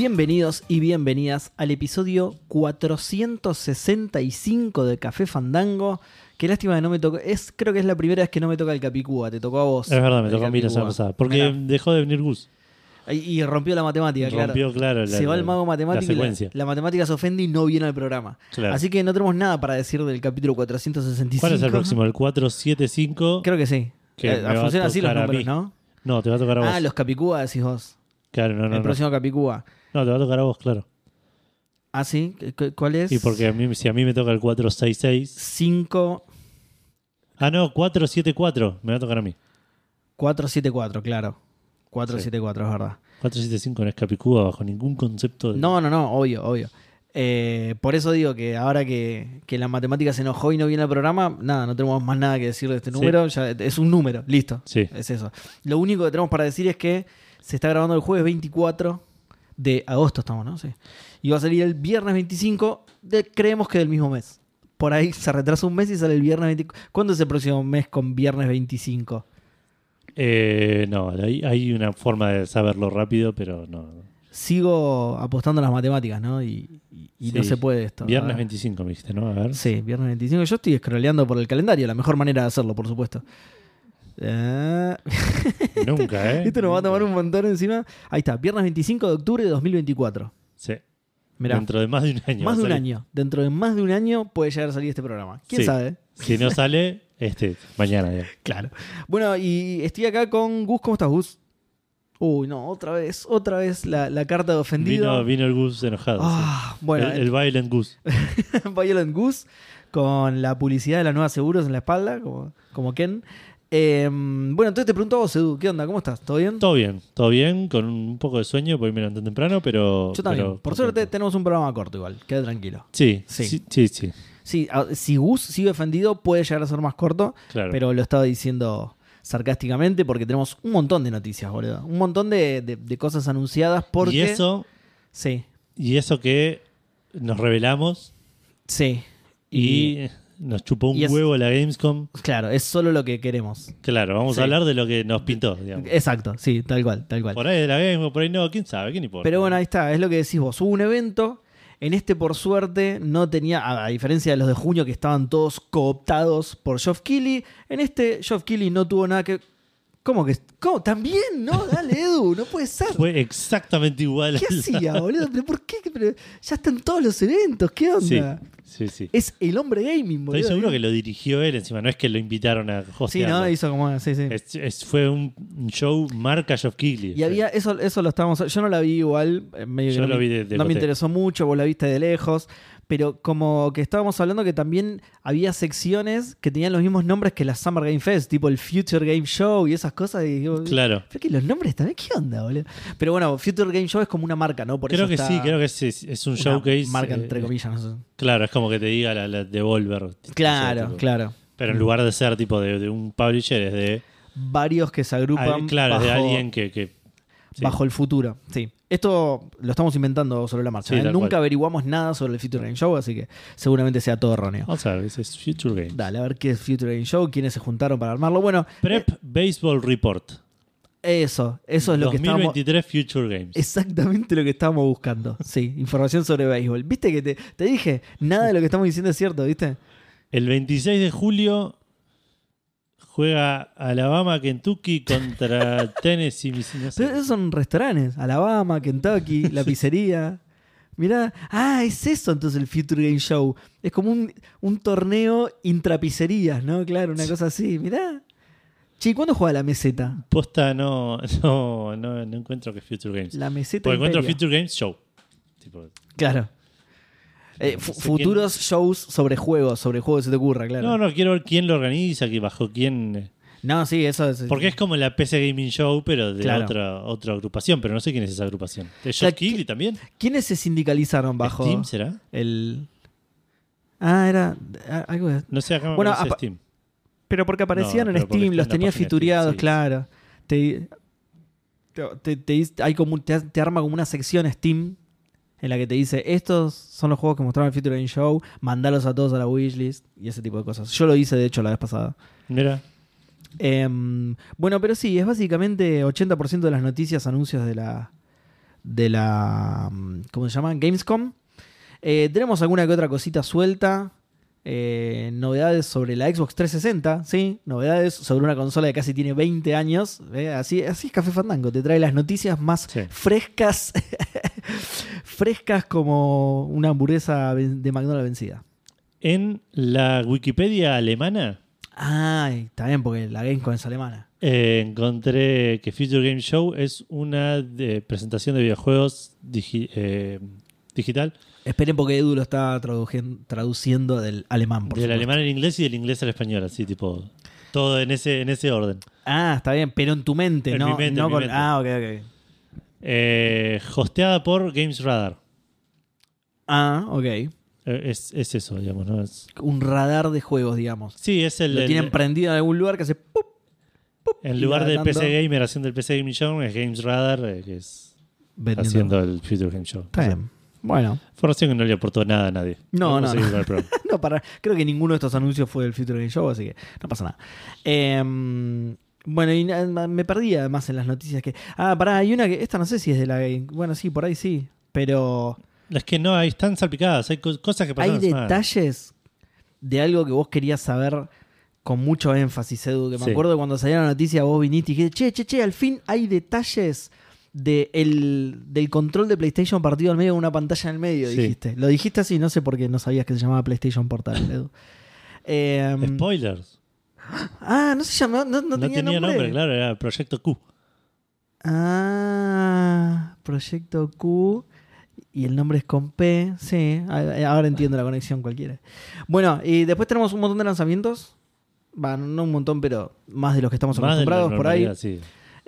Bienvenidos y bienvenidas al episodio 465 de Café Fandango. Qué lástima que no me tocó. Es, creo que es la primera vez que no me toca el Capicúa. Te tocó a vos. Es verdad, me tocó a mí la semana pasada. Porque Mirá. dejó de venir Gus. Y, y rompió la matemática, claro. Rompió, claro, la, Se va el mago la matemático y la, secuencia. la matemática se ofende y no viene al programa. Claro. Así que no tenemos nada para decir del capítulo 465. ¿Cuál es el próximo? ¿El 475? Creo que sí. Que Eh, funcionan así los números. ¿no? No, te va a tocar a vos. Ah, los Capicúa decís vos. Claro, no, no, el no. próximo Capicúa. No, te va a tocar a vos, claro. Ah, sí. ¿Cu- ¿Cuál es? Y porque a mí, si a mí me toca el 466. 5 Ah, no, 474. Me va a tocar a mí. 474, claro. 474, es verdad. 475 no es Capicúa bajo ningún concepto de. No, no, no, obvio, obvio. Eh, por eso digo que ahora que, que la matemática se enojó y no viene al programa, nada, no tenemos más nada que decir de este Sí. número. ya es un número, listo. Sí. Es eso. Lo único que tenemos para decir es que se está grabando el jueves 24 de agosto, estamos, ¿no? Sí. Y va a salir el viernes 25, de, creemos que del mismo mes. Por ahí se retrasa un mes y sale el viernes 25. ¿Cuándo es el próximo mes con viernes 25? Eh, no, hay, hay una forma de saberlo rápido, pero no. Sigo apostando a las matemáticas, ¿no? Y, y- y no se puede esto. Viernes ver. 25 me dijiste, ¿no? A ver. Sí, viernes 25. Yo estoy scrolleando por el calendario, la mejor manera de hacerlo, por supuesto. Eh, Nunca, ¿eh? Esto nos va a tomar un montón encima. Ahí está, viernes 25 de octubre de 2024. Sí. Mirá, Dentro de más de un año. más de un año. Dentro de más de un año puede llegar a salir este programa. ¿Quién Sí. sabe? Si no sale, este, mañana ya. Claro. Bueno, y estoy acá con Gus. ¿Cómo estás, Gus? Uy, no, otra vez, otra vez la, la carta de ofendido. Vino, vino el Gus enojado. Ah, sí. bueno, el, el Violent Gus. Violent Goose con la publicidad de la nueva Seguros en la espalda, como, como Ken. Eh, bueno, entonces te pregunto a vos, Edu, ¿qué onda? ¿Cómo estás? ¿Todo bien? Todo bien, todo bien, con un poco de sueño, porque me levanté temprano, pero. Yo también. pero Por suerte tenemos un programa corto igual, queda tranquilo. Sí, Sí. sí, sí, sí, Sí, a- si Gus sigue ofendido puede llegar a ser más corto, claro. pero lo estaba diciendo sarcásticamente porque tenemos un montón de noticias, boludo. Un montón de, de- de cosas anunciadas porque... Y eso, Sí, y eso que nos revelamos sí. y, nos chupó un es- huevo la Gamescom. Claro, es solo lo que queremos. Claro, vamos Sí. a hablar de lo que nos pintó, digamos. Exacto, sí, tal cual, tal cual. Por ahí de la Gamescom, por ahí no, quién sabe, quién importa. Pero bueno, ahí está, es lo que decís vos. Hubo un evento, en este por suerte no tenía, a, a diferencia de los de junio que estaban todos cooptados por Geoff Keighley, en este Geoff Keighley no tuvo nada que... ¿Cómo que? ¿Cómo? ¿También? No, dale Edu, no puede ser. Fue exactamente igual. ¿Qué la- hacía, boludo? ¿Pero por qué? Pero ya están todos los eventos, ¿qué Sí, onda? sí, sí. Es el hombre gaming, boludo. Estoy seguro que lo dirigió él encima, no es que lo invitaron a Sí, hostearlo. ¿no? Hizo como... Sí, sí. Es- es- fue un show marca Geoff Keighley. Y había, eso, eso lo estábamos. Yo no la vi igual, eh, medio que Yo no, lo vi de- de no me interesó mucho, vos la viste de lejos. Pero como que estábamos hablando que también había secciones que tenían los mismos nombres que la Summer Game Fest, tipo el Future Game Show y esas cosas. Y digo, Claro. pero que los nombres también, ¿qué onda, boludo? Pero bueno, Future Game Show es como una marca, ¿no? Por creo eso que está sí, creo que es, es- un showcase. Marca eh, entre comillas, no sé. Claro, es como que te diga la, la Devolver. Claro, tipo. claro. Pero en lugar de ser tipo de, de un publisher, es de. Varios que se agrupan al- claro, es de bajo, alguien que. que- sí. bajo el futuro. Sí. Esto lo estamos inventando sobre la marcha. Sí, ¿eh? Nunca cual. averiguamos nada sobre el Future Game Show, así que seguramente sea todo erróneo. Vamos a ver, es Future Game. Dale, a ver qué es Future Game Show, quiénes se juntaron para armarlo. Bueno, Prep Baseball Report. eso, eso es lo que estábamos. 2023 Future Games. Exactamente lo que estábamos buscando. Sí, información sobre béisbol. ¿Viste que te, te dije? Nada de lo que estamos diciendo es cierto, ¿viste? El 26 de julio juega Alabama, Kentucky contra Tennessee. No sé. Pero esos son restaurantes. Alabama, Kentucky, la pizzería. Mirá, ah, es eso entonces el Future Game Show. Es como un, un torneo intrapizzerías, ¿no? Claro, una cosa así. Mirá. Che, ¿cuándo juega la meseta? Posta no, no, no, no encuentro que Future Games. La meseta. Porque encuentro. Future Games Show. Tipo, Claro. Eh, No sé futuros shows sobre juegos, sobre juegos se te ocurra, claro. No, no, quiero ver quién lo organiza, que bajo quién. eh. No, sí, eso es. Porque es como la PC Gaming Show, pero de Claro. otra, otra agrupación, pero no sé quién es esa agrupación. ¿De Geoff Keighley también? ¿Quiénes se sindicalizaron bajo ¿Steam será? el. Ah, era. ah, algo de- No sé, acá me Bueno, Steam. Pero porque aparecían No, en Steam, los de fitureados, sí. claro. Te, te, te- hay como, te arma como una sección Steam en la que te dice: Estos son los juegos que mostraron el Future Game Show, mandalos a todos a la wishlist y ese tipo de cosas. Yo lo hice, de hecho, la vez pasada. Mira, Em, bueno, pero sí, es básicamente 80% de las noticias, anuncios de la, de la. mm, ¿Cómo se llama? Gamescom. Eh, tenemos alguna que otra cosita suelta. Eh, novedades sobre la Xbox 360, ¿sí? Novedades sobre una consola que casi tiene 20 años. ¿eh? Así, así es Café Fandango, te trae las noticias más Sí. frescas. frescas como una hamburguesa de McDonald's vencida. En la Wikipedia alemana Ay, está bien, porque la Gamescom es alemana. eh, encontré que Future Game Show es una de- presentación de videojuegos digi- eh, digital Esperen porque Edu lo está traduciendo del alemán. Por del supuesto. alemán al inglés y del inglés al español, así tipo todo en ese en ese orden. Ah, está bien, pero en tu mente, En no, mi mente, no en mi con- mente. Ah, ok, ok. Eh, hosteada por Games Radar. Ah, ok. Eh, es, es eso, digamos, ¿no? Es- Un radar de juegos, digamos. sí, es el, Lo el- tienen prendido en algún lugar que hace ¡pup! en lugar va de dando- PC Gamer haciendo el PC Gaming Show, es Games Radar, eh, que es vendiendo. haciendo el Future Game Show. Está bien. Bueno, Información que no le aportó nada a nadie. No, no, no. no para, creo que ninguno de estos anuncios fue del Future Game Show, así que no pasa nada. Em, bueno, y me perdí además en las noticias que. Ah, pará, hay una que. Esta no sé si es de la. Bueno, sí, por ahí sí. Pero Es que no, ahí están salpicadas. Hay co- cosas que pasan. hay detalles de algo que vos querías saber con mucho énfasis, Edu. Que me Sí. acuerdo cuando salió la noticia, vos viniste y dijiste, che, che, che, al fin hay detalles de el- del control de PlayStation partido al medio con una pantalla en el medio, Sí. dijiste. Lo dijiste así, no sé por qué no sabías que se llamaba PlayStation Portal, Edu. Em, Spoilers. ah, no se llamaba, no, no No, tenía, nombre. claro, era Proyecto Q. Ah, Proyecto Q. Y el nombre es con P. Sí, ahora entiendo la conexión cualquiera. Bueno, y después tenemos un montón de lanzamientos. Va, no un montón, pero más de los que estamos Más de acostumbrados por ahí. sí.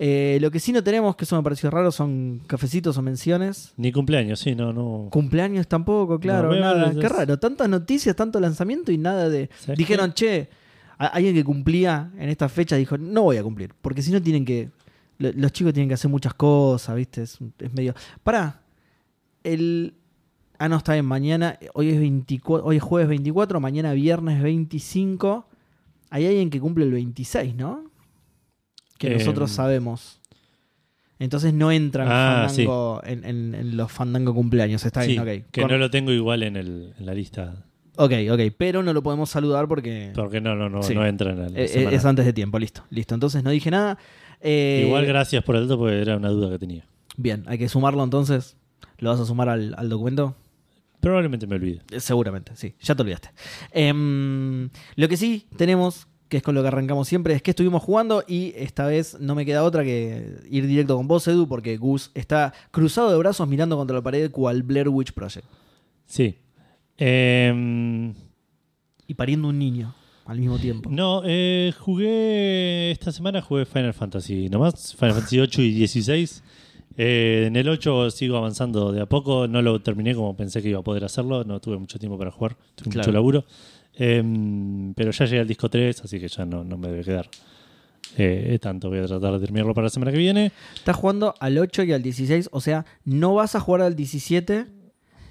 Eh, lo que sí no tenemos, que eso me pareció raro, son cafecitos o menciones. Ni cumpleaños, sí, no, no. Cumpleaños tampoco, claro, No, nada. Qué raro, tantas noticias, tanto lanzamiento y nada de. ¿Sabes Dijeron, che, a- alguien que cumplía en esta fecha dijo, no voy a cumplir, porque si no tienen que. lo- Los chicos tienen que hacer muchas cosas, ¿viste? Es, es medio. Pará, el. Ah, no, está bien, mañana. Hoy es, 24, hoy es jueves 24, mañana viernes 25. Hay alguien que cumple el 26, ¿no? Que Eh, nosotros sabemos. Entonces no entran Ah, fandango en, en- en los fandango cumpleaños. Está Sí, bien, ok. que Con- no lo tengo igual en, el, en la lista. Ok, ok. Pero no lo podemos saludar porque Porque no, no, no, Sí. no entra en la eh, semana. es antes de tiempo. Listo, listo. Entonces no dije nada. Eh, Igual gracias por el dato porque era una duda que tenía. Bien, hay que sumarlo entonces. ¿Lo vas a sumar al, al documento? Probablemente me olvide. Eh, Seguramente, sí. Ya te olvidaste. Em, lo que sí tenemos, que es con lo que arrancamos siempre, es que estuvimos jugando y esta vez no me queda otra que ir directo con vos, Edu, porque Gus está cruzado de brazos mirando contra la pared cual Blair Witch Project. Sí. Em, Y pariendo un niño al mismo tiempo. no, eh, jugué esta semana, jugué Final Fantasy nomás, Final Fantasy 8 y 16. Eh, en el 8 sigo avanzando de a poco, no lo terminé como pensé que iba a poder hacerlo, no tuve mucho tiempo para jugar, tuve Claro. mucho laburo. Em, pero ya llegué al disco 3, así que ya no, no me debe quedar eh, tanto. Voy a tratar de terminarlo para la semana que viene. Estás jugando al 8 y al 16, o sea, no vas a jugar al 17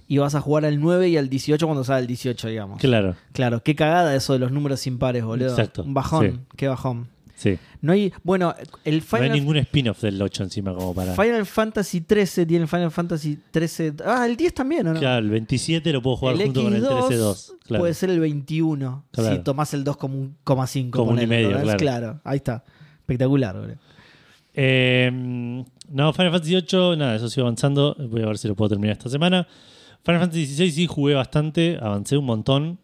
y vas a jugar al 9 y al 18 cuando salga el 18, digamos. Claro, Claro, qué cagada eso de los números impares, boludo. Exacto, Un bajón, sí. qué bajón. Sí. No hay, bueno, el No hay Final, ningún spin-off del 8 encima como para... Final Fantasy 13 tiene Final Fantasy 13. Ah, el 10 también, ¿o no? Claro, el 27 lo puedo jugar el junto con el X2 13-2. Claro. puede ser el 21 Claro. si tomás el 2 como un coma 5. Como un y medio, ¿entendés? claro. ahí está. Espectacular, boludo. Eh, no, Final Fantasy 8, nada, eso sigo avanzando. Voy a ver si lo puedo terminar esta semana. Final Fantasy 16 sí jugué bastante, avancé un montón.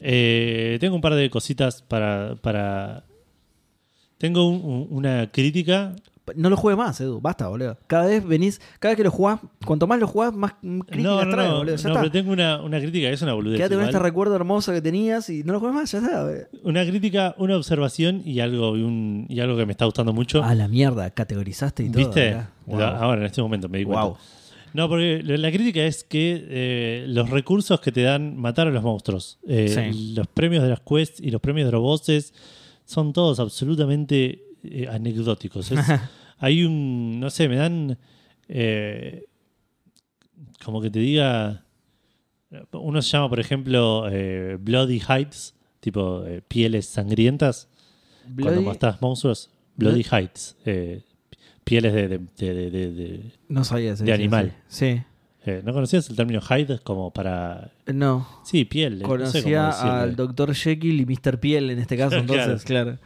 Eh, tengo un par de cositas para. para... Tengo un- un- una crítica. No lo juegues más, Edu. Basta, boludo. Cada vez venís, cada vez que lo jugás, cuanto más lo jugás, más críticas No, no, traes, no, boludo. Ya no, está. pero tengo una, una crítica, es una boludez. Quédate con igual. este recuerdo hermoso que tenías y no lo juegues más, ya está. boludo. Una crítica, una observación y algo, y, un- y algo que me está gustando mucho. Ah, la mierda, categorizaste y todo. ¿Viste? mirá. Ahora, en este momento me di cuenta. Wow. No, porque la la crítica es que eh, los recursos que te dan matar a los monstruos, eh, Sí. los premios de las quests y los premios de los bosses son todos absolutamente eh, anecdóticos. Es- hay un, no sé, me dan eh, como que te diga, uno se llama, por ejemplo, eh, Bloody Heights, tipo eh, pieles sangrientas, cuando matas monstruos. Bloody Heights, eh, pieles de, de- de- de- No sabía. De animal. Sí. Eh, ¿No conocías el término hide como para... No. Sí, piel. no sé cómo Conocía al Dr. Jekyll y Mr. Piel en este caso, entonces, claro.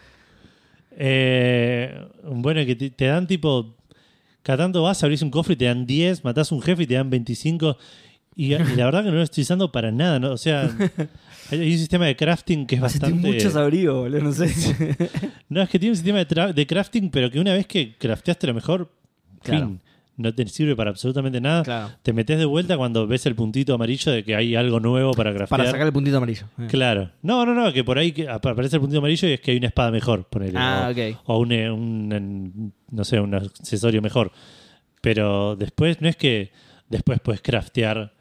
Eh, bueno, que te, te dan tipo. Cada tanto vas, abrís un cofre y te dan 10, matás un jefe y te dan 25. Y, y la verdad que no lo estoy usando para nada, ¿no? O sea, hay un sistema de crafting que es bastante. muchos abrigos, boludo, no sé. No, es que tiene un sistema de, crafting, pero que una vez que crafteaste lo mejor, Claro. fin, no te sirve para absolutamente nada. claro. Te metes de vuelta cuando ves el puntito amarillo de que hay algo nuevo para craftear. Para sacar el puntito amarillo. Eh. Claro. No, no, no, que por ahí que aparece el puntito amarillo y es que hay una espada mejor, ponele. Ah, o, ok. o un, eh, un, no sé, un accesorio mejor. Pero después, no es que después puedes craftear,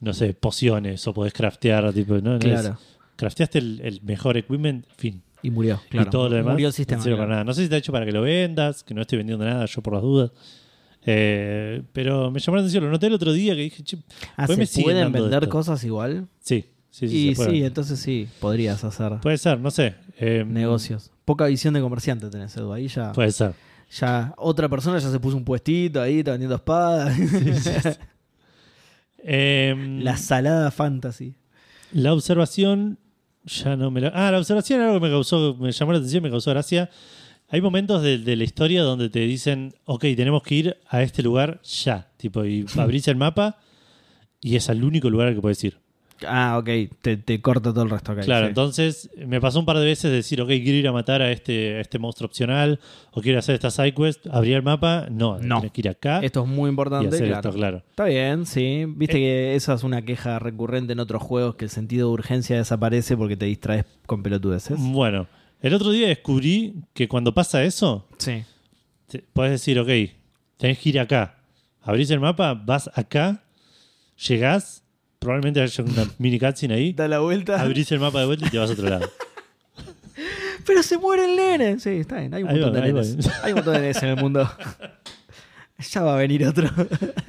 no sé, pociones o podés craftear, tipo, no, no es- Claro. crafteaste el, el mejor equipment, fin. Y murió, claro. Y todo lo demás. Murió el sistema. no claro. nada. Sé si está hecho para que lo vendas, que no estoy vendiendo nada, yo por las dudas. Eh, pero me llamó la atención, lo noté el otro día que dije, che, Ah, ¿Pues me ¿se pueden vender esto? cosas igual? sí, sí, sí. y sí, vender. entonces sí, podrías hacer Puede ser, no sé. Eh, negocios. Poca visión de comerciante tenés, Edu. Ahí ya, Puede ser. ya otra persona ya se puso un puestito ahí, está vendiendo espadas. Eh, La salada fantasy. La observación ya no me la... Ah, la observación era algo que me causó, me llamó la atención, me causó gracia. Hay momentos de, de la historia donde te dicen, ok, tenemos que ir a este lugar ya. Tipo, y abrís el mapa y es el único lugar al que puedes ir. Ah, ok, te, te corta todo el resto acá. claro, sí. entonces me pasó un par de veces decir, ok, quiero ir a matar a este, a este monstruo opcional o quiero hacer esta side quest. Abrí el mapa, no, No. tienes que ir acá Esto es muy y importante, hacer claro. esto, claro. Está bien, sí. Viste que esa es una queja recurrente en otros juegos, que el sentido de urgencia desaparece porque te distraes con pelotudeces. Bueno, el otro día descubrí que cuando pasa eso, Sí. te- podés decir, ok, tenés que ir acá. Abrís el mapa, vas acá, llegás, probablemente haya una mini cutscene ahí, Da la vuelta. abrís el mapa de vuelta y te vas a otro lado. Pero se muere el nene. Sí, está bien. Hay un Ahí montón va, de ahí va. Hay un montón de nenes en el mundo. ya va a venir otro.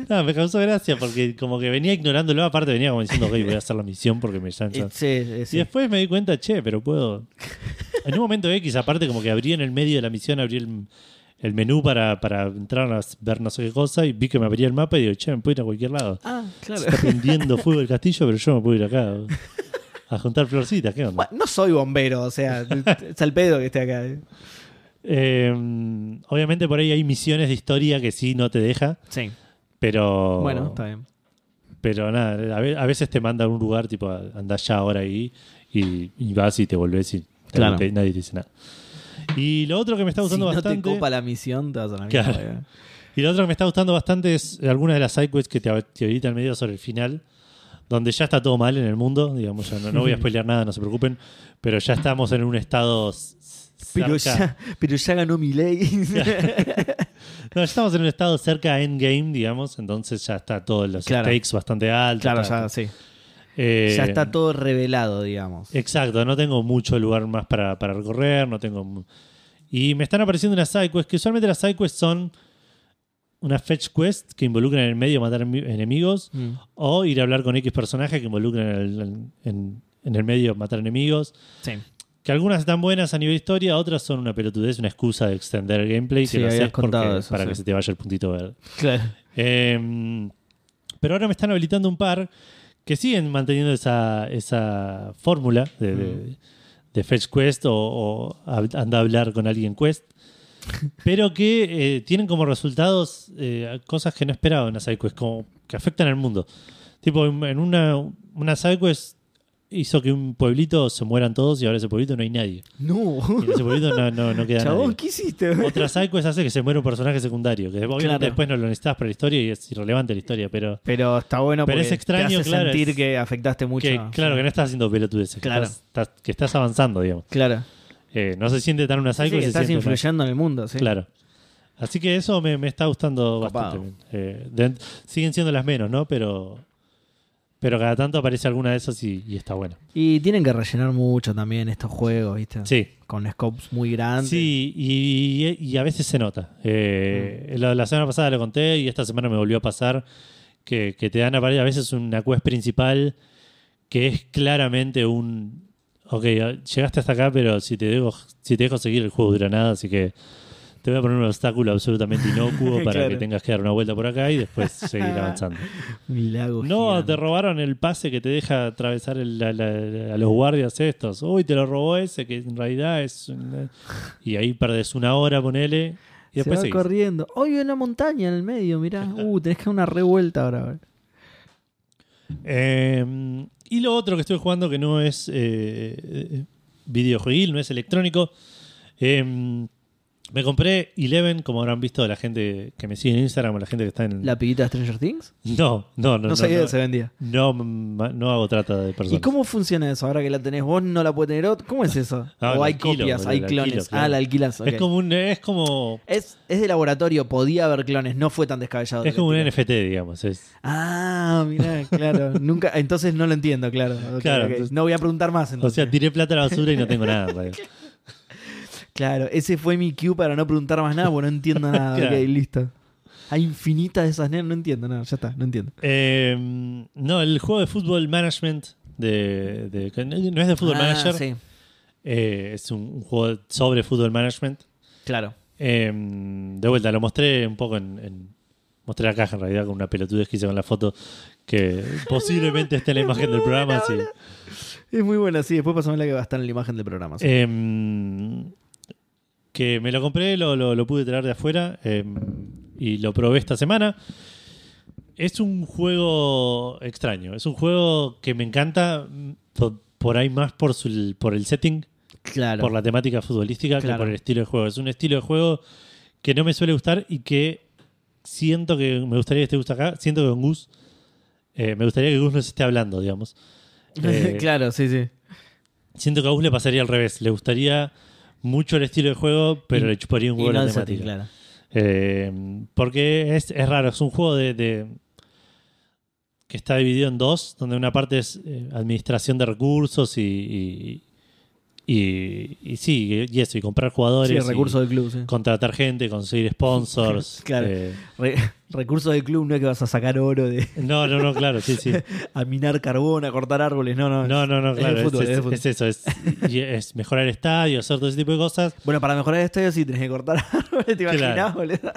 No, me causó gracia porque como que venía ignorándolo, aparte venía como diciendo, ok, voy a hacer la misión porque me llaman. sí, eh, sí. Y después me di cuenta, che, pero puedo. En un momento X, aparte, como que abrí en el medio de la misión, abrí el, el menú para, para entrar a ver no sé qué cosa y vi que me abría el mapa y digo, che, me puedo ir a cualquier lado. Ah, claro. Se está prendiendo fuego el castillo, pero yo me puedo ir acá a juntar florcitas, ¿qué onda? Bueno, no soy bombero, o sea, es al pedo que esté acá. eh. Eh, obviamente por ahí hay misiones de historia que sí no te deja, Sí. pero. Bueno, está bien. Pero nada, a ve- a veces te manda a un lugar, tipo, andás ya ahora ahí y, y vas y te volvés y Claro. nadie, te, nadie te dice nada. Y lo otro que me está Si gustando no te bastante. copa la misión, te vas a la Claro. mierda. eh. Y lo otro que me está gustando bastante es algunas de las sidequests que te, te habilitan medio sobre el final, donde ya está todo mal en el mundo. Digamos, ya no, no voy a spoilear nada, no se preocupen. Pero ya estamos en un estado. Pero cerca- ya, pero ya ganó mi ley. No, ya estamos en un estado cerca a endgame, digamos. Entonces ya está todos los Claro. stakes bastante altos. claro, ya, sí. Eh, Ya está todo revelado, digamos. Exacto, no tengo mucho lugar más para, para recorrer, no tengo... Y me están apareciendo unas sidequests, que usualmente las sidequests son una fetch quest que involucran en el medio matar emi- enemigos, Mm. o ir a hablar con X personaje que involucran en el, en- en el medio matar enemigos. Sí. Que algunas están buenas a nivel historia, otras son una pelotudez, una excusa de extender el gameplay Sí, que lo haces porque- contado eso, para sí. que se te vaya el puntito verde. Claro. Eh, pero ahora me están habilitando un par que siguen manteniendo esa, esa fórmula de, de- de Fetch Quest o, o anda a hablar con alguien Quest, pero que eh, tienen como resultados eh, cosas que no esperaba en una sidequest, como que afectan al mundo. Tipo, en en una, una sidequest hizo que un pueblito se mueran todos y ahora ese pueblito no hay nadie. No. Y en ese pueblito no, no, no queda Chabón, nadie. ¿qué hiciste? Otra sidequest hace que se muera un personaje secundario, que obviamente Claro. después no lo necesitas para la historia y es irrelevante la historia, pero Pero está bueno Pero porque es extraño, te hace claro, sentir es- que afectaste mucho. que, claro, que no estás haciendo pelotudeces, Claro. estás- que estás avanzando, digamos. Claro. Eh, no se siente tan una Sí, sí, que se estás siente influyendo en el mundo, sí. Claro. Así que eso me, me está gustando Copado. bastante. Eh, de- siguen siendo las menos, ¿no? Pero, pero cada tanto aparece alguna de esas y, y está bueno. Y tienen que rellenar mucho también estos juegos, ¿viste? Sí, Con scopes muy grandes. sí, y, y a veces se nota. Eh, Mm. la, la semana pasada lo conté y esta semana me volvió a pasar que, que te dan a a veces una quest principal que es claramente un... Ok, llegaste hasta acá, pero si te dejo, si te dejo seguir el juego dura nada, así que te voy a poner un obstáculo absolutamente inocuo para Claro. que tengas que dar una vuelta por acá y después seguir avanzando. Un lago No, gigante. te robaron el pase que te deja atravesar el- la- la- a los guardias estos. Uy, te lo robó ese, que en realidad es... un- Y ahí perdes una hora, ponele, y Se después va seguís. corriendo. Hoy hay una montaña en el medio, mirá. Uh, tenés que dar una revuelta ahora. Eh, y lo otro que estoy jugando que no es eh, videojueguil, no es electrónico. eh, me compré Eleven, como habrán visto la gente que me sigue en Instagram o la gente que está en... ¿La piguita de Stranger Things? No, no, no. No, No, sabía no, que se vendía. no, no hago trata de personas. ¿Y cómo funciona eso? Ahora que la tenés vos, no la puede tener otro. ¿Cómo es eso? Ah, o hay alquilo, copias, hay clones. alquilo, Ah, la alquilas. ok. Es como un... Es como... Es, es de laboratorio, podía haber clones, no fue tan descabellado. Es como un NFT. Digamos. Es, Ah, mirá, claro. Nunca, entonces no lo entiendo, claro. Claro, entonces- no voy a preguntar más o entonces. sea, tiré plata a la basura y no tengo nada. Claro, ese fue mi cue para no preguntar más nada, porque no entiendo nada. Claro. Ok, listo. Hay infinitas de esas nenas, no entiendo nada, ya está, no entiendo. Eh, no, el juego de fútbol management de, no es de fútbol Ah, manager, Sí, eh, es un, un juego sobre fútbol management. claro. Eh, de vuelta, lo mostré un poco en, en- Mostré la caja en realidad con una pelotudez que hice con la foto que posiblemente esté en la imagen del programa. sí. Es muy buena, sí. Después pasamos la que va a estar en la imagen del programa. sí. Eh, que me lo compré, lo, lo- lo pude traer de afuera eh, y lo probé esta semana. Es un juego extraño. Es un juego que me encanta mm, por, por ahí más por, su, por el setting, claro. por la temática futbolística, Claro. que por el estilo de juego. Es un estilo de juego que no me suele gustar y que siento que me gustaría que te gusta acá. Siento que con Gus, eh, me gustaría que Gus nos esté hablando, digamos. Eh, claro, sí, sí. Siento que a Gus le pasaría al revés. Le gustaría mucho el estilo de juego, pero Y- le chuparía un huevo no la temática. claro. Eh, porque es, es raro, es un juego de, de- que está dividido en dos, donde una parte es eh, administración de recursos y, y, y- y sí, y eso, y comprar Sí, jugadores, recursos y del club, sí. contratar gente, conseguir sponsors. Claro. eh, Re- recursos del club no es que vas a sacar oro de no, no, no, claro, sí, sí. a minar carbón, a cortar árboles, no, no. No, no, no, claro, es, fútbol, es- es de fútbol. es eso, es, mejorar el estadio, hacer todo ese tipo de cosas, Bueno, para mejorar el estadio sí tenés que cortar árboles, ¿te imaginas, Claro. boludo?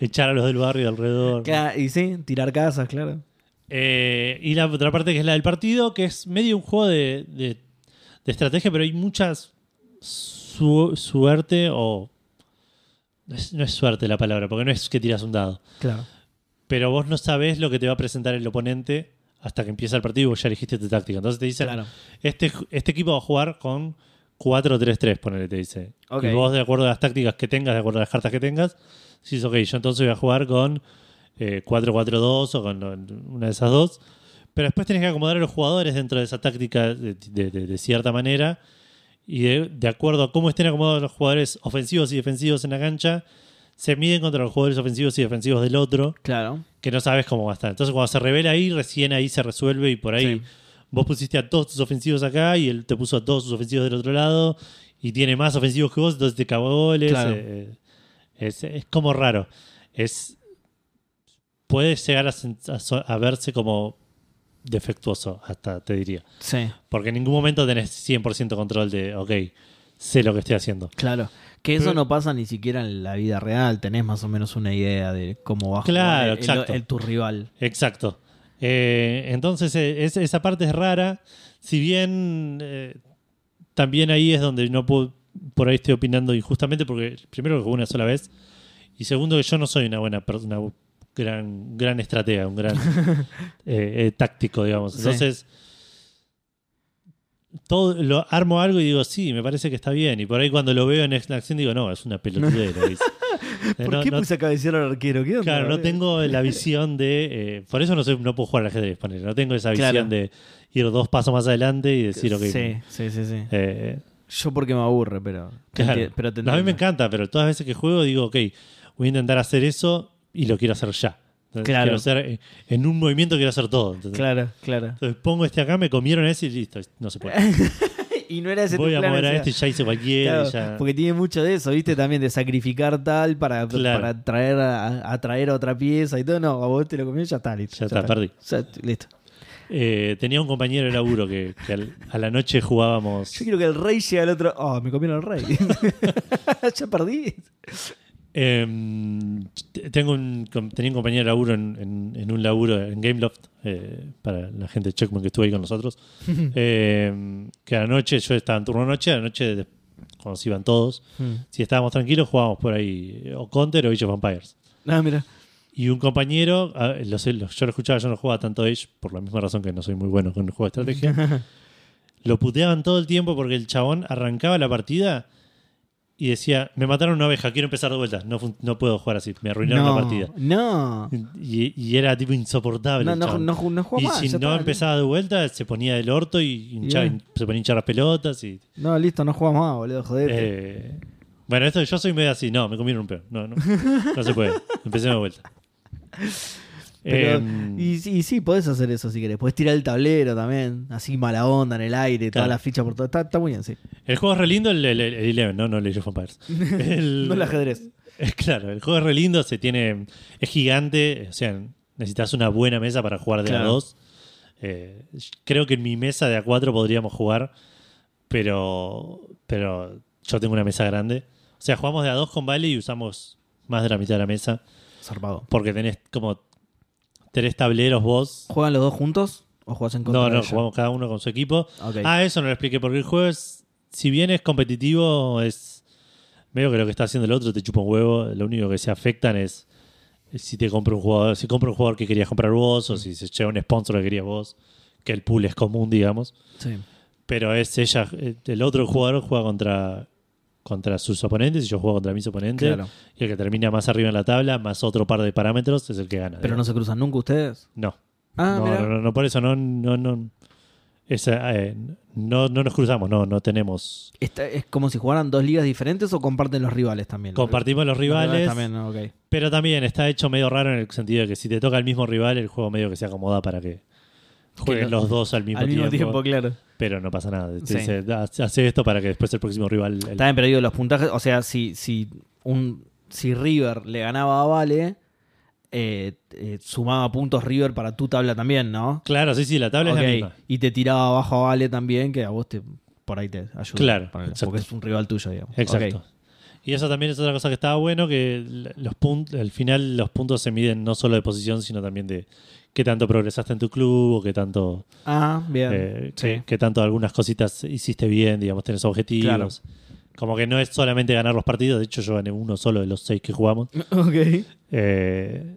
echar a los del barrio alrededor. Claro, y sí, tirar casas, claro. Eh, y la otra parte que es la del partido, que es medio un juego de, de- de estrategia, pero hay muchas su- suerte o... No es, no es suerte la palabra, porque no es que tiras un dado. Claro. Pero vos no sabés lo que te va a presentar el oponente hasta que empieza el partido y vos ya elegiste tu táctica. Entonces te dicen, Claro. este, este equipo va a jugar con 4-3-3, ponele, te dice. Ok. Y vos, de acuerdo a las tácticas que tengas, de acuerdo a las cartas que tengas, dices, ok, yo entonces voy a jugar con eh, 4-4-2 o con una de esas dos. Pero después tenés que acomodar a los jugadores dentro de esa táctica de, de- de- de cierta manera. Y de, acuerdo a cómo estén acomodados los jugadores ofensivos y defensivos en la cancha, se miden contra los jugadores ofensivos y defensivos del otro Claro. que no sabes cómo va a estar. Entonces, cuando se revela ahí, recién ahí se resuelve y por ahí Sí. vos pusiste a todos tus ofensivos acá y él te puso a todos sus ofensivos del otro lado y tiene más ofensivos que vos, entonces te cagó goles. Claro. eh, es, es como raro. Es puede llegar a verse como defectuoso, hasta te diría. Sí, Porque en ningún momento tenés 100% control de, ok, sé lo que estoy haciendo. claro. Que eso Pero- no pasa ni siquiera en la vida real. Tenés más o menos una idea de cómo va a Claro, jugar el- el- exacto. el- tu rival. Exacto. Eh, entonces, eh, es- esa parte es rara. Si bien eh, también ahí es donde no puedo, por ahí estoy opinando injustamente, porque primero que jugué una sola vez, y segundo que yo no soy una buena persona, una gran, gran estratega, un gran eh, eh, táctico, digamos. Sí. Entonces, todo lo armo algo y digo, sí, me parece que está bien. Y por ahí cuando lo veo en acción digo, no, es una pelotudera. Eh, ¿Por no- qué no- puse a cabecear al arquero? ¿Qué onda, Claro, no tengo la visión de. eh, por eso no, sé, no puedo jugar al ajedrez, ponele. No tengo esa visión Claro. de ir dos pasos más adelante y decir, ok. Sí, sí, sí, sí. eh, Yo porque me aburre, pero. te claro. enti- pero te No, a mí me encanta, pero todas las veces que juego digo, ok, voy a intentar hacer eso y lo quiero hacer ya. Entonces, Claro. Quiero hacer, eh, en un movimiento quiero hacer todo. Entonces, Claro, claro. entonces pongo este acá, me comieron ese y listo, no se puede. y no era ese Voy a mover a este y ya hice cualquiera. claro, ya- Porque tiene mucho de eso, ¿viste? También de sacrificar tal para, Claro. para traer a, a traer a otra pieza y todo. No, a vos te lo comí, ya está, listo. Ya está, perdí. Ya, listo. Eh, tenía un compañero de laburo que, que al- a la noche jugábamos. Yo quiero que el rey llegue al otro. Oh, me comieron al rey. ya perdí. Em, tengo un, tenía un compañero de laburo en, en- en un laburo en Gameloft, eh, para la gente de Checkpoint que estuvo ahí con nosotros. Em, que a la noche, yo estaba en turno noche, a la noche, cuando se iban todos, Mm. si estábamos tranquilos, jugábamos por ahí eh, o Counter o Age of Empires. Ah, mira. Y un compañero, ah, lo sé, lo- yo lo escuchaba, yo no jugaba tanto Age, por la misma razón que no soy muy bueno con el juego de estrategia. lo puteaban todo el tiempo porque el chabón arrancaba la partida y decía, me mataron una oveja, quiero empezar de vuelta. No, no puedo jugar así, me arruinaron no, la partida. No. Y, y era tipo insoportable. No, el no, no, no y más, si no empezaba de vuelta, se ponía del orto y hinchaba- bien. se ponía a hinchar las pelotas. Y, No, listo, no juega más, boludo, joder. eh, bueno, esto yo soy medio así. No, me comieron un pedo. No, no, no se puede. Empecemos de vuelta. Pero- Em, y, sí- y sí, podés hacer eso si querés. Podés tirar el tablero también, así mala onda en el aire, todas Claro. las fichas por todo. Está, está muy bien, sí. El juego es re lindo, el, el, el Eleven, ¿no? No el Age of Empires. El- No el ajedrez. Es claro, el juego es re lindo, se tiene, es gigante, o sea, necesitas una buena mesa para jugar de a dos. Eh, creo que en mi mesa de a cuatro podríamos jugar, pero, pero yo tengo una mesa grande. O sea, jugamos de a dos con Vale y usamos más de la mitad de la mesa, Zarpado. porque tenés como tres tableros vos. ¿Juegan los dos juntos o jugás en contra No, de no, ella? jugamos cada uno con su equipo. Ah, eso no lo expliqué, porque el juego es, si bien es competitivo, es medio que lo que está haciendo el otro te chupa un huevo. Lo único que se afectan es, es si te compra un jugador, si compra un jugador que querías comprar vos, o si se lleva un sponsor que querías vos, que el pool es común, digamos. Sí. Pero es ella, eh, el otro jugador juega contra, contra sus oponentes y yo juego contra mis oponentes. Claro. Y el que termina más arriba en la tabla, más otro par de parámetros, es el que gana. Pero no se cruzan nunca ustedes. No. Ah, no, no, no, no, por eso no, no, no, esa, eh, no, no nos cruzamos, no, no tenemos. Está- ¿Es como si jugaran dos ligas diferentes o comparten los rivales también? Compartimos los Los rivales, también, pero también está hecho medio raro en el sentido de que si te toca el mismo rival, el juego medio que se acomoda para que jueguen los dos al mismo, Al mismo tiempo, tiempo, claro. Pero no pasa nada. Te Sí. dice, "Da- hace esto para que después el próximo rival. el- bien, pero digo, los puntajes, o sea, si, si un si River le ganaba a Vale, eh, eh, sumaba puntos River para tu tabla también, ¿no? Claro, sí, sí, la tabla es la misma. Y te tiraba abajo a Vale también, que a vos te por ahí te ayuda. Claro, porque es un rival tuyo, digamos. Exacto. Y eso también es otra cosa que estaba bueno, que los puntos, al final los puntos se miden no solo de posición, sino también de qué tanto progresaste en tu club o qué tanto Ah, bien. Eh, sí. que, que tanto algunas cositas hiciste bien, digamos, tenés objetivos. Como que no es solamente ganar los partidos, de hecho yo gané uno solo de los seis que jugamos. Ok. Eh,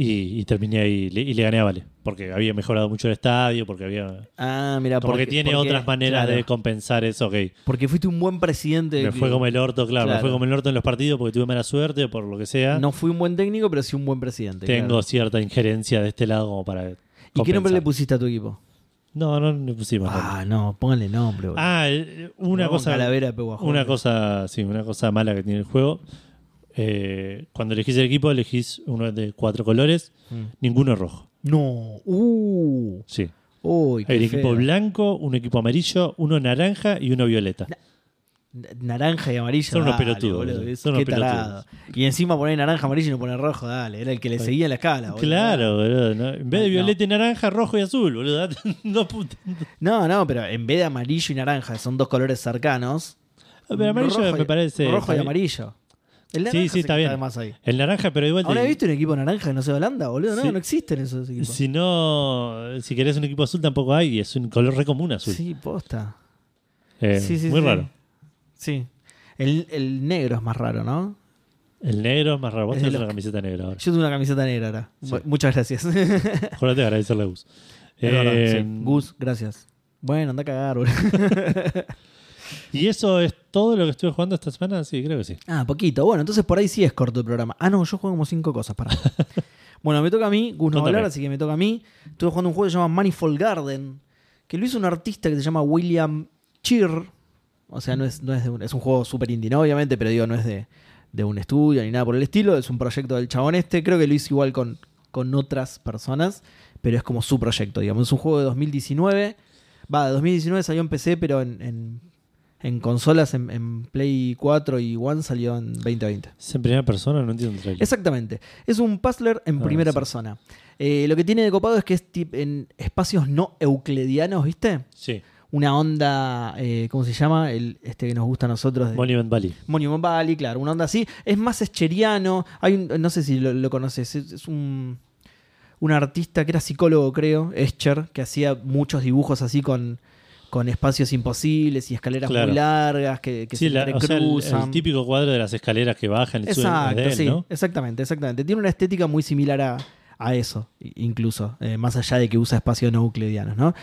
y, y terminé ahí y le gané a Vale, porque había mejorado mucho el estadio, porque había... Ah, mira, porque, que tiene porque- otras maneras claro, de compensar eso, ok. Porque fuiste un buen presidente. Me fue como el orto, claro, me fue como el orto en los partidos porque tuve mala suerte por lo que sea. No fui un buen técnico, pero sí un buen presidente. Tengo claro. cierta injerencia de este lado como para... ¿Y qué nombre le pusiste a tu equipo? No, no le pusimos nombre. Ah, no, póngale nombre. boludo. Ah, eh, una No, cosa... Calavera. Una cosa, sí, una cosa mala que tiene el juego. Eh, cuando elegís el equipo, elegís uno de cuatro colores, Mm. ninguno rojo. No. Uh. Sí. Uy, Hay un equipo feo. blanco, un equipo amarillo, uno naranja y uno violeta. Naranja y amarillo. Son unos dale, pelotudos, boludo, es- Son unos tarado. Y encima poner naranja, amarillo y no poner rojo, dale. Era el que le seguía la escala. boludo. Claro, boludo. ¿no? En vez de No. violeta y naranja, rojo y azul, boludo. No, No, no, pero en vez de amarillo y naranja, son dos colores cercanos. Pero amarillo rojo y- me parece. Rojo y amarillo. El Sí, naranja sí, se está bien. ahí. El naranja, pero igual. ¿Ahora te- he visto un equipo naranja que no sea Holanda, boludo? No, Sí. no existen esos equipos. Si no, si querés un equipo azul tampoco hay, y es un color re común azul. Sí, posta. Eh, Sí, sí, muy sí. raro. Sí. El, el negro es más raro, ¿no? El negro es más raro. Vos tenés una camiseta negra ahora. Yo tengo una camiseta negra ahora. Sí. Muchas gracias. de agradecerle a Gus. Eh, sí. Gus, gracias. Bueno, anda a cagar, boludo. ¿Y eso es todo lo que estuve jugando esta semana? Sí, creo que sí. Ah, poquito. Bueno, entonces por ahí sí es corto el programa. Ah, no, yo juego como cinco cosas, para. bueno, me toca a mí, Gus no hablar, así que me toca a mí. Estuve jugando un juego que se llama Manifold Garden, que lo hizo un artista que se llama William Cheer. O sea, no es, no es, de un, es un juego súper indie, ¿no? Obviamente, pero digo, no es de, de un estudio ni nada por el estilo. Es un proyecto del chabón este. Creo que lo hizo igual con, con otras personas, pero es como su proyecto, digamos. Es un juego de 2019. Va, de 2019 salió en PC, pero en, en, en consolas, en, en Play 4 y One salió en 2020. ¿Es en primera persona? No entiendo el trailer. Exactamente. Es un puzzler en Ah, primera sí. persona. Eh, lo que tiene de copado es que es en espacios no euclidianos, ¿viste? Sí. una onda, eh, ¿cómo se llama? El, este que nos gusta a nosotros. De, Monument Valley. Monument Valley, claro, una onda así. Es más escheriano. Hay un- no sé si lo, lo conoces, es, es un, un artista que era psicólogo, creo, Escher, que hacía muchos dibujos así con, con espacios imposibles y escaleras Claro. muy largas que, que Sí, se la- o sea, el, típico cuadro de las escaleras que bajan y suben Exacto, él, sí, ¿no? exactamente, exactamente. Tiene una estética muy similar a, a eso, incluso, eh, más allá de que usa espacios no euclidianos, ¿no?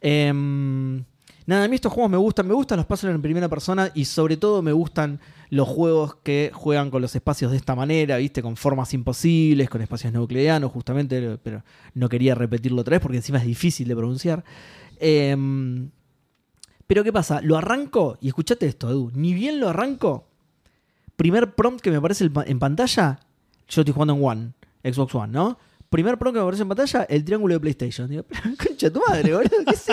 Em, nada, a mí estos juegos me gustan, me gustan los puzzles en primera persona y sobre todo me gustan los juegos que juegan con los espacios de esta manera, ¿viste? Con formas imposibles, con espacios no euclidianos, justamente, pero no quería repetirlo otra vez porque encima es difícil de pronunciar. Em, pero ¿qué pasa? Lo arranco, y escuchate esto, Edu, ni bien lo arranco, primer prompt que me aparece en pa- en pantalla, yo estoy jugando en One, Xbox One, ¿no? Primer prompt que me aparece en pantalla, el triángulo de PlayStation. Digo, concha tu madre, boludo, ¿qué eso?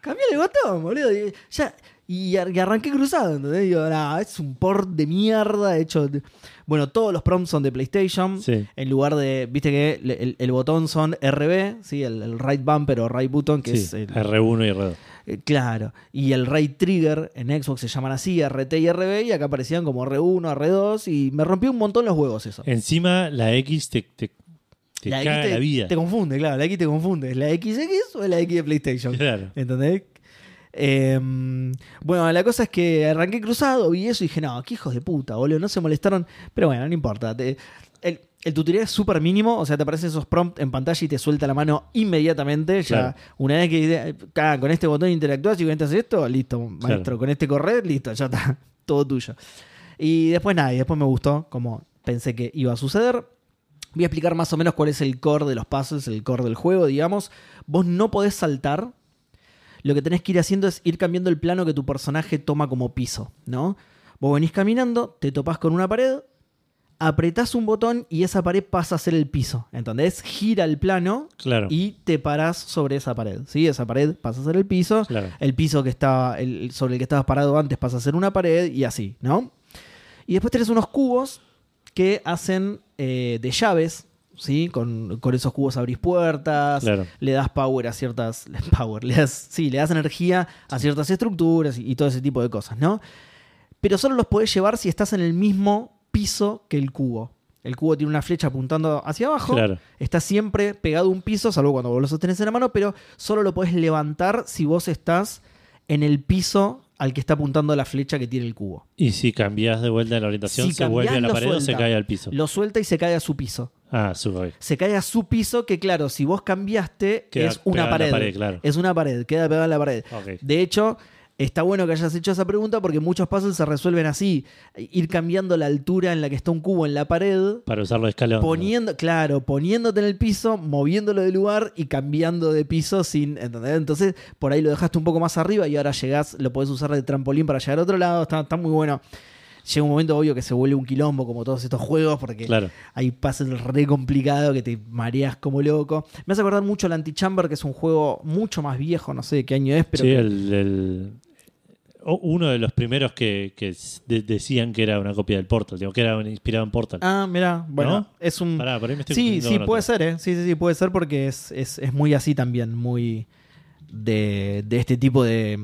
Cambié el botón, boludo. Y, ya, y, ar- y arranqué cruzado, ¿entendés? Digo, nah, es un port de mierda hecho. de- Bueno, todos los prompts son de PlayStation. Sí. En lugar de, viste que el, el- el botón son RB, ¿sí? el, el right bumper o right button, que Sí, es el, R1 y R2. Eh, claro. Y el right trigger en Xbox se llaman así, RT y RB, y acá aparecían como R1, R2, y me rompió un montón los huevos eso. Encima la X te, te, te la X caga te, la vida. te confunde, claro, la X te confunde. ¿Es la XX o es la X de PlayStation? Claro. ¿Entendés? Eh, bueno, la cosa es que arranqué cruzado, vi eso y dije, no, qué hijos de puta, boludo, no se molestaron. Pero bueno, no importa. Te- el, el tutorial es súper mínimo, o sea, te aparecen esos prompts en pantalla y te suelta la mano inmediatamente. Ya, Claro. una vez que "Ah, con este botón interactúas y con este haces esto, listo, maestro. Claro. Con este correr, listo, ya está, todo tuyo. Y después nada, y después me gustó, como pensé que iba a suceder. Voy a explicar más o menos cuál es el core de los puzzles, el core del juego, digamos. Vos no podés saltar. Lo que tenés que ir haciendo es ir cambiando el plano que tu personaje toma como piso, ¿no? Vos venís caminando, te topás con una pared, apretás un botón y esa pared pasa a ser el piso. ¿Entendés? Gira el plano Claro. y te parás sobre esa pared. ¿sí? Esa pared pasa a ser el piso. Claro. El piso que estaba, el- sobre el que estabas parado antes pasa a ser una pared y así, ¿no? Y después tenés unos cubos que hacen eh, de llaves, ¿sí? Con, con esos cubos abrís puertas, Claro. le das power a ciertas. Power, le das, sí, le das energía a ciertas estructuras y, y todo ese tipo de cosas, ¿no? Pero solo los podés llevar si estás en el mismo piso que el cubo. El cubo tiene una flecha apuntando hacia abajo. Claro. Está siempre pegado a un piso, salvo cuando vos lo sostenés en la mano, pero solo lo podés levantar si vos estás en el piso al que está apuntando la flecha que tiene el cubo. Y si cambias de vuelta en la orientación, Si se vuelve a la pared o se cae al piso. Lo suelta y se cae a su piso. Ah, sube. Se cae a su piso, que claro, si vos cambiaste, Queda es una pared. pared, claro. Es una pared, queda pegada en la pared. De hecho, está bueno que hayas hecho esa pregunta porque muchos puzzles se resuelven así. Ir cambiando la altura en la que está un cubo en la pared Para usarlo de escalón. poniendo, claro, poniéndote en el piso, moviéndolo de lugar y cambiando de piso sin, ¿entendés? Entonces, por ahí lo dejaste un poco más arriba y ahora llegás, lo podés usar de trampolín para llegar a otro lado, está, está muy bueno. Llega un momento obvio que se vuelve un quilombo como todos estos juegos porque Claro. hay puzzles re complicados que te mareas como loco. Me hace acordar mucho el Antichamber, que es un juego mucho más viejo, no sé de qué año es, pero sí, que- el, el- uno de los primeros que, que de- decían que era una copia del Portal, digo, que era inspirado en Portal. Ah, mira, bueno, ¿No? es un... Pará, por ahí me estoy Sí, sí, puede otro. ser, ¿eh? Sí, sí, sí, puede ser porque es, es, es muy así también, muy de, de este tipo de,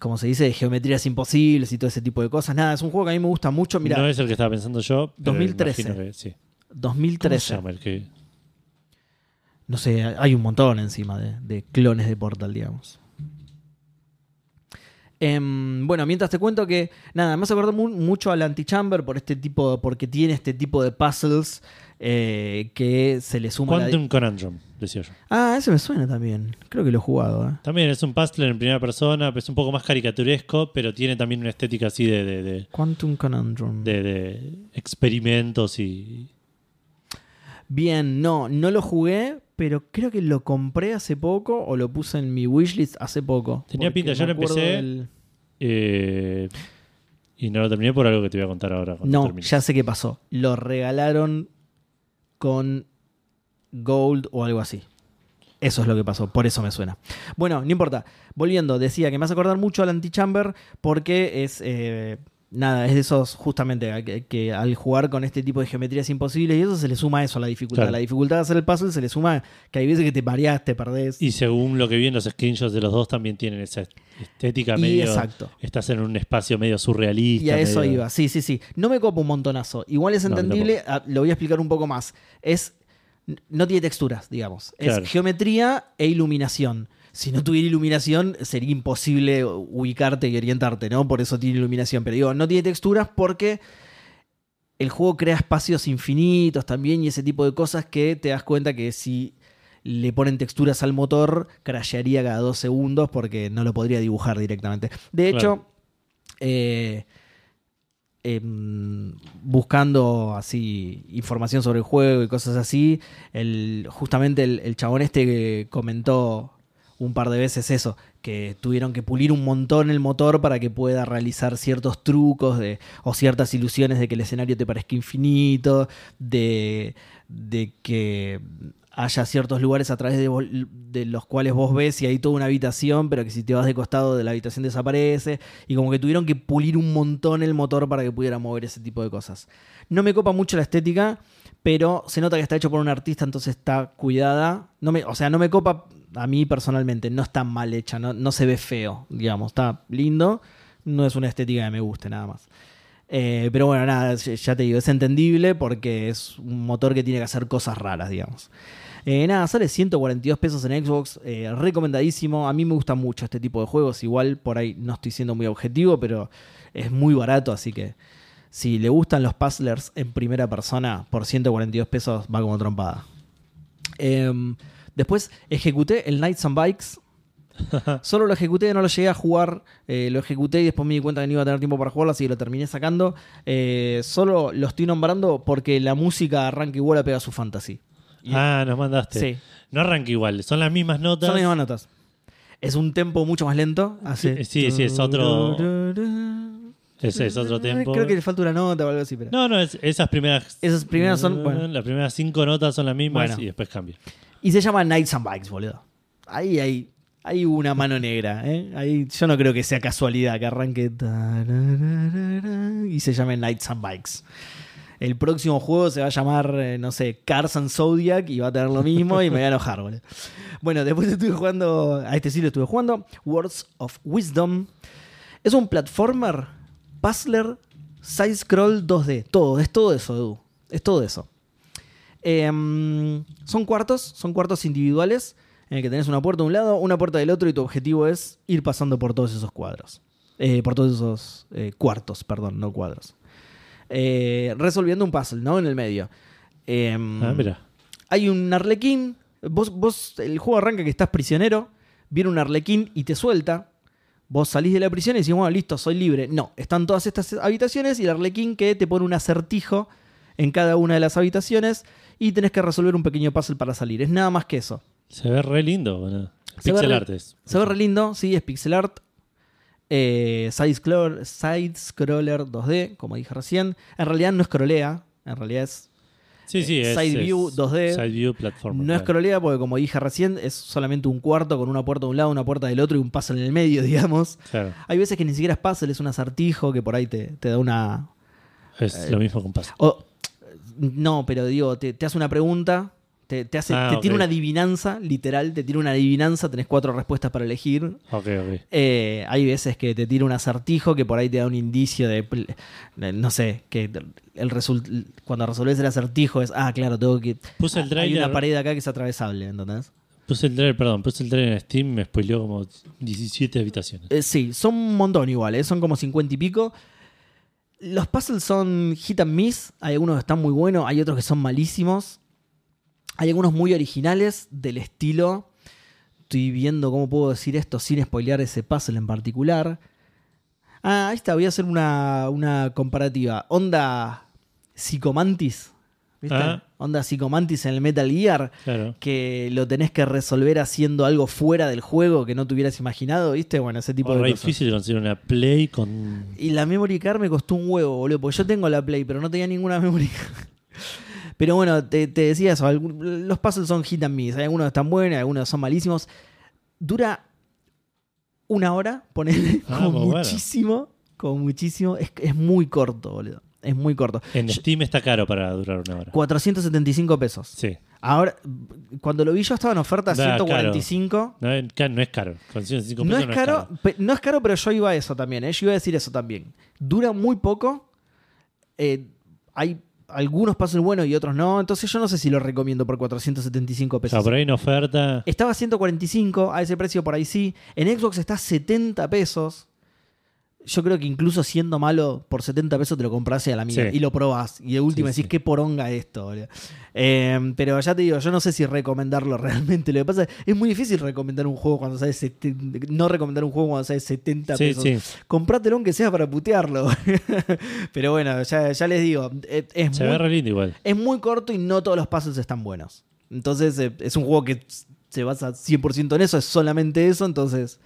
como se dice, de geometrías imposibles y todo ese tipo de cosas. Nada, es un juego que a mí me gusta mucho. Mira, no es el que estaba pensando yo. pero 2013. imagino que sí. ¿Cómo se 2013. llama el que- No sé, hay un montón encima de, de clones de Portal, digamos. Em, bueno, mientras te cuento que, nada, me hace acordar mu- mucho al Antichamber por este tipo, porque tiene este tipo de puzzles eh, que se le suma la- Quantum Conundrum, decía yo. Ah, ese me suena también. Creo que lo he jugado. ¿eh? También es un puzzle en primera persona, es un poco más caricaturesco, pero tiene también una estética así de, de, de- Quantum Conundrum. de- de experimentos y. Bien, no, no lo jugué, pero creo que lo compré hace poco o lo puse en mi wishlist hace poco. Tenía pinta, yo lo empecé, del- eh, y no lo terminé por algo que te voy a contar ahora. cuando No, termine. ya sé qué pasó. Lo regalaron con Gold o algo así. Eso es lo que pasó, por eso me suena. Bueno, no importa. Volviendo, decía que me hace acordar mucho al Antichamber porque es. eh, nada, es de esos justamente que, que al jugar con este tipo de geometrías imposibles y eso se le suma eso a la dificultad. Claro. La dificultad de hacer el puzzle se le suma que hay veces que te mareás, te perdés. Y según lo que vi en los screenshots de los dos, también tienen esa estética Y medio. exacto. Estás en un espacio medio surrealista. Y a eso medio- iba, sí, sí, sí. No me copa un montonazo. Igual es entendible, ah, lo voy a explicar un poco más. Es. No tiene texturas, digamos. Claro. Es geometría e iluminación. Si no tuviera iluminación, sería imposible ubicarte y orientarte, ¿no? Por eso tiene iluminación. Pero digo, no tiene texturas porque el juego crea espacios infinitos también y ese tipo de cosas que te das cuenta que si le ponen texturas al motor, crashearía cada dos segundos porque no lo podría dibujar directamente. De hecho, Claro. eh, em, buscando así información sobre el juego y cosas así, el, justamente el, el chabón este que comentó un par de veces eso, que tuvieron que pulir un montón el motor para que pueda realizar ciertos trucos de, o ciertas ilusiones de que el escenario te parezca infinito, de, de que haya ciertos lugares a través de, vol- de los cuales vos ves y hay toda una habitación, pero que si te vas de costado de la habitación desaparece, y como que tuvieron que pulir un montón el motor para que pudiera mover ese tipo de cosas. No me copa mucho la estética, pero se nota que está hecho por un artista, entonces está cuidada. No me, o sea, no me copa a mí personalmente, no está mal hecha, no, no se ve feo, digamos, está lindo, no es una estética que me guste nada más. Eh, pero bueno, nada, ya te digo, es entendible porque es un motor que tiene que hacer cosas raras, digamos. Eh, nada, sale 142 pesos en Xbox, eh, recomendadísimo. A mí me gusta mucho este tipo de juegos. Igual por ahí no estoy siendo muy objetivo, pero es muy barato, así que si le gustan los puzzlers en primera persona, por 142 pesos va como trompada. Después ejecuté el Nights and Bikes. Solo lo ejecuté, no lo llegué a jugar. eh, lo ejecuté y después me di cuenta que no iba a tener tiempo para jugarlo, así que lo terminé sacando. Eh, solo lo estoy nombrando porque la música arranca igual a Pega su Fantasy. Y- Ah, nos mandaste. Sí. No arranca igual, son las mismas notas. Son las mismas notas. Es un tempo mucho más lento. Hace... Sí, sí, es otro- Ese es otro tempo. Creo que le falta una nota o algo así. Pero... No, no, es- esas primeras. Esas primeras son, bueno. Las primeras cinco notas son las mismas Bueno. y después cambia. Y se llama Nights and Bikes, boludo. Ahí hay, hay una mano negra. ¿eh? Ahí, yo no creo que sea casualidad que arranque y se llame Nights and Bikes. El próximo juego se va a llamar, eh, no sé, Cars and Zodiac y va a tener lo mismo y me voy a enojar, boludo. Bueno, después estuve jugando, a este sí lo estuve jugando, Words of Wisdom. Es un platformer, puzzler, side-scroll 2D. Todo, es todo eso, Edu. Es todo eso. Em, son cuartos, son cuartos individuales en el que tenés una puerta de un lado, una puerta del otro y tu objetivo es ir pasando por todos esos cuadros. Eh, por todos esos eh, cuartos, perdón, no cuadros. Eh, resolviendo un puzzle, ¿no? En el medio. Em, Ah, mira. hay un arlequín. Vos, vos, el juego arranca que estás prisionero. Viene un arlequín y te suelta. Vos salís de la prisión y decís, bueno, listo, soy libre. No, están todas estas habitaciones y el arlequín que te pone un acertijo en cada una de las habitaciones y tenés que resolver un pequeño puzzle para salir. Es nada más que eso. Se ve re lindo. Bueno. Se Pixel art es. Se ve re lindo, sí, es pixel art. Eh, side, scroll- side scroller 2D, como dije recién. En realidad no scrollea, en realidad es Sí, sí, es. Side es view 2D. Side view platform. No es scrollea porque, como dije recién, es solamente un cuarto con una puerta de un lado, una puerta del otro y un puzzle en el medio, digamos. Claro. Hay veces que ni siquiera es puzzle, es un acertijo que por ahí te, te da una. Es Eh, lo mismo con Puzzle. o- no, pero digo, te, te hace una pregunta, te, te hace, Ah, te ok. tira una adivinanza, literal, te tira una adivinanza, tenés cuatro respuestas para elegir. Ok, ok. Eh, hay veces que te tira un acertijo que por ahí te da un indicio de, no sé, que el result- cuando resolves el acertijo es, ah, claro, tengo que... Puse el Hay trailer. una pared acá que es atravesable, ¿entendés? Puse el trailer, perdón, puse el trailer en Steam, me spoileó como 17 habitaciones. Eh, sí, son un montón igual, ¿eh? son como 50 y pico. Los puzzles son hit and miss, hay algunos que están muy buenos, hay otros que son malísimos. Hay algunos muy originales del estilo. Estoy viendo cómo puedo decir esto sin spoilear ese puzzle en particular. Ah, ahí está, voy a hacer una, una comparativa. Onda Psicomantis. ¿Viste? Ah. Onda Psicomantis en el Metal Gear Claro. que lo tenés que resolver haciendo algo fuera del juego que no te hubieras imaginado, ¿viste? Bueno, ese tipo Oh, de cosas. difícil conseguir una Play con. Y la memory card me costó un huevo, boludo, porque yo tengo la Play, pero no tenía ninguna memory card. Pero bueno, te, te decía eso, algún- los puzzles son hit and miss, hay algunos están buenos, algunos son malísimos. Dura una hora, ponele, Ah, como muy bueno. muchísimo, como muchísimo. Es, es muy corto, boludo. Es muy corto. En Steam está caro para durar una hora. 475 pesos. Sí. Ahora, cuando lo vi yo estaba en oferta Da, 145. No, no es caro. Con 105 No pesos es caro, no es caro, pero yo iba a eso también, ¿eh? yo iba a decir eso también. Dura muy poco, eh, hay algunos pasos buenos y otros no, entonces yo no sé si lo recomiendo por 475 O sea, pesos. por ahí una oferta. Estaba a 145, a ese precio por ahí sí. En Xbox está a 70 pesos. Yo creo que incluso siendo malo, por 70 pesos te lo compras a la. Sí. Y lo probás. Y de última Sí, decís, sí. qué poronga esto, boludo. Eh, pero ya te digo, yo no sé si recomendarlo realmente. Lo que pasa es es muy difícil recomendar un juego cuando sabes... No recomendar un juego cuando sabes 70 Sí, pesos. sí. Comprátelo aunque sea para putearlo. pero bueno, ya, ya les digo, es, es Se muy ve re lindo igual. es muy corto y no todos los puzzles están buenos. Entonces, eh, es un juego que se basa 100% en eso, es solamente eso. Entonces,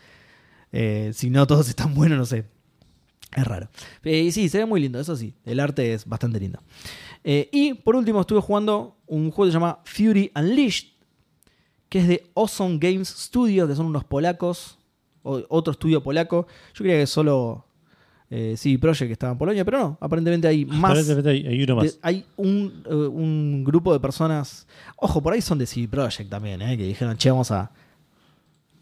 eh, si no todos están buenos, no sé. Es raro. Eh, y sí, se ve muy lindo, eso sí. El arte es bastante lindo. Eh, y por último, estuve jugando un juego que se llama Fury Unleashed, que es de Awesome Games Studio, que son unos polacos, o- otro estudio polaco. Yo creía que solo eh, CD Projekt estaba en Polonia, pero no, aparentemente hay más. Aparentemente hay, hay uno más. De- hay un, eh, un grupo de personas. Ojo, por ahí son de CD Projekt también, eh, que dijeron, che, vamos a.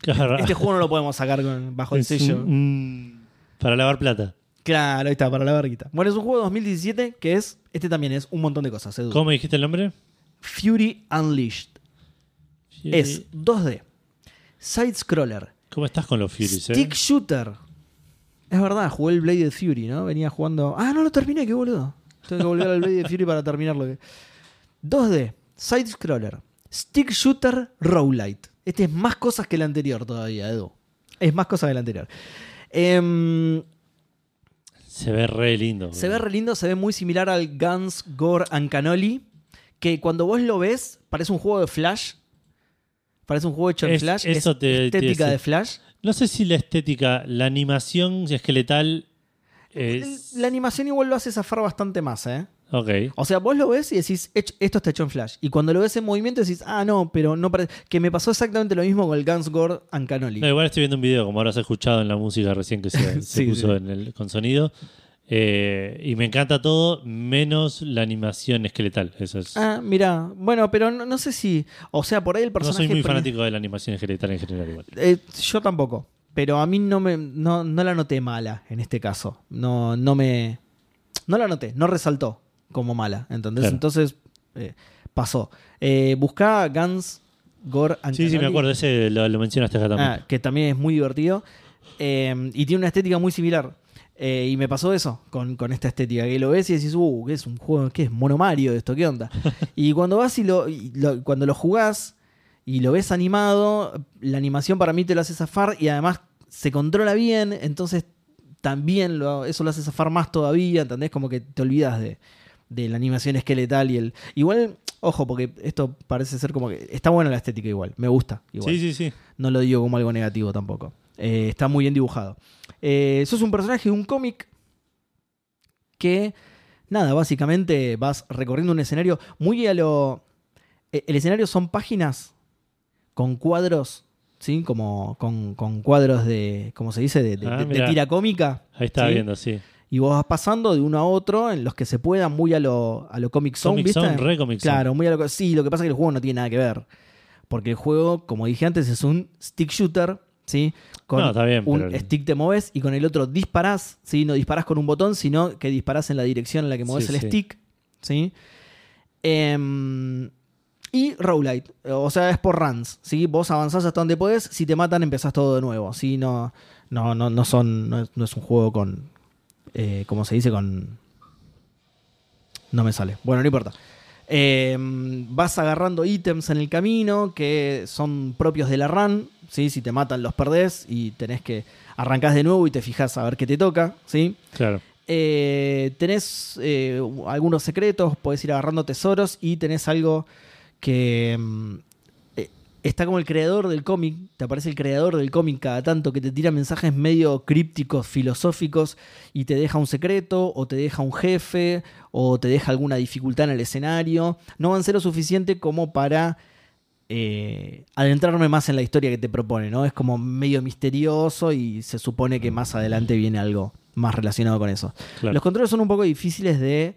Claro. Este juego no lo podemos sacar con- bajo el un- sello. un- para lavar plata. Claro, ahí está, para la verguita. Bueno, es un juego de 2017 que es. Este también es un montón de cosas, Edu. ¿Cómo me dijiste el nombre? Fury Unleashed. Es 2D. Side scroller. ¿Cómo estás con los Furies, eh? Stick shooter. Es verdad, jugué el Blade Fury, ¿no? Venía jugando. Ah, no lo terminé, qué boludo. Tengo que volver al Blade Fury para terminarlo. 2D, side scroller, stick shooter, roguelite. Este es más cosas que el anterior todavía, Edu. Es más cosas que el anterior. Em, Se ve re lindo. se ve re lindo, se ve muy similar al Guns, Gore and Cannoli. Que cuando vos lo ves, parece un juego de Flash. Parece un juego hecho en Es- Flash. eso es te- estética de Flash. No sé si la estética, la animación esqueletal. Es... La animación igual lo hace zafar bastante más, ¿eh? Ok. O sea, vos lo ves y decís, "Ech- esto está hecho en Flash. Y cuando lo ves en movimiento decís, ah, no, pero no parece. Que me pasó exactamente lo mismo con el Guns Gore and Cannoli. No, igual estoy viendo un video, como habrás escuchado en la música recién que se, puso sí. En el, con sonido. Eh, y me encanta todo, menos la animación esqueletal. Eso es. Ah, mira, bueno, pero no, no sé si. O sea, por ahí el no personaje. soy muy fanático de la animación esqueletal en general, igual. Eh, yo tampoco. Pero a mí no me. No, no la noté mala en este caso. No, no me. No la noté, no resaltó como mala. ¿entendés? Claro. Entonces, eh, pasó. Eh, buscá Guns Gore and Sí, sí, me acuerdo, ese lo, lo mencionaste acá también. Ah, que también es muy divertido. Eh, y tiene una estética muy similar. Eh, y me pasó eso con, con esta estética, que lo ves y decís, uh, ¿qué es un juego? ¿Qué es? Mono Mario esto? ¿Qué onda? y cuando vas y lo, y lo- cuando lo jugás y lo ves animado, la animación para mí te lo hace zafar y además se controla bien, entonces también lo- eso lo hace zafar más todavía, ¿entendés? Como que te olvidas de, de la animación esqueletal y el... Igual, ojo, porque esto parece ser como que... Está buena la estética igual, me gusta. Igual. sí, sí, sí. No lo digo como algo negativo tampoco. Eh, está muy bien dibujado. Eh, sos un personaje de un cómic que, nada, básicamente vas recorriendo un escenario muy a lo... eh, El escenario son páginas con cuadros, ¿sí? Como con, con cuadros de, ¿cómo se dice? De, de- Ah, de- tira cómica. Ahí estaba ¿sí? viendo, sí. Y vos vas pasando de uno a otro en los que se pueda muy a lo, a lo Comic Zone, Comic ¿viste? Zone, re Comic Zone. Claro, muy a lo Sí, lo que pasa es que el juego no tiene nada que ver. Porque el juego, como dije antes, es un stick shooter, ¿sí? Con No, está bien, un pero- stick te moves y con el otro disparás, ¿sí? No disparás con un botón, sino que disparás en la dirección en la que mueves Sí, el sí. stick, ¿sí? Em, y roguelite, o sea, es por runs, ¿sí? Vos avanzás hasta donde podés, si te matan empezás todo de nuevo, ¿sí? No, no, no, no son, no es, no es un juego con, eh, ¿cómo se dice? Con... No me sale. Bueno, no importa. Eh, vas agarrando ítems en el camino que son propios de la run, ¿sí? Si te matan los perdés y tenés que arrancás de nuevo y te fijas a ver qué te toca, ¿sí? Claro. Eh, tenés eh, algunos secretos, podés ir agarrando tesoros y tenés algo que mm, está como el creador del cómic, te aparece el creador del cómic cada tanto que te tira mensajes medio crípticos, filosóficos y te deja un secreto o te deja un jefe o te deja alguna dificultad en el escenario. No van a ser lo suficiente como para eh, adentrarme más en la historia que te propone, ¿no? Es como medio misterioso y se supone que más adelante viene algo más relacionado con eso. Claro. Los controles son un poco difíciles de,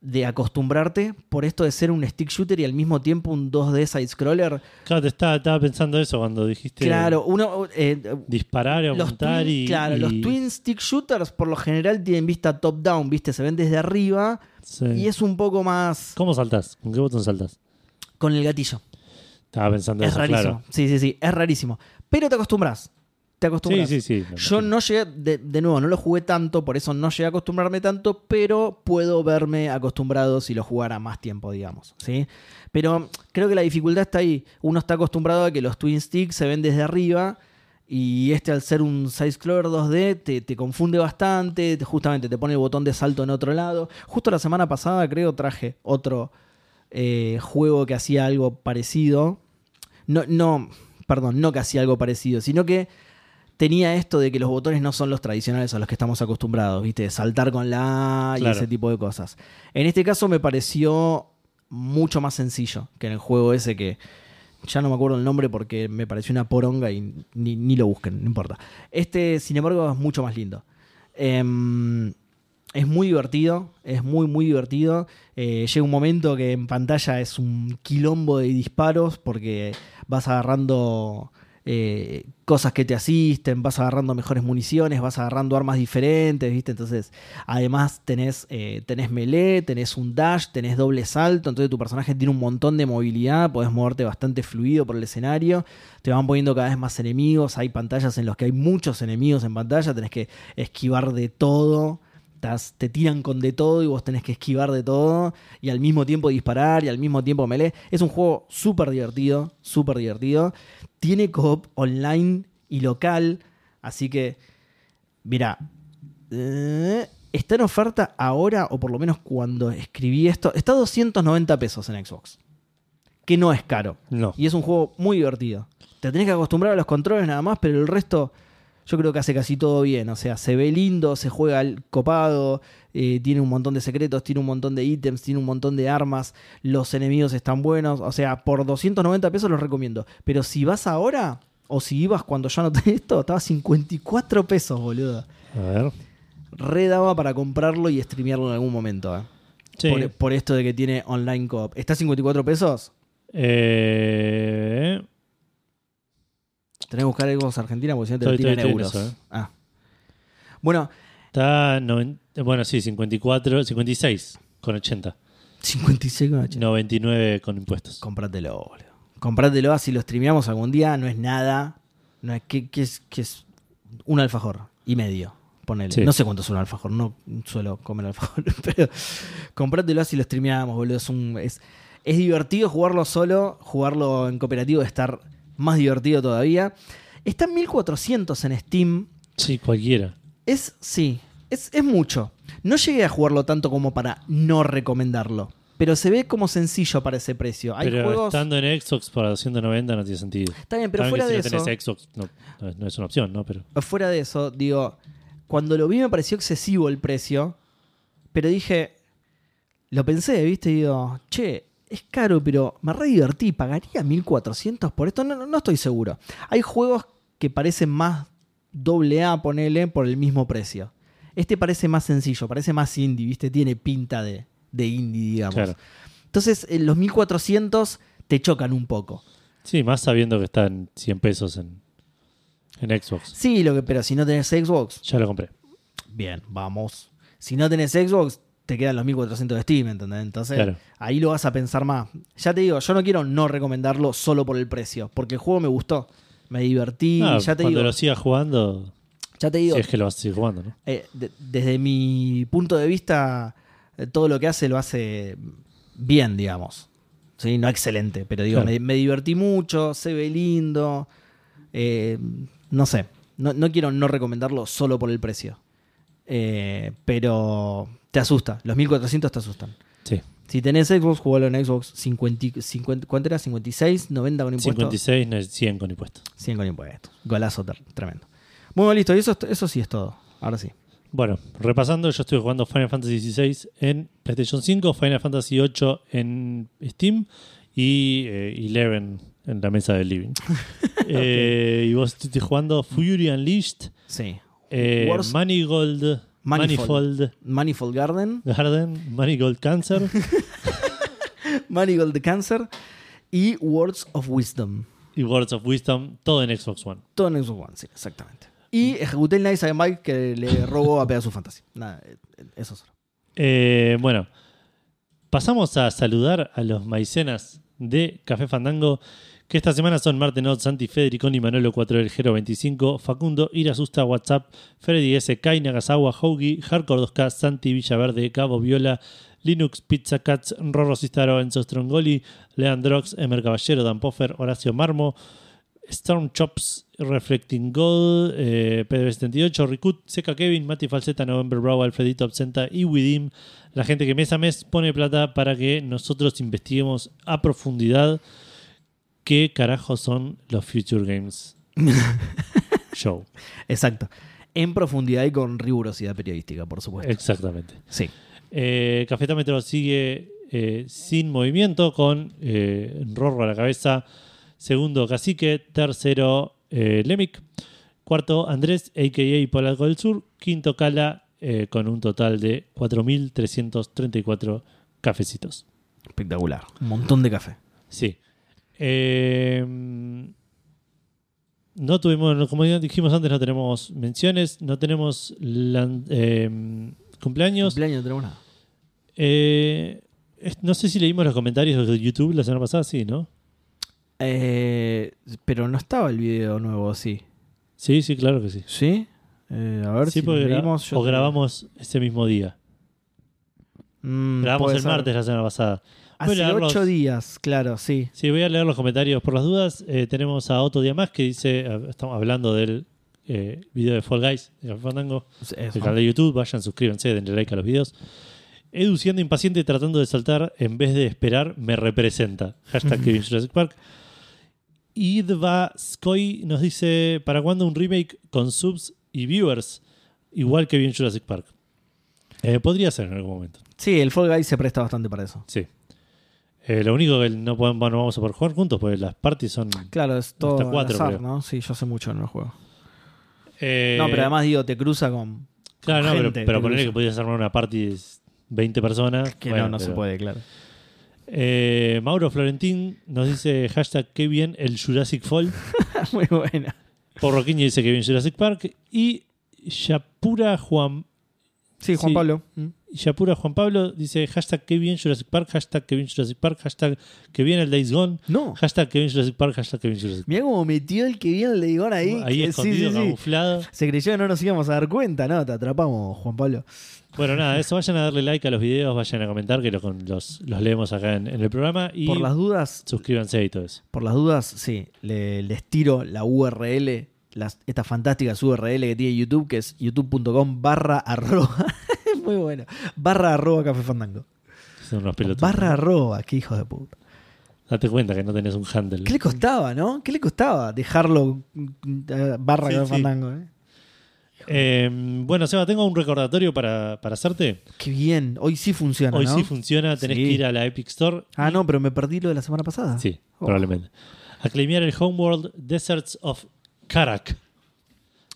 de acostumbrarte por esto de ser un stick shooter y al mismo tiempo un 2D side-scroller. Claro, te estaba, estaba pensando eso cuando dijiste Claro, uno... eh, disparar, apuntar twin- y. claro, y- los twin stick shooters por lo general tienen vista top-down, ¿viste? Se ven desde arriba Sí. y es un poco más ¿Cómo saltás? ¿Con qué botón saltás? con el gatillo. Estaba pensando Es eso, rarísimo. claro. Sí, sí, sí, es rarísimo. Pero te acostumbras. Te Sí, acostumbras. sí, sí. me Yo no llegué, de, de nuevo, no lo jugué tanto, por eso no llegué a acostumbrarme tanto, pero puedo verme acostumbrado si lo jugara más tiempo, digamos. ¿sí? Pero creo que la dificultad está ahí. Uno está acostumbrado a que los twin sticks se ven desde arriba y este al ser un side-scroller 2D te, te confunde bastante, te- justamente te pone el botón de salto en otro lado. Justo la semana pasada creo traje otro eh, juego que hacía algo parecido. No, no, perdón, no que hacía algo parecido, sino que tenía esto de que los botones no son los tradicionales a los que estamos acostumbrados, ¿viste? Saltar con la A y ese tipo de cosas. En este caso me pareció mucho más sencillo que en el juego ese que ya no me acuerdo el nombre porque me pareció una poronga y ni, ni lo busquen, no importa. Este, sin embargo, es mucho más lindo. Em, es muy divertido, es muy, muy divertido. Eh, llega un momento que en pantalla es un quilombo de disparos porque vas agarrando eh, cosas que te asisten, vas agarrando mejores municiones, vas agarrando armas diferentes, ¿viste? Entonces, además tenés, eh, tenés melee, tenés un dash, tenés doble salto, entonces tu personaje tiene un montón de movilidad, podés moverte bastante fluido por el escenario, te van poniendo cada vez más enemigos, hay pantallas en las que hay muchos enemigos en pantalla, tenés que esquivar de todo. Te tiran con de todo y vos tenés que esquivar de todo y al mismo tiempo disparar y al mismo tiempo melee. Es un juego súper divertido, súper divertido. Tiene co-op online y local, así que, mira, eh, está en oferta ahora, o por lo menos cuando escribí esto, está a 290 pesos en Xbox, que no es caro. No. Y es un juego muy divertido. Te tenés que acostumbrar a los controles nada más, pero el resto yo creo que hace casi todo bien. O sea, se ve lindo, se juega al copado, eh, tiene un montón de secretos, tiene un montón de ítems, tiene un montón de armas, los enemigos están buenos. O sea, por 290 pesos los recomiendo. Pero si vas ahora, o si ibas cuando yo anoté esto, estaba a 54 pesos, boludo. A ver. Re daba para comprarlo y streamearlo en algún momento. eh. Sí. Por, por esto de que tiene online co-op. ¿Está a 54 pesos? Eh, Tenés que buscar Xbox Argentina porque si no te lo tiran euros. eso, eh. Ah. Bueno, está. noven- bueno, sí, 54, 56 con 80. 56 con 80. 99 con impuestos. Comprátelo, boludo. Comprátelo, así lo streameamos algún día. No es nada. No es que, que es, que es un alfajor y medio. Ponele. Sí. No sé cuánto es un alfajor. No suelo comer alfajor. Pero comprátelo así lo streameamos, boludo. Es, un, es, es divertido jugarlo solo. Jugarlo en cooperativo es estar más divertido todavía. Está en 1400 en Steam. Sí, cualquiera. Es, sí, es, es mucho. No llegué a jugarlo tanto como para no recomendarlo. Pero se ve como sencillo para ese precio. Hay pero juegos. estando en Xbox para 290 no tiene sentido. Está bien, pero También fuera de si no eso. tenés Xbox no, no es- no una opción, ¿no? Pero Fuera de eso, digo. Cuando lo vi me pareció excesivo el precio. Pero dije. Lo pensé, ¿viste? Y digo, che, es caro, pero me re divertí. ¿Pagaría 1400 por esto? No, no, no estoy seguro. Hay juegos que parecen más doble A, ponele, por el mismo precio. Este parece más sencillo, parece más indie, ¿viste? Tiene pinta de, de indie, digamos. claro. Entonces, eh, los 1400 te chocan un poco. Sí, más sabiendo que están 100 pesos en, en Xbox. Sí, lo que, pero si no tenés Xbox, Ya lo compré. bien, vamos. Si no tenés Xbox, te quedan los 1400 de Steam, ¿entendés? Entonces, Claro. ahí lo vas a pensar más. Ya te digo, yo no quiero no recomendarlo solo por el precio, porque el juego me gustó. Me divertí, Ah, ya te cuando digo, lo sigas jugando, ya te digo, si es que lo vas a seguir jugando, ¿no? eh, de- desde mi punto de vista, eh, todo lo que hace lo hace bien, digamos. ¿Sí? No excelente, pero digo, Claro. me, me divertí mucho, se ve lindo. eh, no sé, no, no quiero no recomendarlo solo por el precio. Eh, pero te asusta, los 1400 te asustan. Sí. Si tenés Xbox, jugalo en Xbox 50, 50 ¿cuánto era? 56, 90 con impuestos. 56, no es 100 con impuestos. 100 con impuestos. Golazo tremendo. Bueno, listo, y eso, eso sí es todo. Ahora sí. Bueno, repasando, yo estoy jugando Final Fantasy XVI en PlayStation 5, Final Fantasy VIII en Steam y eh, Eleven en la mesa del living. Eh, y vos estás jugando Fury Unleashed, Sí. eh, Manigold, Manifold. Manifold Manifold Garden, Garden, Manigold Cancer Manigold Cancer y Words of Wisdom. y Words of Wisdom, todo en Xbox One. Todo en Xbox One, sí, exactamente. Y ejecuté el Nice Mike que le robó a Pegasus Fantasy. Nada, eh, eso es. Eh, bueno, pasamos a saludar a los maicenas de Café Fandango, que esta semana son Martenot, Santi Federiconi, Manolo 4 del Gero 25, Facundo, Irasusta, WhatsApp, Freddy S, Kai Nagasawa, Hoagie, Hardcore 2K, Santi Villaverde, Cabo Viola, Linux, Pizza Cats, Rorro Cistaro, Enzo Strongoli, Leandrox, Emer Caballero, Dan Poffer, Horacio Marmo, Storm Chops, Reflecting Gold, eh, PDB78, Rikut, Seca Kevin, Mati Falseta, November Brow, Alfredito Absenta y Widim, la gente que mes a mes pone plata para que nosotros investiguemos a profundidad qué carajo son los Future Games Show. Exacto. En profundidad y con rigurosidad periodística, por supuesto. Exactamente. Sí. Eh, Cafetómetro sigue eh, sin movimiento con eh, Rorro a la cabeza. Segundo, Cacique. Tercero, eh, Lemic. Cuarto, Andrés, a.k.a. Polalco del Sur. Quinto, Cala, eh, con un total de 4.334 cafecitos. Espectacular. Un montón de café. Sí. Eh, no tuvimos, como dijimos antes, no tenemos menciones, no tenemos lan- eh, cumpleaños. Cumpleaños no tenemos nada. Eh, no sé si leímos los comentarios de YouTube la semana pasada, sí, ¿no? Eh, pero no estaba el video nuevo, sí. Sí, sí, claro que sí. ¿Sí? Eh, a ver Sí, si porque lo gra- leímos. o grabamos ese mismo día. Mm, grabamos el ser. martes la semana pasada. Hace Voy los- ocho días, claro, sí. Sí, voy a leer los comentarios por las dudas. Eh, tenemos a Otto Díaz que dice, estamos hablando del eh, video de Fall Guys de Fandango. El canal de YouTube, vayan, suscríbanse, denle like a los videos. Edu siendo impaciente tratando de saltar en vez de esperar, me representa. Hashtag Kevin Jurassic Park. Idva Skoy nos dice, ¿para cuándo un remake con subs y viewers? Igual que bien Jurassic Park. Eh, podría ser en algún momento, Sí, el Fall Guys se presta bastante para eso. sí. Eh, lo único que no, podemos, no vamos a poder jugar juntos, porque las parties son... Claro, es todo Hasta cuatro, azar. ¿no? Sí, yo sé mucho en el juego. Eh, no, pero además digo, te cruza con. Claro, no, con pero, gente, pero te ponerle que podías armar una party de 20 personas. Que bueno, no, no se pero- puede, claro. Eh, Mauro Florentín nos dice hashtag qué bien el Jurassic Fall. Muy buena. Porroquiño dice que bien Jurassic Park. Y Yapura Juan, Sí, Juan Sí. Pablo. Mm. Yapura Juan Pablo dice hashtag qué bien Jurassic Park, hashtag qué bien Jurassic Park, hashtag que bien el Days Gone, No. hashtag que bien Jurassic Park, hashtag que bien Jurassic Mirá cómo metió el que viene el ahí. Park. Ahí que- sí, escondido, sí, sí. camuflado. Se creyó que no nos íbamos a dar cuenta, ¿no? Te atrapamos, Juan Pablo. Bueno, nada, eso vayan a darle like a los videos, vayan a comentar que los, los, los leemos acá en, en el programa y Por las dudas, suscríbanse y todo eso. por las dudas, sí, le- les tiro la URL, las, estas fantásticas URL que tiene YouTube, que es youtube.com barra arroba. Es muy bueno. Barra arroba café fandango. Son unos pelotudos. Barra arroba, qué hijo de puta. Date cuenta que no tenés un handle. ¿Qué le costaba, no? ¿Qué le costaba dejarlo mm, eh, barra Sí, café sí. fandango? eh? Eh, bueno, Seba, tengo un recordatorio para, para hacerte. Qué bien, hoy sí funciona. Hoy ¿no? sí funciona, tenés Sí. que ir a la Epic Store. Ah, no, pero me perdí lo de la semana pasada. Sí, Oh. probablemente. A claimear el Homeworld Deserts of Karak.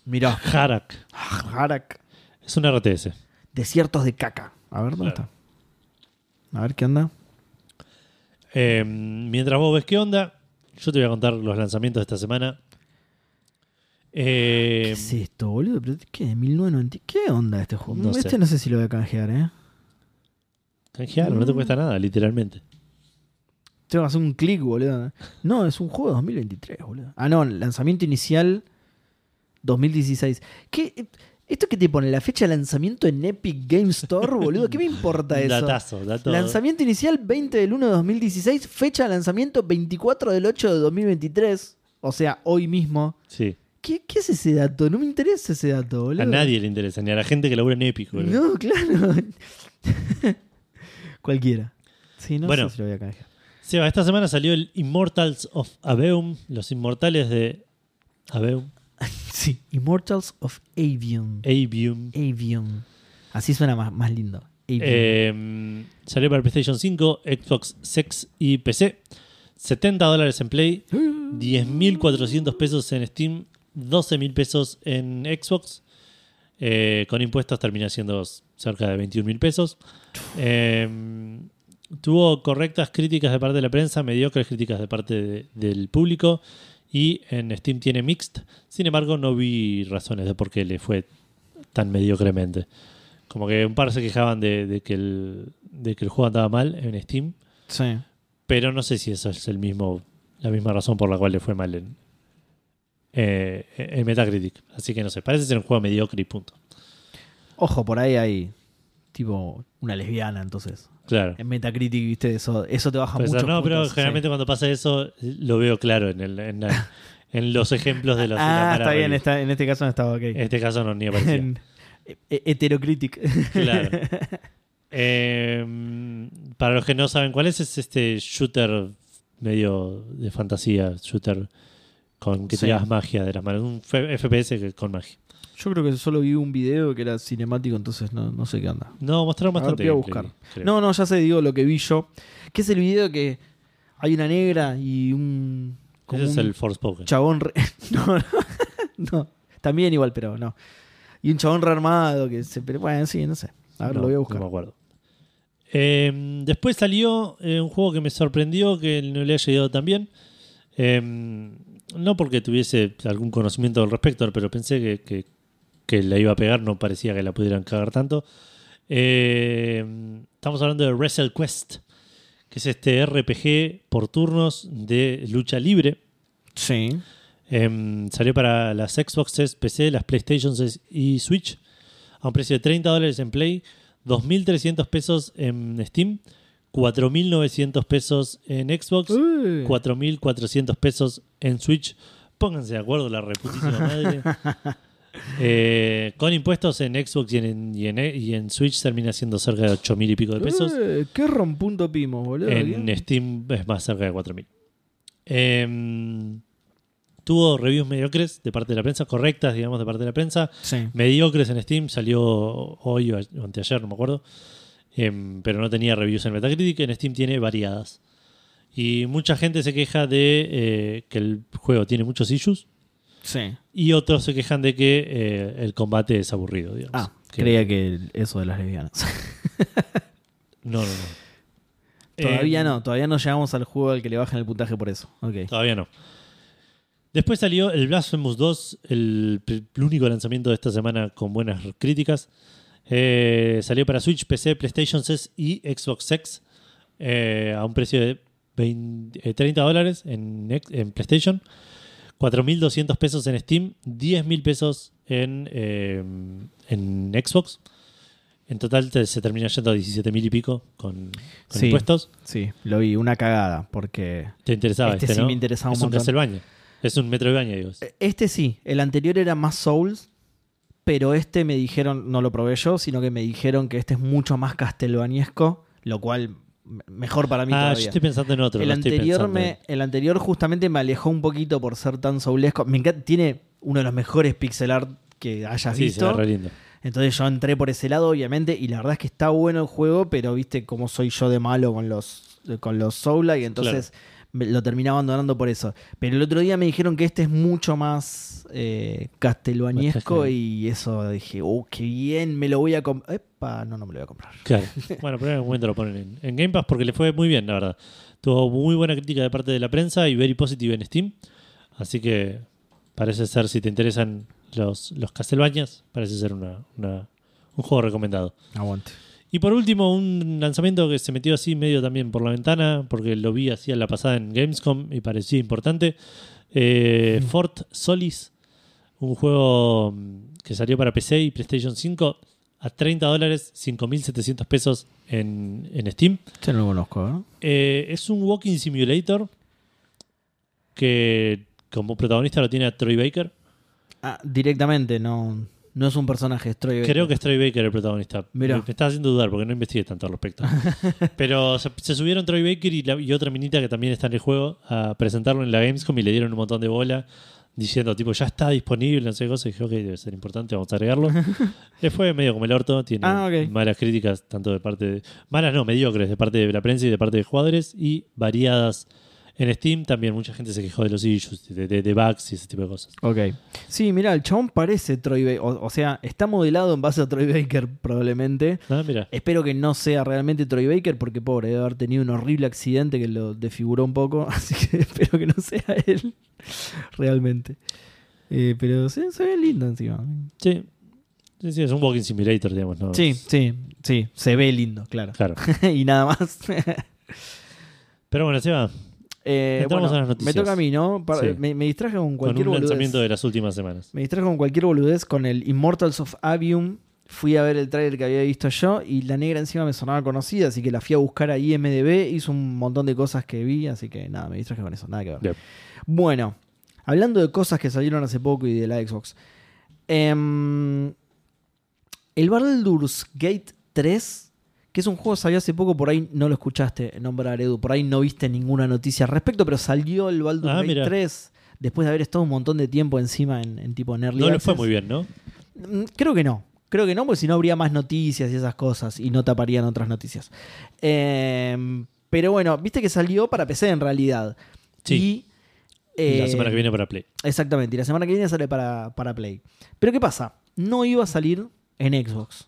Mirá, Karak. Harak. Es un RTS. Desiertos de caca. A ver, ¿dónde Claro. está? A ver qué onda. Eh, mientras vos ves qué onda, yo te voy a contar los lanzamientos de esta semana. Eh, ¿Qué es esto, boludo? ¿Pero ¿Qué? ¿De 1990? ¿Qué onda este juego? No este sé. no sé si lo voy a canjear, ¿eh? canjearlo, no te cuesta nada, literalmente. Tengo que hacer un clic, boludo. No, es un juego de 2023, boludo. Ah, no, lanzamiento inicial 2016. ¿Qué? ¿Esto que te pone la fecha de lanzamiento en Epic Game Store, boludo? ¿Qué me importa eso? Datazo, dato. Lanzamiento inicial 20 del 1 de 2016, fecha de lanzamiento 24 del 8 de 2023, o sea, hoy mismo. Sí. ¿Qué, qué es ese dato? No me interesa ese dato, boludo. A nadie le interesa, ni a la gente que labura en Epic. boludo. No, claro. Cualquiera. Sí, no Bueno. sé si lo voy a canjear. Seba, esta semana salió el Immortals of Aveum, los inmortales de Aveum. Sí, Immortals of Avium. Avium. Avium. Así suena más, más lindo. Eh, salió para PlayStation 5, Xbox Sex y PC. 70 dólares en Play, 10.400 pesos en Steam, 12.000 pesos en Xbox. Eh, con impuestos termina siendo cerca de 21 mil pesos. Eh, tuvo correctas críticas de parte de la prensa, mediocres críticas de parte de- del público. Y en Steam tiene mixed. Sin embargo, no vi razones de por qué le fue tan mediocremente. Como que un par se quejaban de, de que, el, de que el juego andaba mal en Steam. Sí. Pero no sé si eso es el mismo, la misma razón por la cual le fue mal en, eh, en Metacritic. Así que no sé, parece ser un juego mediocre y punto. Ojo, por ahí hay tipo una lesbiana, entonces. Claro. En Metacritic, viste, eso, eso te baja mucho. no, pero generalmente cuando pasa eso lo veo claro en, el, en, la- en los ejemplos de los Ah, está bien, está, en este caso no estaba ok. En este caso no ni aparecía. En e- Heterocritic. Claro. Eh, para los que no saben cuál es, es este shooter medio de fantasía, shooter con que Sí. tiras magia de las manos, un FPS que- con magia. Yo creo que solo vi un video que era cinemático, entonces no, no sé qué onda. No, mostraron A ver, bastante. voy a buscar. creo. No, no, ya sé, digo lo que vi yo. Que es el video que hay una negra y un. como Ese es un el Forspoken. chabón. re- no, no, no. También igual, pero no. Y un chabón rearmado que se. Pero bueno, sí, no sé. A ver, No, lo voy a No buscar. me acuerdo. Eh, después salió eh, un juego que me sorprendió que no le haya llegado tan bien. Eh, no porque tuviese algún conocimiento al respecto, pero pensé que, que- que la iba a pegar, no parecía que la pudieran cagar tanto. Eh, estamos hablando de Wrestle Quest, que es este RPG por turnos de lucha libre. Sí. Em, salió para las Xboxes, PC, las PlayStations y Switch a un precio de 30 dólares en Play, 2.300 pesos en Steam, 4.900 pesos en Xbox, Uy. 4.400 pesos en Switch. Pónganse de acuerdo, la reputísima madre. Eh, con impuestos en Xbox y en, y en- y en Switch termina siendo cerca de 8.000 y pico de pesos. Eh, ¿Qué rompunto pimos, boludo? En ¿Qué? Steam es más cerca de 4.000. Em, tuvo reviews mediocres de parte de la prensa, correctas, digamos, de parte de la prensa. Sí. Mediocres en Steam, salió hoy o anteayer, no me acuerdo. Em, pero no tenía reviews en Metacritic. En Steam tiene variadas. Y mucha gente se queja de eh, que el juego tiene muchos issues. Sí. Y otros se quejan de que eh, el combate es aburrido, digamos. Ah, Que- creía que eso de las lesbianas. No, no, no. todavía Em, no, todavía no llegamos al juego al que le bajan el puntaje por eso. Ok. Todavía no. Después salió el Blasphemous 2, el, el único lanzamiento de esta semana con buenas críticas. Eh, salió para Switch, PC, PlayStation 6 y Xbox X eh, a un precio de 20 eh, 30 dólares en, en PlayStation, 4.200 pesos en Steam, 10.000 pesos en, eh, en Xbox. En total te- se termina yendo a 17.000 y pico con, con Sí. impuestos. Sí, lo vi, una cagada, porque ¿Te interesaba Este este, sí no? me interesaba un es montón. un. Es un Metroidvania, digo. este sí, el anterior era más Souls, pero este me dijeron, no lo probé yo, sino que me dijeron que este es mucho más castelvaniesco, lo cual mejor para mí Ah, yo todavía. estoy pensando en otro. el anterior me, el anterior justamente me alejó un poquito por ser tan soulesco. Me encanta, tiene uno de los mejores pixel art que hayas Sí, se visto. ve re lindo. Entonces yo entré por ese lado, obviamente, y la verdad es que está bueno el juego, pero viste cómo soy yo de malo con los, con los Soul y entonces lo terminé abandonando por eso. Pero el otro día me dijeron que este es mucho más eh, y eso dije, oh, qué bien, me lo voy a comprar. Epa, no, no me lo voy a comprar. Claro. bueno, pero en algún momento lo ponen en, en Game Pass porque le fue muy bien, la verdad. Tuvo muy buena crítica de parte de la prensa y very positive en Steam. Así que parece ser, si te interesan los, los Castlevanias, parece ser una, una- un juego recomendado. Aguante. Y por último, un lanzamiento que se metió así medio también por la ventana, porque lo vi así a la pasada en Gamescom y parecía importante. Eh, Fort Solis, un juego mm, que salió para PC y PlayStation 5 a 30 dólares, 5.700 pesos en, en Steam. Yo no lo conozco, ¿no? Eh, es un walking simulator que como protagonista lo tiene a Troy Baker. Ah, directamente, no, no es un personaje, es Troy Baker. Creo que es Troy Baker el protagonista. Mirá. Me, me está haciendo dudar porque no investigué tanto al respecto. Pero se, se subieron Troy Baker y, la- y otra minita que también está en el juego a presentarlo en la Gamescom y le dieron un montón de bola diciendo, tipo, ya está disponible, no sé qué cosa. Y dije, ok, debe ser importante, vamos a agregarlo. Le fue medio como el orto, tiene Ah, malas críticas, tanto de parte de. Malas no, mediocres, de parte de la prensa y de parte de jugadores y variadas En Steam también mucha gente se quejó de los issues, de, de- de bugs y ese tipo de cosas. Ok. Sí, mira, el chabón parece Troy Baker. O, o sea, está modelado en base a Troy Baker, probablemente. Ah, mira. Espero que no sea realmente Troy Baker, porque pobre, debe haber tenido un horrible accidente que lo desfiguró un poco. Así que espero que no sea él. Realmente. Eh, pero se ve lindo encima. Sí. Sí, sí, es un walking simulator, digamos, ¿no? Sí, sí, sí. Se ve lindo, claro. Claro. y nada más. Pero bueno, Seba, Eh, Entramos bueno, a las noticias. Me toca a mí, ¿no? Sí. Me, me distraje con con cualquier un boludez. lanzamiento de las últimas semanas. Me distraje con cualquier boludez con el Immortals of Avium. Fui a ver el tráiler que había visto yo y la negra encima me sonaba conocida, así que la fui a buscar a IMDB, hizo un montón de cosas que vi, así que nada, me distraje con eso, nada que ver. Bueno, hablando de cosas que salieron hace poco y de la Xbox. em, el Baldur's Gate 3, que es un juego salió hace poco, por ahí no lo escuchaste nombrar, Edu, por ahí no viste ninguna noticia al respecto, pero salió el Baldur's Ah, Gate mira. 3 después de haber estado un montón de tiempo encima en, en tipo en Early No le fue Access. muy bien, ¿no? Mm, Creo que no. Creo que no, porque si no habría más noticias y esas cosas y no taparían otras noticias. Eh, pero bueno, viste que salió para PC en realidad. Sí. Y, eh, la semana que viene para Play. Exactamente, y la semana que viene sale para, para Play. Pero ¿qué pasa? No iba a salir en Xbox.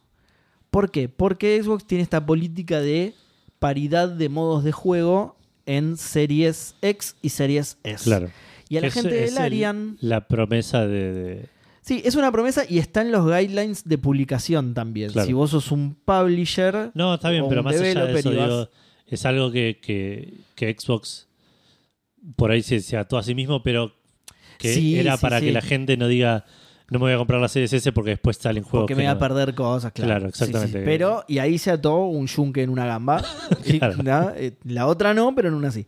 ¿Por qué? Porque Xbox tiene esta política de paridad de modos de juego en series X y series S. Claro. Y a la es- gente del el- Arian... La promesa de. de- Sí, es una promesa y está en los guidelines de publicación también. Claro. Si vos sos un publisher. No, está bien, o pero más allá de eso, vas- digo, es algo que, que, que Xbox por ahí se, se ató a sí mismo, pero que Sí, era sí, para sí. que la gente no diga no me voy a comprar la Series S porque después salen juegos. Porque que me voy a no". perder cosas, claro. Claro, Sí, sí. exactamente. Pero, y ahí se ató un yunque en una gamba. Sí, Claro. ¿no? Eh, La otra no, pero en una sí.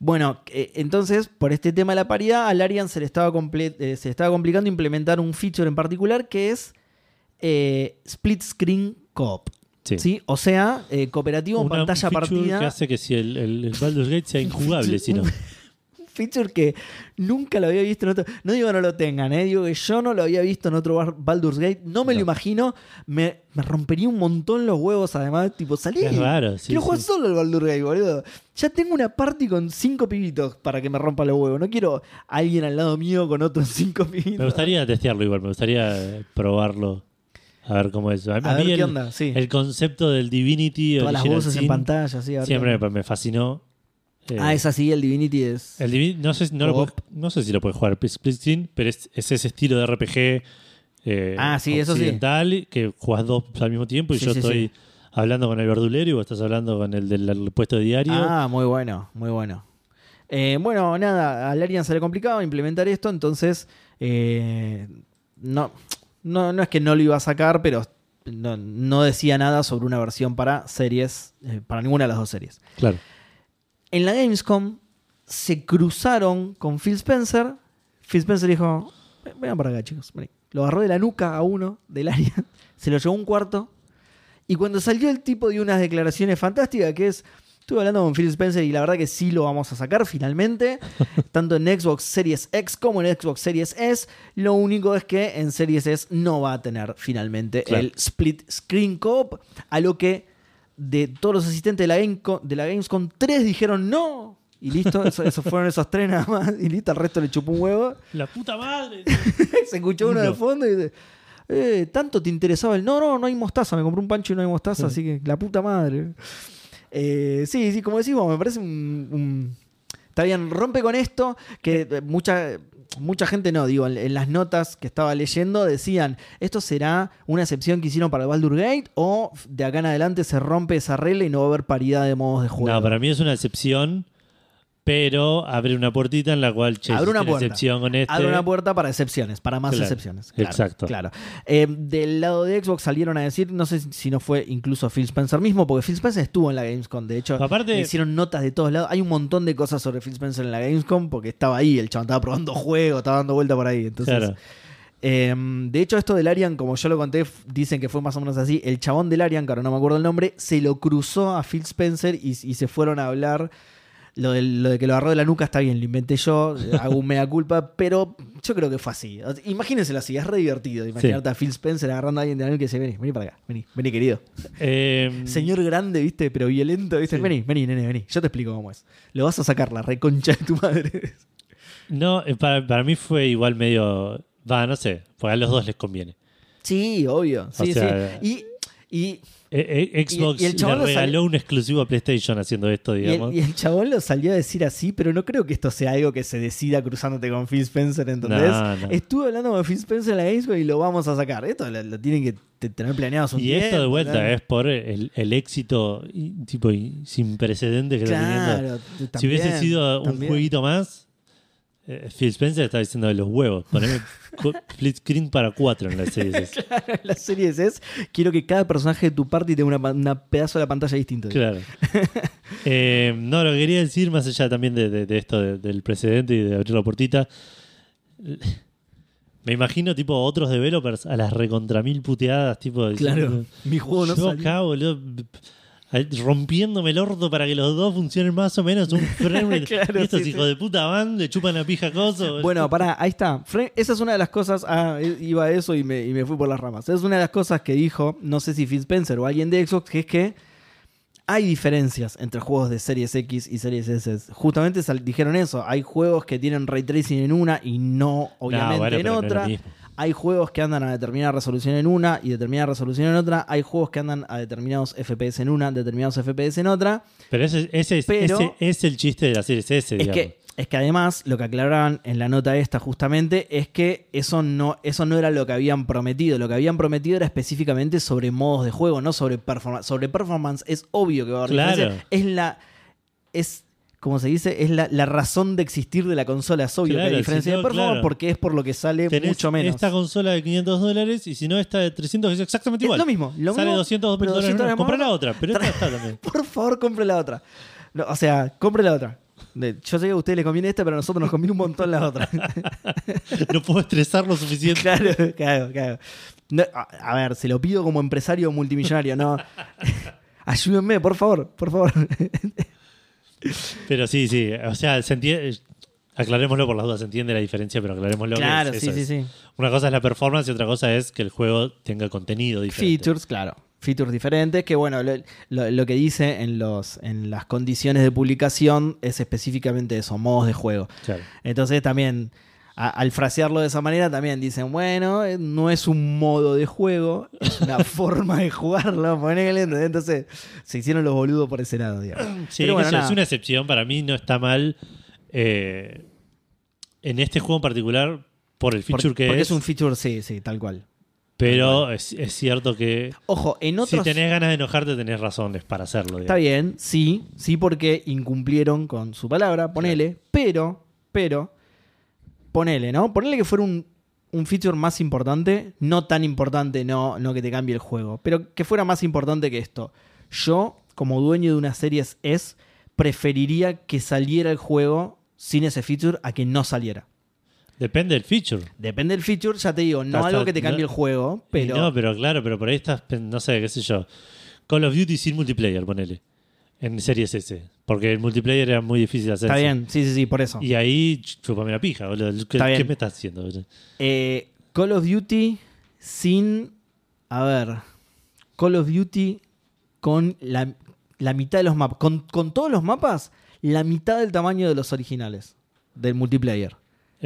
Bueno, eh, entonces, por este tema de la paridad, al Arian se le estaba, comple- eh, se le estaba complicando implementar un feature en particular que es eh, Split Screen Co-op. Sí. ¿sí? O sea, eh, cooperativo en Una- pantalla partida. que hace que si el, el, el Baldur's Gate sea injugable, si no. Feature que nunca lo había visto en otro. No digo que no lo tengan, ¿eh? digo que yo no lo había visto en otro Baldur's Gate. No me lo No. imagino. Me, me rompería un montón los huevos, además. Tipo, salí. Es raro, sí. Quiero jugar solo al Baldur's Gate, boludo. Ya tengo una party con cinco pibitos para que me rompa los huevos. No quiero a alguien al lado mío con otros cinco pibitos. Me gustaría testearlo igual, me gustaría eh, probarlo. A ver cómo es. A, a A ver mí qué el, onda, sí. el concepto del Divinity Todas las voces en pantalla, sí. siempre me fascinó. Eh, Ah, es así, el Divinity es. El no, sé, si- no, lo puedes- no sé si lo puedes jugar split screen, pero es, es ese estilo de RPG eh, Ah, sí, eso sí. que jugás dos al mismo tiempo y Sí, yo estoy hablando con el verdulero y vos estás hablando con el del puesto de diario. Ah, muy bueno, muy bueno. Eh, bueno, nada, al Arian se le complicaba implementar esto, entonces eh, no, no, no es que no lo iba a sacar, pero no, no decía nada sobre una versión para series, para ninguna de las dos series. Claro. En la Gamescom se cruzaron con Phil Spencer. Phil Spencer dijo, "Ven- vengan para acá chicos, vení". Lo agarró de la nuca a uno del Arian, se lo llevó a un cuarto y cuando salió el tipo dio unas declaraciones fantásticas que es, estuve hablando con Phil Spencer y la verdad que sí lo vamos a sacar finalmente, tanto en Xbox Series X como en Xbox Series S. Lo único es que en Series S no va a tener finalmente Claro. el Split Screen Co-op, a lo que de todos los asistentes de la, Gamescom, de la Gamescom, tres dijeron no. Y listo, eso, esos fueron esos tres nada más. Y listo, el resto le chupó un huevo. La puta madre. Se escuchó uno de fondo y dice, eh, ¿tanto te interesaba el? No, no, no hay mostaza. Me compré un pancho y no hay mostaza, así que la puta madre. Eh, sí, sí, como decís vos, me parece un, un- Está bien, rompe con esto, que eh, mucha, mucha gente no, digo, en, las notas que estaba leyendo decían, ¿esto será una excepción que hicieron para el Baldur Gate o de acá en adelante se rompe esa regla y no va a haber paridad de modos de juego? No, para mí es una excepción, pero abre una puertita en la cual, che, Abre una puerta. excepción con este. Abre una puerta para excepciones, para más Claro, excepciones. Claro, exacto. Claro. Eh, del lado de Xbox salieron a decir, no sé si no fue incluso Phil Spencer mismo, porque Phil Spencer estuvo en la Gamescom. De hecho, Aparte- hicieron notas de todos lados. Hay un montón de cosas sobre Phil Spencer en la Gamescom porque estaba ahí, el chabón estaba probando juegos, estaba dando vuelta por ahí. Entonces, Claro. eh, de hecho, esto del Arian, como yo lo conté, dicen que fue más o menos así. El chabón del Arian, que ahora no me acuerdo el nombre, se lo cruzó a Phil Spencer y, y se fueron a hablar Lo de, lo de que lo agarró de la nuca está bien, lo inventé yo, hago un mea culpa, pero yo creo que fue así. Imagínenselo así, es re divertido. Imaginarte a Phil Spencer agarrando a alguien de la nuca y dice, vení, vení para acá, vení, vení querido. Eh, Señor grande, viste, pero violento, viste, Sí. vení, vení, nene, vení, yo te explico cómo es. Lo vas a sacar la reconcha de tu madre. No, eh, para, para mí fue igual medio. Va, no sé, porque a los dos les conviene. Sí, obvio. Sí, sea, sí. Y, y, Eh, eh, Xbox y el chabón le regaló un exclusivo a PlayStation haciendo esto, y digamos. el, y el chabón lo salió a decir así, pero no creo que esto sea algo que se decida cruzándote con Phil Spencer, ¿entendés? No, no. Estuve hablando con Phil Spencer en la Gamescom y lo vamos a sacar. Esto lo, lo tienen que te- tener planeado un Y esto de vuelta es por el, el éxito y- tipo y sin precedentes que está teniendo. Claro, si hubiese también, sido un jueguito más, eh, Phil Spencer está diciendo de los huevos. Poneme split screen para cuatro en la serie. S. la serie es, quiero que cada personaje de tu party tenga una, pedazo de la pantalla distinto. Claro. Eh, no, lo que quería decir, más allá también de, de- de esto de- del precedente y de abrir la puertita. Me imagino, tipo, otros developers a las recontra mil puteadas, tipo. Claro, diciendo, mi juego no Yo salió. acá, boludo, rompiéndome el orto para que los dos funcionen más o menos un frame. Claro, estos sí, hijos de puta van, le chupan la pija coso. Bueno, pará, ahí está. Fre- Esa es una de las cosas. Ah, iba a eso y me, y me fui por las ramas. Es una de las cosas que dijo, no sé si Phil Spencer o alguien de Xbox, que es que hay diferencias entre juegos de Series X y Series S. Justamente dijeron eso. Hay juegos que tienen ray tracing en una y no, obviamente, No, bueno, en no es hay juegos que andan a determinada resolución en una y determinada resolución en otra. Hay juegos que andan a determinados FPS en una, determinados FPS en otra. Pero ese, ese, es- Pero- ese es el chiste de la serie S, Es digamos. que, es que además lo que aclaraban en la nota esta justamente es que eso no, eso no era lo que habían prometido. Lo que habían prometido era específicamente sobre modos de juego, no sobre performance. Sobre performance es obvio que va a haber Claro. diferencia. Es la. Es. Como se dice, es la, la razón de existir de la consola. Es obvio que Claro, hay diferencia si de performance claro. porque es por lo que sale Tenés mucho menos. esta consola de 500 dólares y si no esta de 300 que es exactamente Es igual. lo mismo. Lo Sale mismo, 200 pero dólares 200 menos. dólares Compra la otra, pero esta está también. Por favor, compre la otra. No, o sea, compre la otra. Yo sé que a usted le conviene esta, pero a nosotros nos conviene un montón la otra. No puedo estresar lo suficiente. Claro, claro, claro. No, a, a ver, se lo pido como empresario multimillonario, no. Ayúdenme, por favor, por favor. Pero sí, sí. O sea, se entiende. Aclarémoslo por las dudas, se entiende la diferencia, pero aclarémoslo. que claro, es- sí, sí, es. sí. Una cosa es la performance y otra cosa es que el juego tenga contenido diferente. Features, claro. Features diferentes, que bueno, lo, lo- lo que dice en, los, en las condiciones de publicación es específicamente eso, modos de juego. Claro. Entonces también, a- al frasearlo de esa manera, también dicen, bueno, eh, no es un modo de juego, es una forma de jugarlo, ponele. Entonces se hicieron los boludos por ese lado, digamos. Sí, Pero bueno, es una excepción. Para mí no está mal eh, en este juego en particular por el feature Por- que porque es. es un feature, sí, sí, tal cual. pero es, es cierto que Ojo, en otros... si tenés ganas de enojarte, tenés razones para hacerlo. Está digamos. bien, sí, sí, porque incumplieron con su palabra, ponele, pero, pero, ponele, ¿no? Ponele que fuera un, un feature más importante, no tan importante, no, no que te cambie el juego, pero que fuera más importante que esto. Yo, como dueño de una serie S, preferiría que saliera el juego sin ese feature a que no saliera. Depende del feature. Depende del feature, ya te digo, no Hasta- algo que te cambie no- el juego, pero... No, pero claro, pero por ahí estás, no sé, qué sé yo. Call of Duty sin multiplayer, ponele. En Series S. Porque el multiplayer era muy difícil hacer. Está bien, sí, sí, sí, por eso. Y ahí chupame la pija, boludo. ¿Qué, Está bien. qué me estás haciendo? boludo? Eh, Call of Duty sin. A ver. Call of Duty con la, la mitad de los mapas. Con, con todos los mapas, la mitad del tamaño de los originales. Del multiplayer.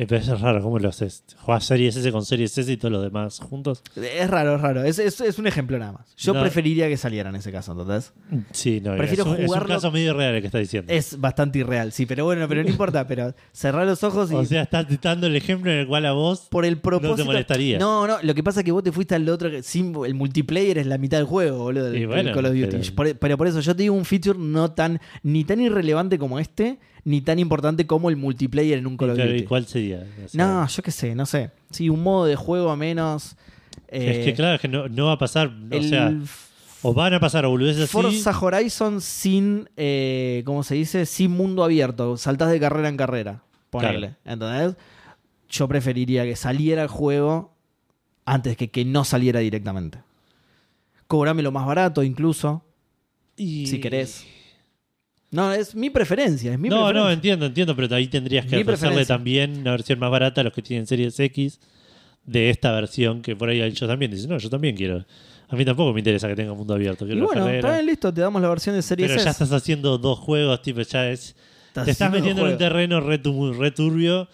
Eh, pero es raro, ¿cómo lo haces? ¿Jugás Series S con Series S y todos los demás juntos? Es raro, es raro. Es, es- es un ejemplo nada más. Yo No. preferiría que saliera en ese caso, ¿entendés? Sí, no, Prefiero es, un, es un jugarlo- caso medio real el que estás diciendo. Es bastante irreal, sí, pero bueno, pero no importa. Pero cerrar los ojos y. o sea, estás dando el ejemplo en el cual a vos por el propósito. molestaría. No, no, lo que pasa es que vos te fuiste al otro. el multiplayer es la mitad del juego, boludo. Del, Y del bueno, Call of Duty. pero- Por- Pero... por eso yo te digo un feature no tan. ni tan irrelevante como este, ni tan importante como el multiplayer en un Call of Claro, Duty. ¿y cuál sería? O sea, No, yo qué sé, no sé. Sí, un modo de juego menos. es eh, que claro, es que no, no va a pasar. O sea, o van a pasar a boludeces así. Forza Horizon sin. Eh, ¿Cómo se dice? Sin mundo abierto. Saltás de carrera en carrera. Ponele. ¿Entendés? Yo preferiría que saliera el juego antes que que no saliera directamente. Cobrame lo más barato, incluso, y- si querés. No, es mi preferencia, es mi no, no, preferencia. entiendo, entiendo, pero ahí tendrías que Mi ofrecerle preferencia. también una versión más barata a los que tienen Series X de esta versión que por ahí ellos también dicen, no, yo también quiero. A mí tampoco me interesa que tenga mundo abierto, y bueno, carrera. está bien, listo, te damos la versión de Series Pero ya S. estás haciendo dos juegos, tipo, ya es. Estás te estás metiendo en un terreno re, tu- re turbio,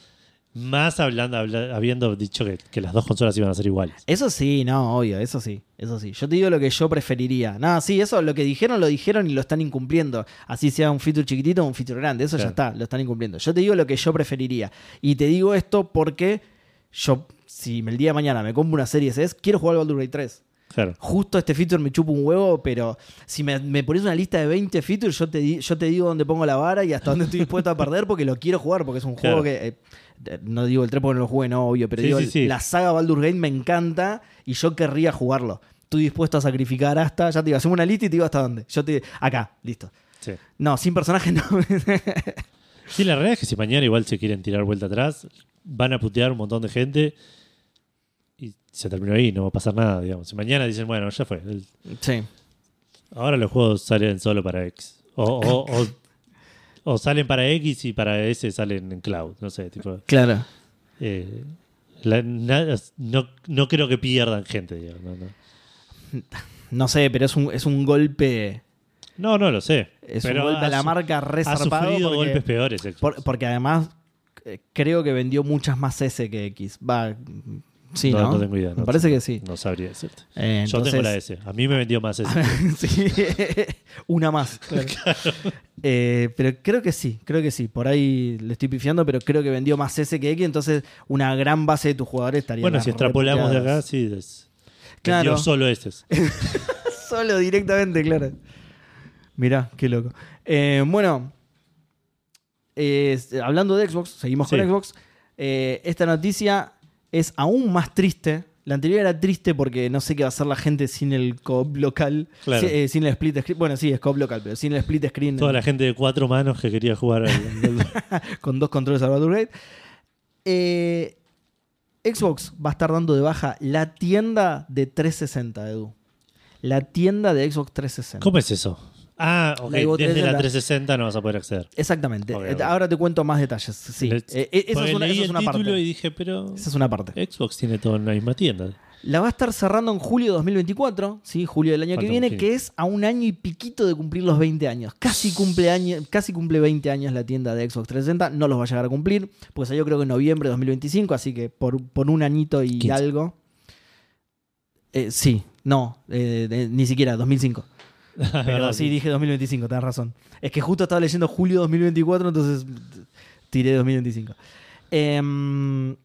más hablando, habla- habiendo dicho que, que las dos consolas iban a ser iguales. Eso sí, no, obvio, eso sí, eso sí. Yo te digo lo que yo preferiría. No, sí, eso lo que dijeron, lo dijeron y lo están incumpliendo. Así sea un feature chiquitito o un feature grande, eso ya Claro. está, lo están incumpliendo. Yo te digo lo que yo preferiría. Y te digo esto porque yo, si el día de mañana me compro una serie S, quiero jugar al Baldur's Gate 3. Claro. Justo este feature me chupa un huevo, pero si me, me pones una lista de 20 features, yo te, di- yo te digo dónde pongo la vara y hasta dónde estoy dispuesto a perder porque lo quiero jugar, porque es un Claro. juego que... eh, no digo el 3 porque no lo jugué, no, obvio, pero Sí, digo, sí, sí. la saga Baldur's Gate me encanta y yo querría jugarlo. Estoy dispuesto a sacrificar hasta, ya te digo, hacemos una lista y te digo hasta dónde. Yo te acá, listo. No, sin personaje no. Sí, la realidad es que si mañana igual se quieren tirar vuelta atrás, van a putear un montón de gente y se terminó ahí, no va a pasar nada, digamos. Si mañana dicen, bueno, ya fue. el- sí. Ahora los juegos salen solo para X. O, o- o- o salen para X y para S salen en cloud. No sé, tipo. Claro. eh, la- no, no creo que pierdan gente, digamos. No, no. No sé, pero es un, es un golpe. No, no lo sé. Es pero un golpe a ha la su- marca Ha resarpado. sufrido porque- golpes peores. Por- porque además eh, creo que vendió muchas más S que X. Va, sí, no, ¿no? no tengo idea. Me parece que sí. No sabría decirte. Eh, Yo tengo la S. A mí me vendió más S. sí, una más. claro. Eh, pero creo que sí, creo que sí. Por ahí le estoy pifiando, pero creo que vendió más S que X, entonces una gran base de tus jugadores estaría. bueno, si extrapolamos de acá, sí. Es, Claro. vendió solo S. Solo directamente, claro. Mirá, qué loco. Eh, bueno, eh, hablando de Xbox, seguimos Sí. con Xbox. Eh, esta noticia es aún más triste. La anterior era triste porque no sé qué va a hacer la gente sin el co-op local. Claro. Eh, sin el split screen. Bueno, sí, es co-op local, pero sin el split screen Toda la gente de cuatro manos que quería jugar al- con dos controles al Baldur's. Eh, Xbox va a estar dando de baja la tienda de 360, Edu. La tienda de Xbox 360. ¿Cómo es eso? Ah, ok. Desde la 360. 360 no vas a poder acceder. Exactamente. Eh. Ahora te cuento más detalles. Sí. Eh, eh, esa, es una, leí esa es el una título parte. y dije, pero Esa es una parte. Xbox tiene todo en la misma tienda. La va a estar cerrando en julio de 2024, ¿sí? julio del año que viene, que es a un año y piquito de cumplir los 20 años. Casi cumple, año, casi cumple 20 años la tienda de Xbox 360. No los va a llegar a cumplir, porque salió creo que en noviembre de 2025, así que por, por un añito y 15. algo. Eh, sí, no, eh, de- ni siquiera, 2005. Pero sí, dije 2025, tenés razón. Es que justo estaba leyendo julio 2024, entonces tiré 2025. Em,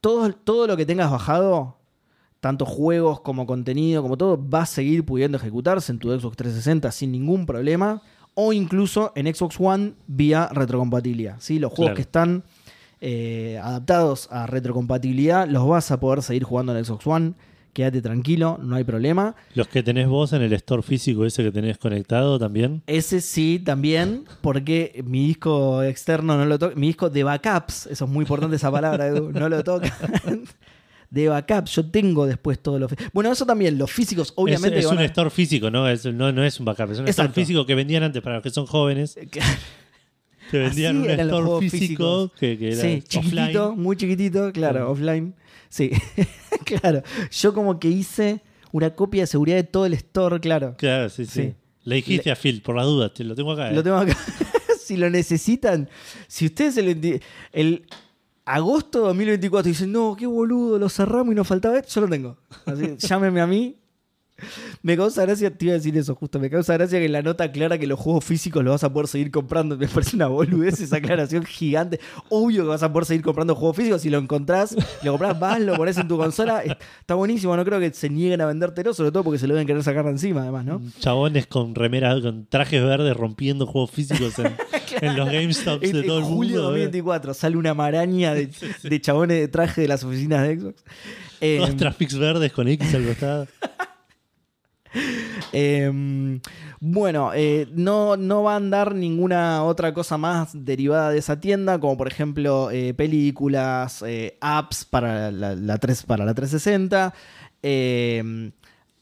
todo, todo lo que tengas bajado, tanto juegos como contenido, como todo, va a seguir pudiendo ejecutarse en tu Xbox 360 sin ningún problema. O incluso en Xbox One vía retrocompatibilidad. ¿sí? Los juegos Claro. que están eh, adaptados a retrocompatibilidad los vas a poder seguir jugando en Xbox One. Quédate tranquilo, no hay problema. Los que tenés vos en el store físico ese que tenés conectado también. Ese sí, también, porque mi disco externo no lo toca. Mi disco de backups, eso es muy importante esa palabra, Edu, no lo toca. De backups, yo tengo después todo lo. Bueno, eso también, los físicos, obviamente. es, es van un a- store físico, ¿no? Es, no, no es un backup. Es un Exacto. store físico que vendían antes para los que son jóvenes. Te vendían Así un los store físico que, que era sí, chiquitito, offline. muy chiquitito, claro, Claro. offline. Sí, claro. Yo como que hice una copia de seguridad de todo el store, claro. Claro, sí, sí. Sí. Le dijiste a Phil, por las dudas, te lo tengo acá. ¿eh? Lo tengo acá. si lo necesitan, si ustedes el, enti- el agosto de 2024 dicen, no, qué boludo, lo cerramos y nos faltaba esto, yo lo tengo. Así, llámeme a mí. Me causa gracia, te iba a decir eso justo, me causa gracia que en la nota aclara que los juegos físicos los vas a poder seguir comprando. Me parece una boludez esa aclaración gigante. Obvio que vas a poder seguir comprando juegos físicos. Si lo encontrás, lo comprás, vas, lo pones en tu consola. Está buenísimo, no creo que se nieguen a vendértelo, sobre todo porque se lo deben querer sacar de encima, además, ¿no? Chabones con remeras, con trajes verdes rompiendo juegos físicos en, en los GameStops En, de en todo el julio de mundo. ¿eh? 2024 sale una maraña de, de chabones de traje de las oficinas de Xbox. Eh, Todos traffics verdes con X al costado. eh, bueno, eh, no, no va a andar ninguna otra cosa más derivada de esa tienda, como por ejemplo eh, películas, eh, apps para la, la 3, para la 360, eh,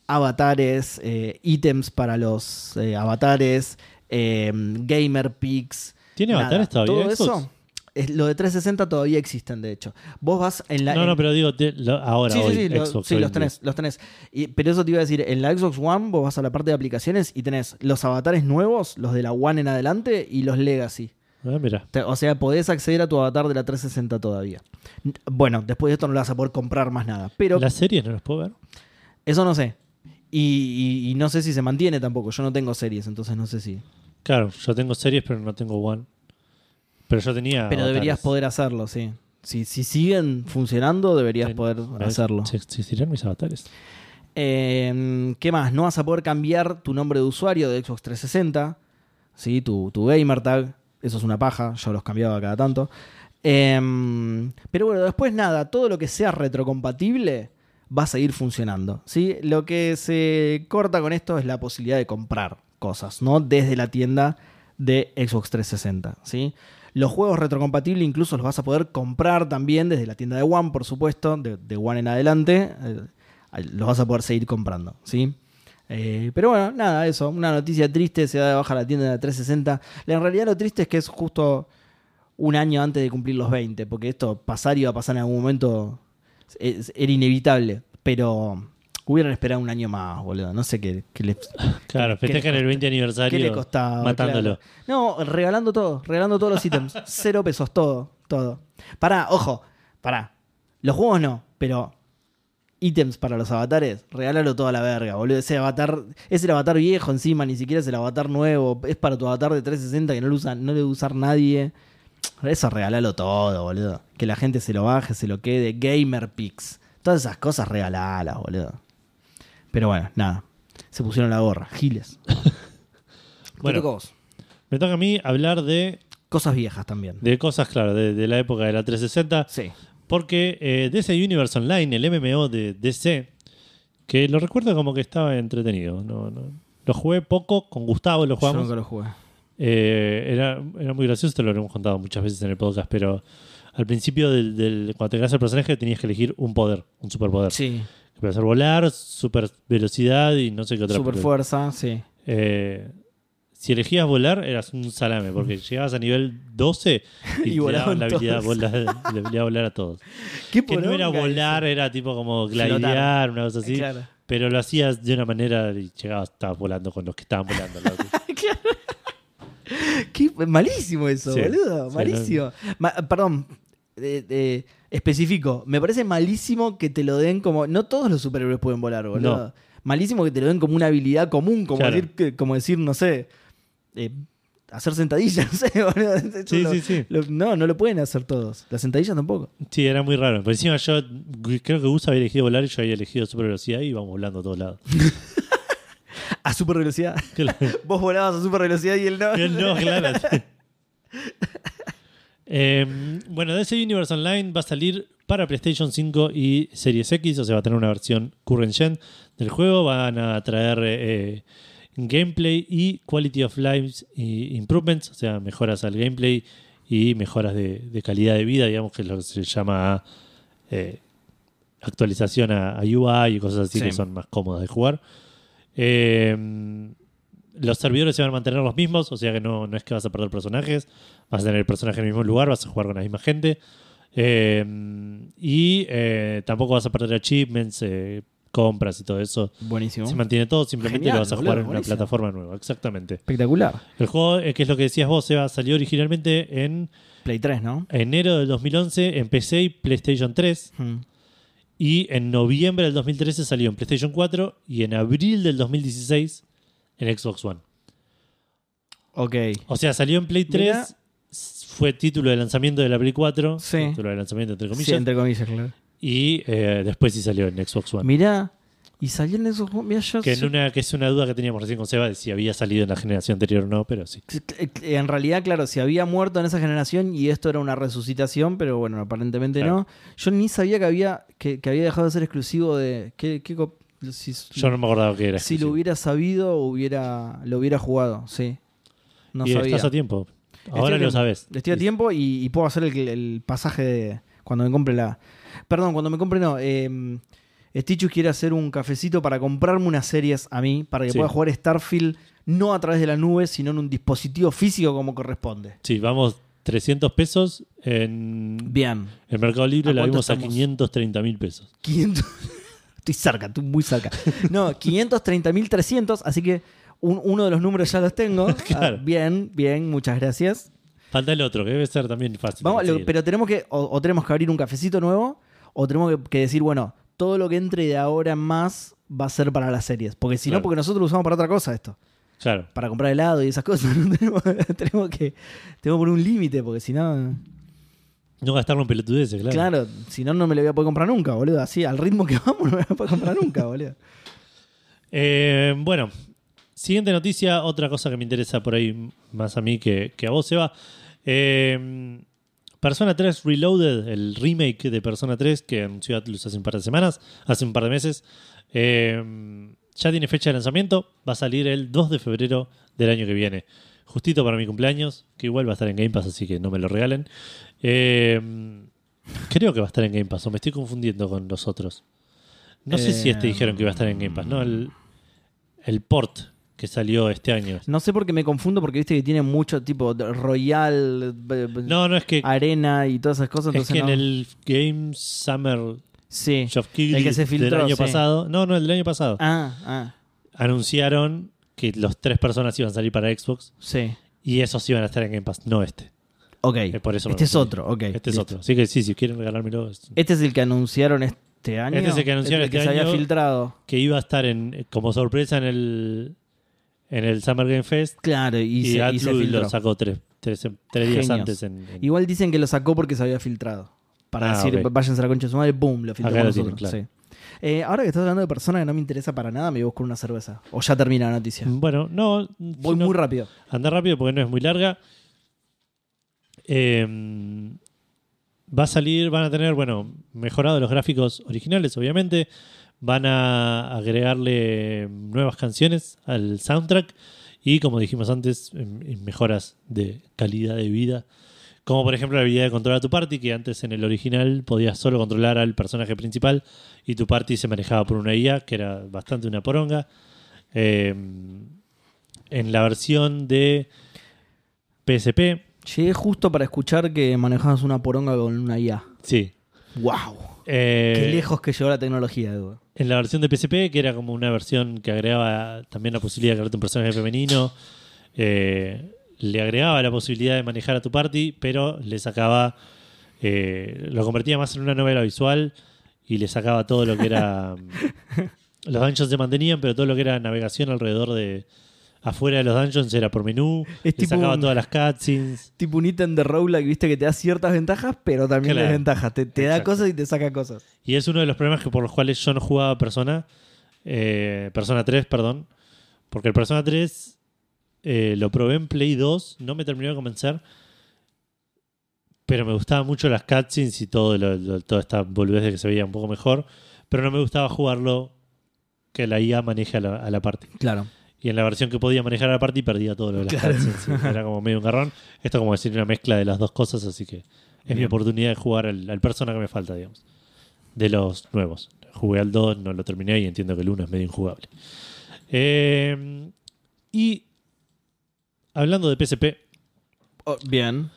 avatares, ítems para los avatares, eh, GamerPix. ¿Tiene nada, avatares todavía Todo Xbox? eso, es, lo de 360 todavía existen, de hecho. Vos vas en la. No, en- no, pero digo, te- lo- ahora, Sí, sí, hoy, sí, lo- Xbox. sí, hoy los tenés, los tenés. Y- pero eso te iba a decir, en la Xbox One vos vas a la parte de aplicaciones y tenés los avatares nuevos, los de la One en adelante y los Legacy. Ah, mira. O sea, podés acceder a tu avatar de la 360 todavía. Bueno, después de esto no le vas a poder comprar más nada. Pero ¿Las series no las puedo ver? eso no sé. Y, y- y no sé si se mantiene tampoco. Yo no tengo series, entonces no sé si. Claro, yo tengo series, pero no tengo One. Pero yo tenía. Pero deberías poder hacerlo, sí. Si, si siguen funcionando, deberías Ten- poder ¿me- hacerlo. ¿se- ¿Existirán mis avatares? Eh, ¿Qué más? No vas a poder cambiar tu nombre de usuario de Xbox 360. ¿sí? Tu, tu gamer tag. Eso es una paja. Yo los cambiaba cada tanto. Eh, pero bueno, después nada. Todo lo que sea retrocompatible va a seguir funcionando. ¿sí? Lo que se corta con esto es la posibilidad de comprar cosas, ¿no? Desde la tienda de Xbox 360. ¿sí? Los juegos retrocompatibles incluso los vas a poder comprar también desde la tienda de One, por supuesto, de, One en adelante. eh, los vas a poder seguir comprando, ¿sí? Eh, pero bueno, nada, eso. Una noticia triste, se da de baja la tienda de la 360. La, en realidad lo triste es que es justo un año antes de cumplir los 20, porque esto pasar iba a pasar en algún momento, es- era inevitable. Pero hubieran esperado un año más, boludo. No sé qué, qué les, Claro, ¿Qué le festejan el 20 ¿Qué aniversario le costaba? matándolo. Claro. No, regalando todo, regalando todos los ítems. Cero pesos, todo, todo. Pará, ojo, pará. Los juegos no, pero ítems para los avatares, regálalo toda la verga, boludo. Ese avatar, es el avatar viejo encima, ni siquiera es el avatar nuevo. Es para tu avatar de 360 que no lo usa, no le a usar nadie. Eso regalalo todo, boludo. Que la gente se lo baje, se lo quede. Gamer Pix. Todas esas cosas regalalas, boludo. Pero bueno, nada. Se pusieron la gorra. Giles. Bueno. Vos. Me toca a mí hablar de, Cosas viejas también. de cosas, claro, de, de la época de la 360. Sí. Porque eh, DC Universe Online, el MMO de DC, que lo recuerdo como que estaba entretenido. No, no, lo jugué poco, con Gustavo lo Yo jugamos. nunca lo jugué. Eh, era, era muy gracioso, te lo hemos contado muchas veces en el podcast, pero al principio del, del- cuando te creas el personaje tenías que elegir un poder, un superpoder. Sí. Podía ser volar, super velocidad y no sé qué otra. Super fuerza, sí. Eh, si elegías volar, eras un salame, porque llegabas a nivel 12 y, Y te daban la habilidad, volar, la habilidad de volar a todos. ¿Qué Que no era volar, era tipo como glidear, una cosa así. Claro. Pero lo hacías de una manera y llegabas, estabas volando con los que estaban volando. tuyo. Qué malísimo eso, Sí. boludo. Sí, Malísimo. Ma- perdón, eh, eh, específico. Me parece malísimo que te lo den como. No todos los superhéroes pueden volar, boludo. No. Malísimo que te lo den como una habilidad común, como, Claro. decir, como decir, no sé. eh, hacer sentadillas, no sé, boludo. Sí, lo- sí, sí. lo- no, no lo pueden hacer todos. Las sentadillas tampoco. Sí, era muy raro. Por encima yo creo que Gus había elegido volar y yo había elegido super velocidad y íbamos volando a todos lados. A super velocidad. Claro. Vos volabas a super velocidad y él no. Él no, claro. Eh, bueno, DC Universe Online va a salir para PlayStation 5 y Series X, o sea, va a tener una versión current gen del juego. Van a traer eh, gameplay y quality of life y improvements, o sea, mejoras al gameplay y mejoras de, de calidad de vida, digamos que es lo que se llama eh, actualización a, a UI y cosas así Sí. que son más cómodas de jugar. Eh, los servidores se van a mantener los mismos, o sea que no, no es que vas a perder personajes, vas a tener el personaje en el mismo lugar, vas a jugar con la misma gente. Eh, y eh, tampoco vas a perder achievements, eh, compras y todo eso. Buenísimo. Se mantiene todo, simplemente Genial, lo vas a boludo, jugar en una buenísimo. plataforma nueva, exactamente. Espectacular. El juego, que es lo que decías vos, Seba, salió originalmente en Play 3, ¿no? enero del 2011 en PC y PlayStation 3. Hmm. Y en noviembre del 2013 salió en PlayStation 4 y en abril del 2016 en Xbox One. Ok. O sea, salió en Play 3, Mirá. Fue título de lanzamiento de la Play 4, Sí. título de lanzamiento entre Sí, comillas, entre comillas, claro. y eh, después sí salió en Xbox One. Mirá, y salió en. Mirá, yo. que, en una, que es una duda que teníamos recién con Seba de si había salido en la generación anterior o no, pero sí. En realidad, claro, si había muerto en esa generación y esto era una resucitación, pero bueno, aparentemente Claro. no. Yo ni sabía que había que, que había dejado de ser exclusivo de. ¿qué, qué co- si, Yo no me acordaba que era. si lo hubiera sabido, hubiera, lo hubiera jugado, sí. No y sabía. estás a tiempo. Ahora a lo tiempo. sabes. Estoy a tiempo y, y puedo hacer el, el pasaje de cuando me compre la. Perdón, cuando me compre no. Eh, Stitchus quiere hacer un cafecito para comprarme unas series a mí, para que Sí. pueda jugar Starfield no a través de la nube, sino en un dispositivo físico como corresponde. Sí, vamos 300 pesos. En Bien. el Mercado Libre ¿A la vimos a estamos? 530 mil pesos. 500. Estoy cerca, estoy muy cerca. No, 530.300, así que un- uno de los números ya los tengo. Claro. Ah, bien, bien, muchas gracias. Falta el otro, que debe ser también fácil. Vamos, lo- pero tenemos que, o, o tenemos que abrir un cafecito nuevo, o tenemos que, que decir, bueno, todo lo que entre de ahora en más va a ser para las series. Porque si no, porque nosotros lo usamos para otra cosa esto. Claro. Para comprar helado y esas cosas. tenemos, tenemos que tenemos que poner un límite, porque si no. No gastarlo en pelotudeces, claro. Claro, si no, no me lo voy a poder comprar nunca, boludo. Así, al ritmo que vamos, no me lo voy a poder comprar nunca, boludo. Eh, bueno, siguiente noticia, otra cosa que me interesa por ahí más a mí que, a vos, Eva. Eh, Persona 3 Reloaded, el remake de Persona 3 que anunció Atlus hace un par de semanas, hace un par de meses, eh, ya tiene fecha de lanzamiento, va a salir el 2 de febrero del año que viene. Justito para mi cumpleaños, que igual va a estar en Game Pass, así que no me lo regalen. Eh, creo que va a estar en Game Pass, o me estoy confundiendo con los otros. No sé si este dijeron que iba a estar en Game Pass, ¿no? El, el port que salió este año. No sé por qué me confundo, porque viste que tiene mucho tipo Royal, No, no es que, Arena y todas esas cosas. es que en el Game Summer Sí. El que se del filtró, año sí. pasado. No, no, el del año pasado. Ah, ah, Anunciaron que los tres personas iban a salir para Xbox sí. y esos iban a estar en Game Pass, no este. Ok. Eh, por eso me este es otro, ok. Este es otro. Así que sí, si quieren regalármelo, es- Este es el que anunciaron este año. Este es el que anunciaron que este se había año. filtrado. que iba a estar en como sorpresa en el en el Summer Game Fest Claro, y, y, se, y se filtró. lo sacó tres, tres, tres días antes en, en- Igual dicen que lo sacó porque se había filtrado. Para Ah, decir, ok. váyanse a la concha de su madre, boom, lo lo nosotros. tienen, claro. sí. Eh, ahora que estás hablando de personas que no me interesa para nada, me voy a buscar una cerveza. O ya termina la noticia. Bueno, no, Voy muy rápido. anda rápido porque no es muy larga. Eh, va a salir, van a tener, bueno, mejorado los gráficos originales, obviamente. Van a agregarle nuevas canciones al soundtrack y, como dijimos antes, en- en mejoras de calidad de vida. Como por ejemplo la habilidad de controlar a tu party, que antes en el original podías solo controlar al personaje principal y tu party se manejaba por una IA, que era bastante una poronga. Eh, en la versión de PSP, Llegué justo para escuchar que manejabas una poronga con una IA. sí. ¡Wow! Eh, Qué lejos que llegó la tecnología, Edu. En la versión de PSP, que era como una versión que agregaba también la posibilidad de crearte un personaje femenino, eh, le agregaba la posibilidad de manejar a tu party, pero le sacaba, eh, lo convertía más en una novela visual y le sacaba todo lo que era... los dungeons se mantenían, pero todo lo que era navegación alrededor de... Afuera de los dungeons era por menú, Es tipo sacaba un- todas las cutscenes. Tipo un ítem de roguelike, viste, que te da ciertas ventajas, pero también Claro. desventajas. Te, te da cosas y te saca cosas. Y es uno de los problemas que por los cuales yo no jugaba Persona, eh, Persona 3, perdón. Porque el Persona 3 eh, lo probé en Play 2, no me terminó de convencer. Pero me gustaban mucho las cutscenes y todo lo- lo- toda esta boludez de que se veía un poco mejor. Pero no me gustaba jugarlo que la IA maneje a la, a la party. Claro. Y en la versión que podía manejar a la party perdía todo lo de las Claro. cutscenes. Era como medio un garrón. Esto como decir una mezcla de las dos cosas, así que es mi oportunidad de jugar al, al persona que me falta, digamos. De los nuevos. Jugué al 2, no lo terminé y entiendo que el 1 es medio injugable. Eh, y hablando de PSP, Oh, bien.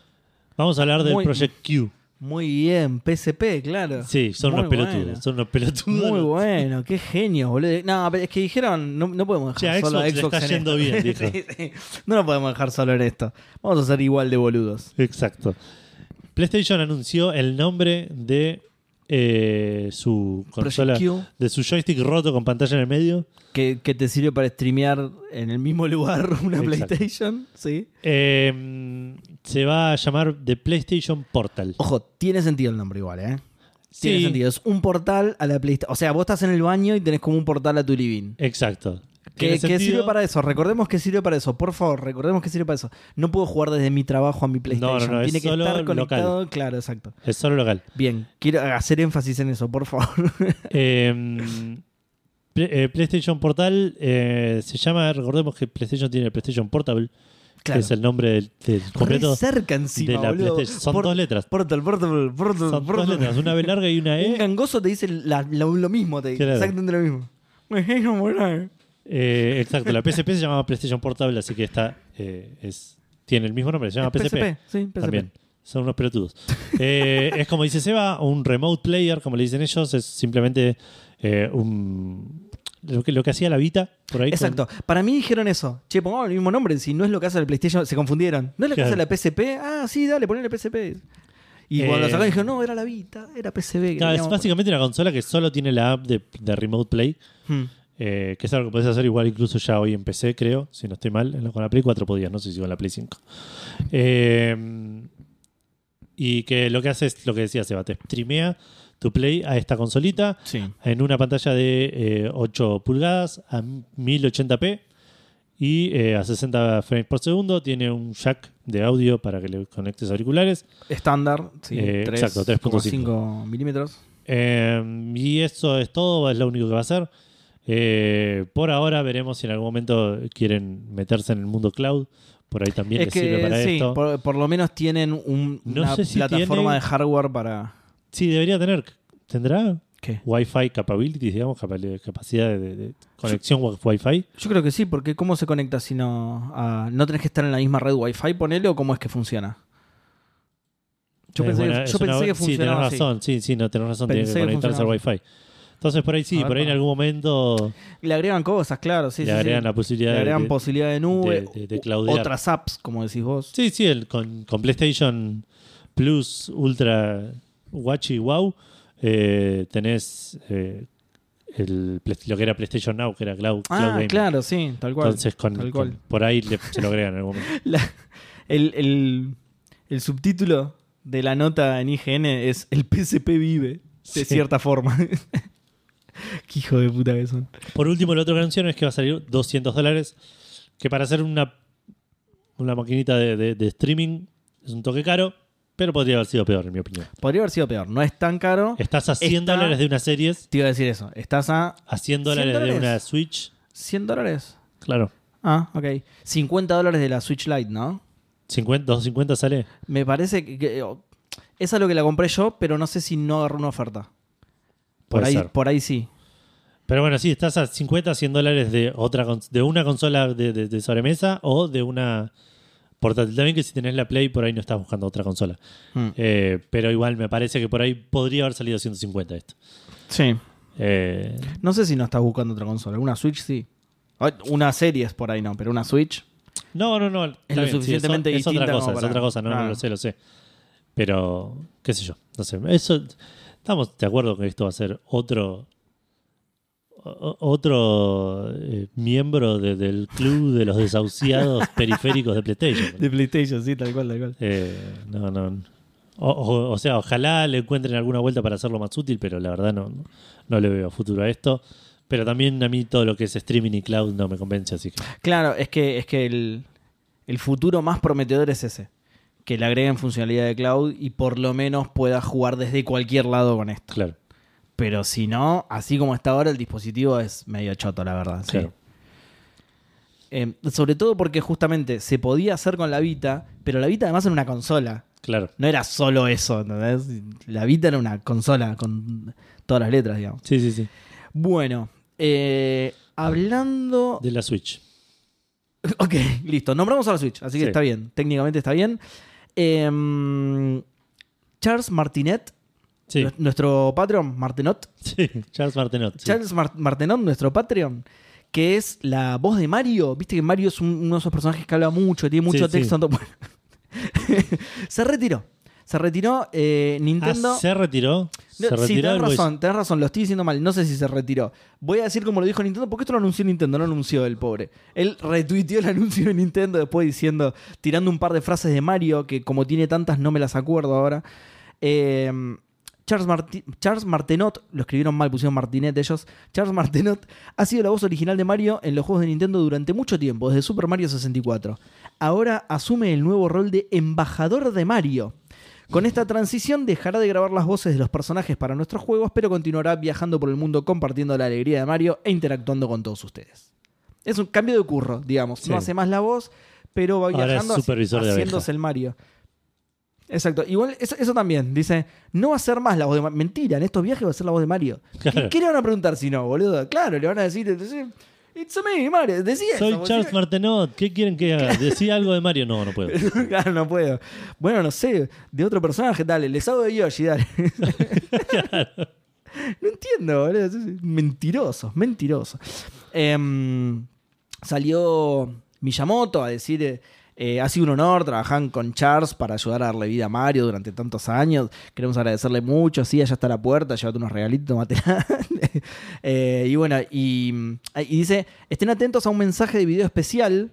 vamos a hablar del Muy- Project Q. Muy bien. PSP, claro. Sí, son Muy unos pelotudos. bueno. Son unos pelotudos. Muy bueno, qué genio, boludo. No, pero es que dijeron, no, no podemos dejar a solo a Xbox le Xbox está en yendo bien, dijo. Sí, sí. No lo podemos dejar solo en esto. Vamos a ser igual de boludos. Exacto. PlayStation anunció el nombre de eh, su consola, Q, de su joystick roto con pantalla en el medio. que, que te sirve para streamear en el mismo lugar una Exacto. PlayStation. Sí. Eh, se va a llamar The PlayStation Portal. Ojo, tiene sentido el nombre igual, ¿eh? Tiene sentido. Es un portal a la PlayStation. O sea, vos estás en el baño y tenés como un portal a tu living. exacto. Sentido. sirve para eso. Recordemos que sirve para eso. Por favor, recordemos que sirve para eso. No puedo jugar desde mi trabajo a mi PlayStation. no, es Tiene que solo estar local. conectado. Claro, exacto. Es solo local. Bien, quiero hacer énfasis en eso, por favor. Eh, Play- eh, PlayStation Portal eh, se llama, recordemos que PlayStation tiene el PlayStation Portable, Claro. que es el nombre del, del completo cerca encima, de la. PlayStation. Son Por- dos letras. Portal, portal, portal, Son dos letras, una B larga y una Un E. gangoso te dice la- lo, lo mismo, te dice Claro. exactamente lo mismo. Eh, exacto, la PSP se llamaba PlayStation Portable, así que esta eh, es, tiene el mismo nombre, se llama PSP. PSP, sí, PSP. También. Son unos pelotudos. Eh, es como dice Seba, un remote player, como le dicen ellos, es simplemente eh, un lo que, lo que hacía la Vita por ahí. con- Exacto. Para mí dijeron eso. Che, pongamos el mismo nombre. Si no es lo que hace el PlayStation, se confundieron. ¿No es lo que Claro. hace la PSP? Ah, sí, dale, ponele PSP. Y Eh, cuando lo sacaron dijeron, no, era la Vita, era PSP. Claro, es básicamente una consola que solo tiene la app de, de Remote Play, Hmm. Eh, que es algo que podés hacer igual incluso ya hoy en PC, creo, si no estoy mal. Con la Play 4 podías, no sé si con la Play 5. Eh, y que lo que hace es lo que decía Seba, te streamea tu Play a esta consolita Sí. en una pantalla de eh, 8 pulgadas a 1080p y eh, a 60 frames por segundo. Tiene un jack de audio para que le conectes auriculares. Estándar, sí. Eh, exacto, 3,5 milímetros. Eh, y eso es todo, es lo único que va a hacer. Eh, por ahora veremos si en algún momento quieren meterse en el mundo cloud. Por ahí también Es les sirve para sí, esto. por, por lo menos tienen un- No una si plataforma tiene- de hardware para. Sí, debería tener. ¿Tendrá ¿Qué? Wi-Fi capabilities, digamos, capa- capacidad de, conexión wi- Wi-Fi? Yo creo que sí, porque ¿cómo se conecta si no. a- ¿No tenés que estar en la misma red Wi-Fi, ponele, o cómo es que funciona? Yo Eh, pensé, bueno, que, yo una- que Sí, tenés funcionaba así. razón. Sí, sí, no, tenés razón. Tiene que que conectarse al funcionaba Wi-Fi. Entonces, por ahí sí, ver, por ahí en algún momento Le agregan cosas, claro, sí, le sí, sí. agregan la posibilidad Le agregan de, posibilidad de nube, de- de- otras apps, como decís vos. Sí, sí, el, con, con PlayStation Plus Ultra Watch y Wow eh, tenés eh, el, lo que era PlayStation Now, que era Cloud, Cloud Ah, Gaming. claro, sí, tal cual. Entonces, con, tal con- cual. por ahí le- se lo agregan en algún momento. La- el, el- el subtítulo de la nota en IGN es El PSP vive, de Sí. cierta forma. Qué hijo de puta que son. Por último, lo otro que anunciaron es que va a salir 200 dólares, que para hacer una, una maquinita de, de- de streaming es un toque caro, pero podría haber sido peor, en mi opinión. Podría haber sido peor. No es tan caro. Estás a 100 Está- dólares de una series, Te iba a decir eso. Estás a a 100 dólares, dólares? de una Switch. 100 dólares. Claro. Ah, ok. 50 dólares de la Switch Lite, ¿no? 50, 250 sale. Me parece que, que- oh, esa es lo que la compré yo, pero no sé si no agarró una oferta. Por ahí, ser. por ahí sí. Pero bueno, sí, estás a 50, 100 dólares de otra de una consola de, de- de sobremesa o de una portátil. También que si tenés la Play, por ahí no estás buscando otra consola. Mm. Eh, pero igual me parece que por ahí podría haber salido 150 esto. Sí. Eh, No sé si no estás buscando otra consola. Una Switch sí. Una serie es por ahí, no, pero una Switch. no, no, no. está lo bien, sí, suficientemente es, es otra distinta cosa, como es para- otra cosa, no, no lo sé, lo sé. Pero, qué sé yo, no sé. Eso, estamos de acuerdo que esto va a ser otro otro eh, miembro de- del club de los desahuciados periféricos de PlayStation. De PlayStation, sí, tal cual, tal cual. Eh, no, no. O, o- o sea, ojalá le encuentren alguna vuelta para hacerlo más útil, pero la verdad no, no, no le veo futuro a esto. Pero también a mí todo lo que es streaming y cloud no me convence, así que Claro, es que, es que el, el futuro más prometedor es ese. Que le agreguen funcionalidad de cloud y por lo menos pueda jugar desde cualquier lado con esto. claro. Pero si no, así como está ahora, el dispositivo es medio choto, la verdad. sí. Claro. Eh, sobre todo porque justamente se podía hacer con la Vita, pero la Vita además era una consola. Claro. No era solo eso, ¿entendés? La Vita era una consola con todas las letras, digamos. Sí, sí, sí. Bueno, eh, hablando... De la Switch. Ok, listo. Nombramos a la Switch, así que Sí. está bien. Técnicamente está bien. Em, Charles Martinet, Sí, nuestro Patreon, Martenot. sí. Charles Martenot. sí. Charles Mar- Martenot, nuestro Patreon, que es la voz de Mario. Viste que Mario es un- uno de esos personajes que habla mucho, tiene mucho Sí, sí. texto. Bueno. se retiró. Se retiró eh, Nintendo. Ah, se retiró. Se retiró sí, tenés razón, tenés razón, lo estoy diciendo mal. No sé si se retiró. Voy a decir como lo dijo Nintendo, porque esto lo anunció Nintendo, no anunció el pobre. Él retuiteó el anuncio de Nintendo después diciendo, tirando un par de frases de Mario, que como tiene tantas no me las acuerdo ahora. Eh, Charles, Marti- Charles Martenot, lo escribieron mal, pusieron Martinet ellos. Charles Martenot ha sido la voz original de Mario en los juegos de Nintendo durante mucho tiempo, desde Super Mario 64. Ahora asume el nuevo rol de embajador de Mario. Con esta transición dejará de grabar las voces de los personajes para nuestros juegos, pero continuará viajando por el mundo compartiendo la alegría de Mario e interactuando con todos ustedes. Es un cambio de curro, digamos. Sí. No hace más la voz, pero va Ahora viajando haciéndose el Mario. Exacto. Igual eso, eso también. Dice, no va a ser más la voz de Mario. Mentira, en estos viajes va a ser la voz de Mario. ¿Qué- Claro. ¿Qué, le van a preguntar si no, boludo? Claro, le van a decir, "Sí, It's me, Mario. Decía Soy eso. Charles Martenot. ¿Qué quieren que haga? ¿Decía algo de Mario? No, no puedo. claro, no puedo. Bueno, no sé, de otro personaje, dale, les hago de Yoshi, dale. No entiendo, boludo. Mentiroso, mentiroso. Em, salió Miyamoto a decir. Eh, ha sido un honor trabajar con Charles para ayudar a darle vida a Mario durante tantos años. Queremos agradecerle mucho. Sí, allá está la puerta, llévate unos regalitos, tomátela. Eh, y bueno, y, y dice: estén atentos a un mensaje de video especial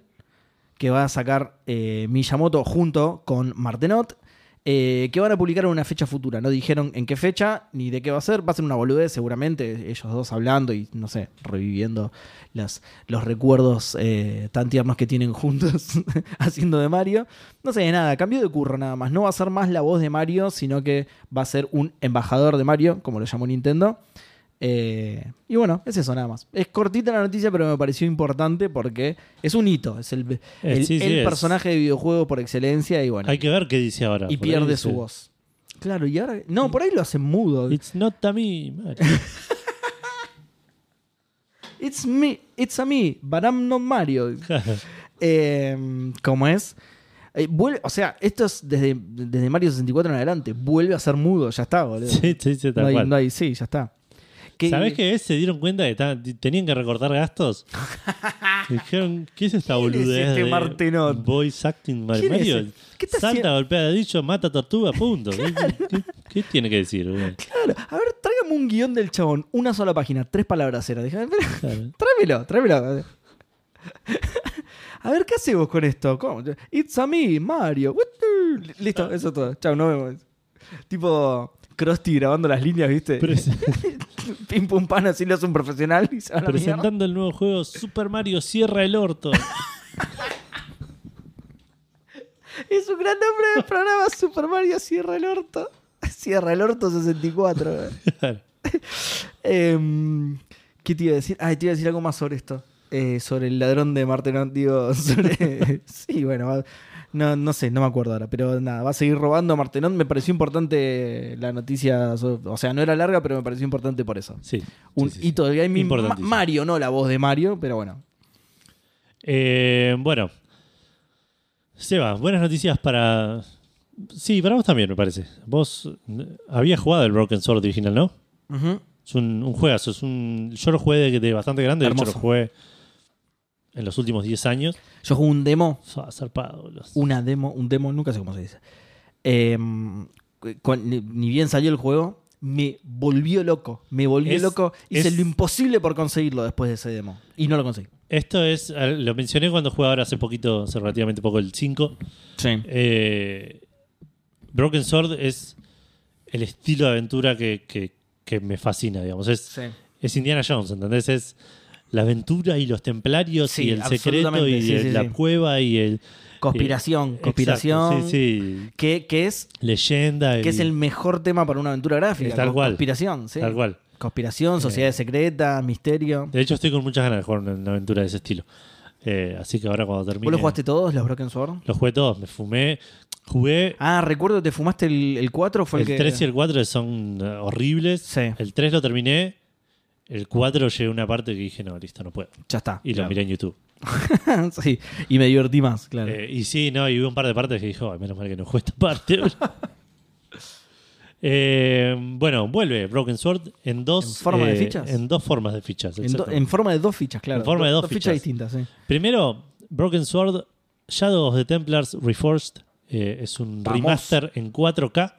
que va a sacar eh, Miyamoto junto con Martenot, eh, que van a publicar en una fecha futura. No dijeron en qué fecha ni de qué va a ser. Va a ser una boludez seguramente, ellos dos hablando y, no sé, reviviendo las, los recuerdos eh, tan tiernos que tienen juntos haciendo de Mario. No sé, nada, cambio de curro nada más. No va a ser más la voz de Mario, sino que va a ser un embajador de Mario, como lo llamó Nintendo. Eh, y bueno, es eso nada más. Es cortita la noticia, pero me pareció importante porque es un hito. Es el, el- sí, sí, el es. personaje de videojuego por excelencia y bueno. Hay que ver qué dice ahora. y pierde su voz. Claro, y ahora. No, por ahí lo hacen mudo. It's not a me. It's me, it's a me, but I'm not Mario. Eh, ¿Cómo es? Eh, vuelve- o sea, esto es desde, desde Mario 64 en adelante. Vuelve a ser mudo, ya está, boludo. sí, sí, sí, tal no, hay, cual. no hay- sí, ya está. Que- ¿Sabés qué es? Se dieron cuenta que estaban- tenían que recortar gastos. Dijeron, ¿qué es esta ¿Quién es boludez este de Martenot? voice acting Mar- ¿Quién es Mario? ese? ¿Qué está Salta, haciendo? golpea de dicho, mata tortuga, punto. ¿Qué, qué- qué tiene que decir? boludo? Claro, a ver, tráigame un guion del chabón, una sola página, tres palabras era. Dije, Claro. Tráemelo, tráemelo. A ver, ¿qué hacemos con esto? ¿Cómo? It's a me, Mario. What the- Listo, eso es todo. Chao, nos vemos. Tipo Krusty grabando las líneas, ¿viste? Pim pum pan, así lo hace un profesional y se va a la mierda. presentando el nuevo juego Super Mario Cierra el Orto. Es un gran nombre del programa Super Mario Cierra el Orto. Cierra el Orto 64. Claro. Em, ¿Qué te iba a decir? Ah, te iba a decir algo más sobre esto. Eh, sobre el ladrón de Martenot, digo, sobre... sí, bueno, va- no, no sé, no me acuerdo ahora, pero nada, va a seguir robando a Martenot. Me pareció importante la noticia, o sea, no era larga, pero me pareció importante por eso. Sí. Un sí, sí, sí. hito del gaming. Ma-. Mario, no la voz de Mario, pero bueno. Eh, bueno. Seba, buenas noticias para. Sí, para vos también, me parece. Vos eh, habías jugado el Broken Sword original, ¿no? Es un, un juegazo. Es un, yo lo jugué de, de bastante grande. De hecho, lo jugué en los últimos 10 años. Yo jugué un demo Fua, zarpado, boludo. una demo, un demo, nunca sé cómo se dice. Em, con- ni, ni bien salió el juego, me volvió loco. Me volvió Es- loco. Hice es- lo imposible por conseguirlo después de ese demo. Y no lo conseguí. Esto es. Lo mencioné cuando jugué ahora hace poquito, hace relativamente poco, el 5. Sí. Eh, Broken Sword es el estilo de aventura que, que- que me fascina, digamos. Es, Sí. es Indiana Jones, ¿entendés? Es la aventura y los templarios Sí, y el secreto y sí, el- sí, la cueva y el... Conspiración, Exacto, conspiración. sí, sí. Que, que es, Leyenda. que y- es el mejor tema para una aventura gráfica. Tal cual. Conspiración, sí. Tal cual. Conspiración, sociedades secretas, misterio. De hecho, estoy con muchas ganas de jugar una, una aventura de ese estilo. Eh, así que ahora cuando termine... ¿Vos lo jugaste todos, los Broken Sword? Los jugué todos. Me fumé... Jugué... Ah, recuerdo te fumaste el, el 4, fue el, el que... 3 y el 4 son eh, horribles. Sí. El 3 lo terminé. El 4 llegué a una parte que dije, no, listo, no puedo. Ya está. Y lo miré en YouTube. sí, y me divertí más, claro. Eh, y sí, no, y hubo un par de partes que dijo, "Ay, menos mal que no jugué esta parte. boludo". Eh, bueno, vuelve Broken Sword en dos ¿En forma de eh, fichas? En dos formas de fichas. en, do- exacto. en forma de dos fichas, claro. En forma de Do- dos fichas fichas. distintas. Primero, Broken Sword Shadow of the Templars Reforged es un Vamos. remaster en 4K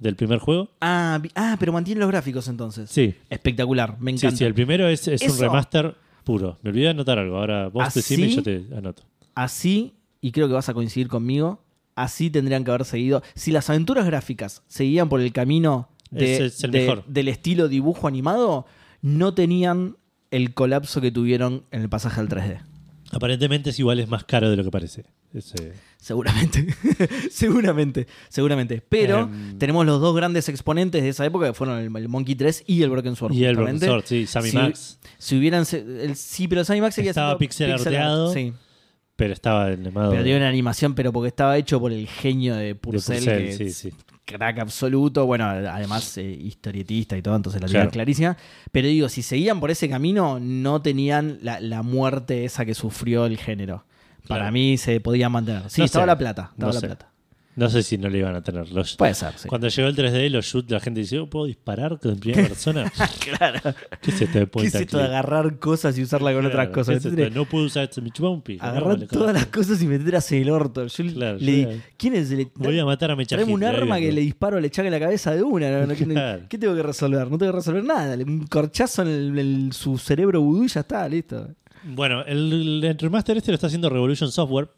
del primer juego. Ah, vi- ah, pero mantiene los gráficos entonces. Sí, Espectacular, me sí, encanta. sí, el primero es, es un Eso. remaster puro. Me olvidé de anotar algo. Ahora vos ¿Así? decime y yo te anoto. Así, y creo que vas a coincidir conmigo, así tendrían que haber seguido. Si las aventuras gráficas seguían por el camino de- Ese es el de- mejor. del estilo dibujo animado, no tenían el colapso que tuvieron en el pasaje al 3D. Aparentemente es igual, es más caro de lo que parece. Seguramente. seguramente. Seguramente. Pero Em. tenemos los dos grandes exponentes de esa época que fueron el, el Monkey 3 y el Broken Sword. y el Broken. Sword, sí, Sammy Si- Max. Si hubieran. el- sí, pero Sammy Max seguía Estaba pixel art, arteado. Sí. Pero estaba animado. Pero una animación, pero porque estaba hecho por el genio de Purcell. Purcell, que sí, es sí. crack absoluto. Bueno, además eh, historietista y todo, entonces la tenía Claro. clarísima. Pero digo, si seguían por ese camino, no tenían la, la muerte esa que sufrió el género. Para Claro. mí se podían mantener. Sí, No estaba sé. la plata. Estaba No la sé. plata. No sé si no le iban a tener. Los, Puede ser, sí. Cuando llegó el 3D, los shoot, la gente dice, "Oh, ¿puedo disparar en primera persona? Claro. ¿Qué es esto de ¿Qué es esto de agarrar cosas y usarla con Claro, otras ¿qué cosas? es esto No puedo usar este Michubampi. Agarrar todas las cosas y meterlas en el orto. Yo le- Claro, le di- claro. ¿Quién es el Voy a matar a Mecha Traeme un arma que le disparo, le echaque en la cabeza de una. ¿qué- Claro. ¿Qué tengo que resolver? No tengo que resolver nada. Un corchazo en el- el- su cerebro vudú y ya está, listo. Bueno, el, el remaster este lo está haciendo Revolution Software,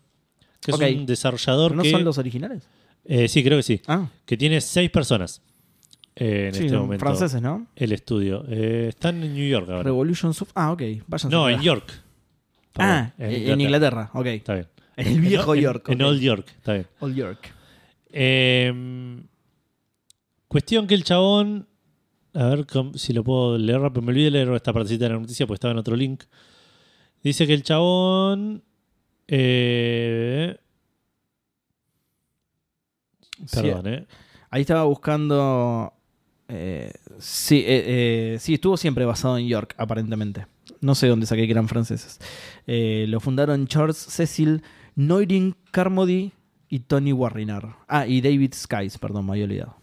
que Ok. es un desarrollador ¿Pero no que... son los originales? eh, sí, creo que sí. Ah, Que tiene seis personas eh, en sí, este son momento. franceses, ¿no? El estudio. Eh, están en New York ahora. Revolution Soft. Ah, ok. Vayan no, en York. Ah, Perdón, en Inglaterra. ok. Está bien. En el viejo En- York. En, ok. Old York, está bien. Old York. Eh, cuestión que el chabón. A ver si lo puedo leer rápido. Me olvidé de leer esta partecita de la noticia porque estaba en otro link. Dice que el chabón. eh, perdón, eh. Ahí estaba buscando. eh, sí, eh, sí, estuvo siempre basado en York, aparentemente. No sé dónde saqué que eran franceses. Lo fundaron Charles Cecil Noiring Carmody y Tony Warriner. Ah, y David Skies, perdón, me había olvidado.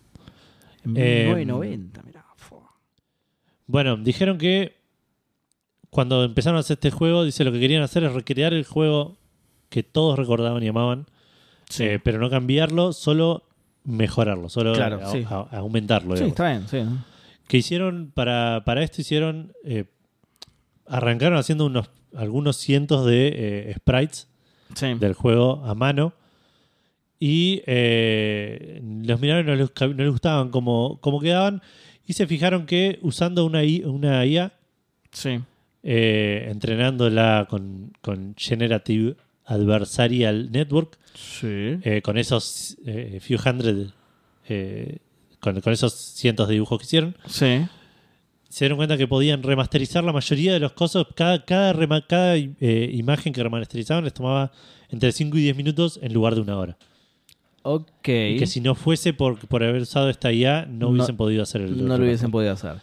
En Eh, 1990, mirá. fua. Bueno, dijeron que cuando empezaron a hacer este juego, dice lo que querían hacer es recrear el juego que todos recordaban y amaban, Sí. eh, pero no cambiarlo, solo mejorarlo, solo Claro, a- sí. a- a aumentarlo. Sí, digamos. está bien, sí. ¿no? que hicieron para, para esto hicieron eh, arrancaron haciendo unos algunos cientos de eh, sprites Sí. del juego a mano y eh, los miraron y no les, no les gustaban cómo, cómo quedaban y se fijaron que usando una, I- una IA Sí. Eh, entrenándola con, con Generative Adversarial Network Sí. eh, con esos eh, few hundred con, con esos cientos de dibujos que hicieron Sí. se dieron cuenta que podían remasterizar la mayoría de los cosas. Cada, cada, rema- cada imagen que remasterizaban les tomaba entre 5 y 10 minutos en lugar de una hora. Ok. Y que si no fuese por, por haber usado esta IA, no, No- hubiesen podido hacer el no lo hubiesen podido hacer.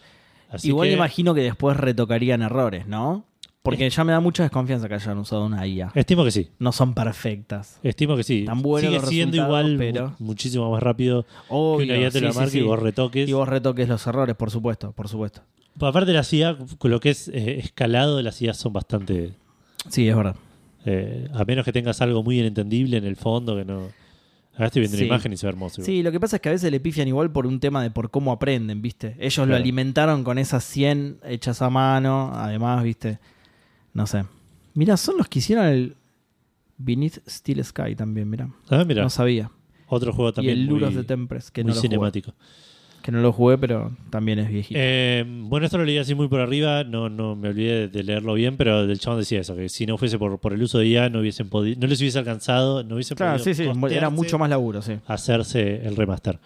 Así Igual que, imagino que después retocarían errores, ¿no? Porque ya me da mucha desconfianza que hayan usado una IA. Estimo que sí. No son perfectas. Estimo que sí. Tan buenos Sigue los siendo igual pero- mu- muchísimo más rápido que una IA te sí, sí. y vos retoques. Y vos retoques los errores, por supuesto, por supuesto. Aparte de las IA, con lo que es eh, escalado, las IA son bastante... Sí, es verdad. eh, a menos que tengas algo muy inentendible en el fondo que no... Acá estoy viendo Sí. una imagen y se ve hermoso. Sí, lo que pasa es que a veces le pifian igual por un tema de por cómo aprenden, ¿viste? Ellos lo alimentaron con esas 100 hechas a mano, además, ¿viste? No sé. Mira, son los que hicieron el Beneath Steel Sky también, mira. Ah, mira, No sabía. otro juego Y también el Luros de Tempest, que muy no lo jugué. Que no lo jugué, pero también es viejito. Eh, bueno, esto lo leí así muy por arriba, no, no me olvidé de leerlo bien, pero el chabón decía eso, que si no fuese por, por el uso de IA no hubiesen podido, no les hubiese alcanzado, no hubiesen claro, podido sí, sí. Era mucho más laburo, sí. hacerse el remaster.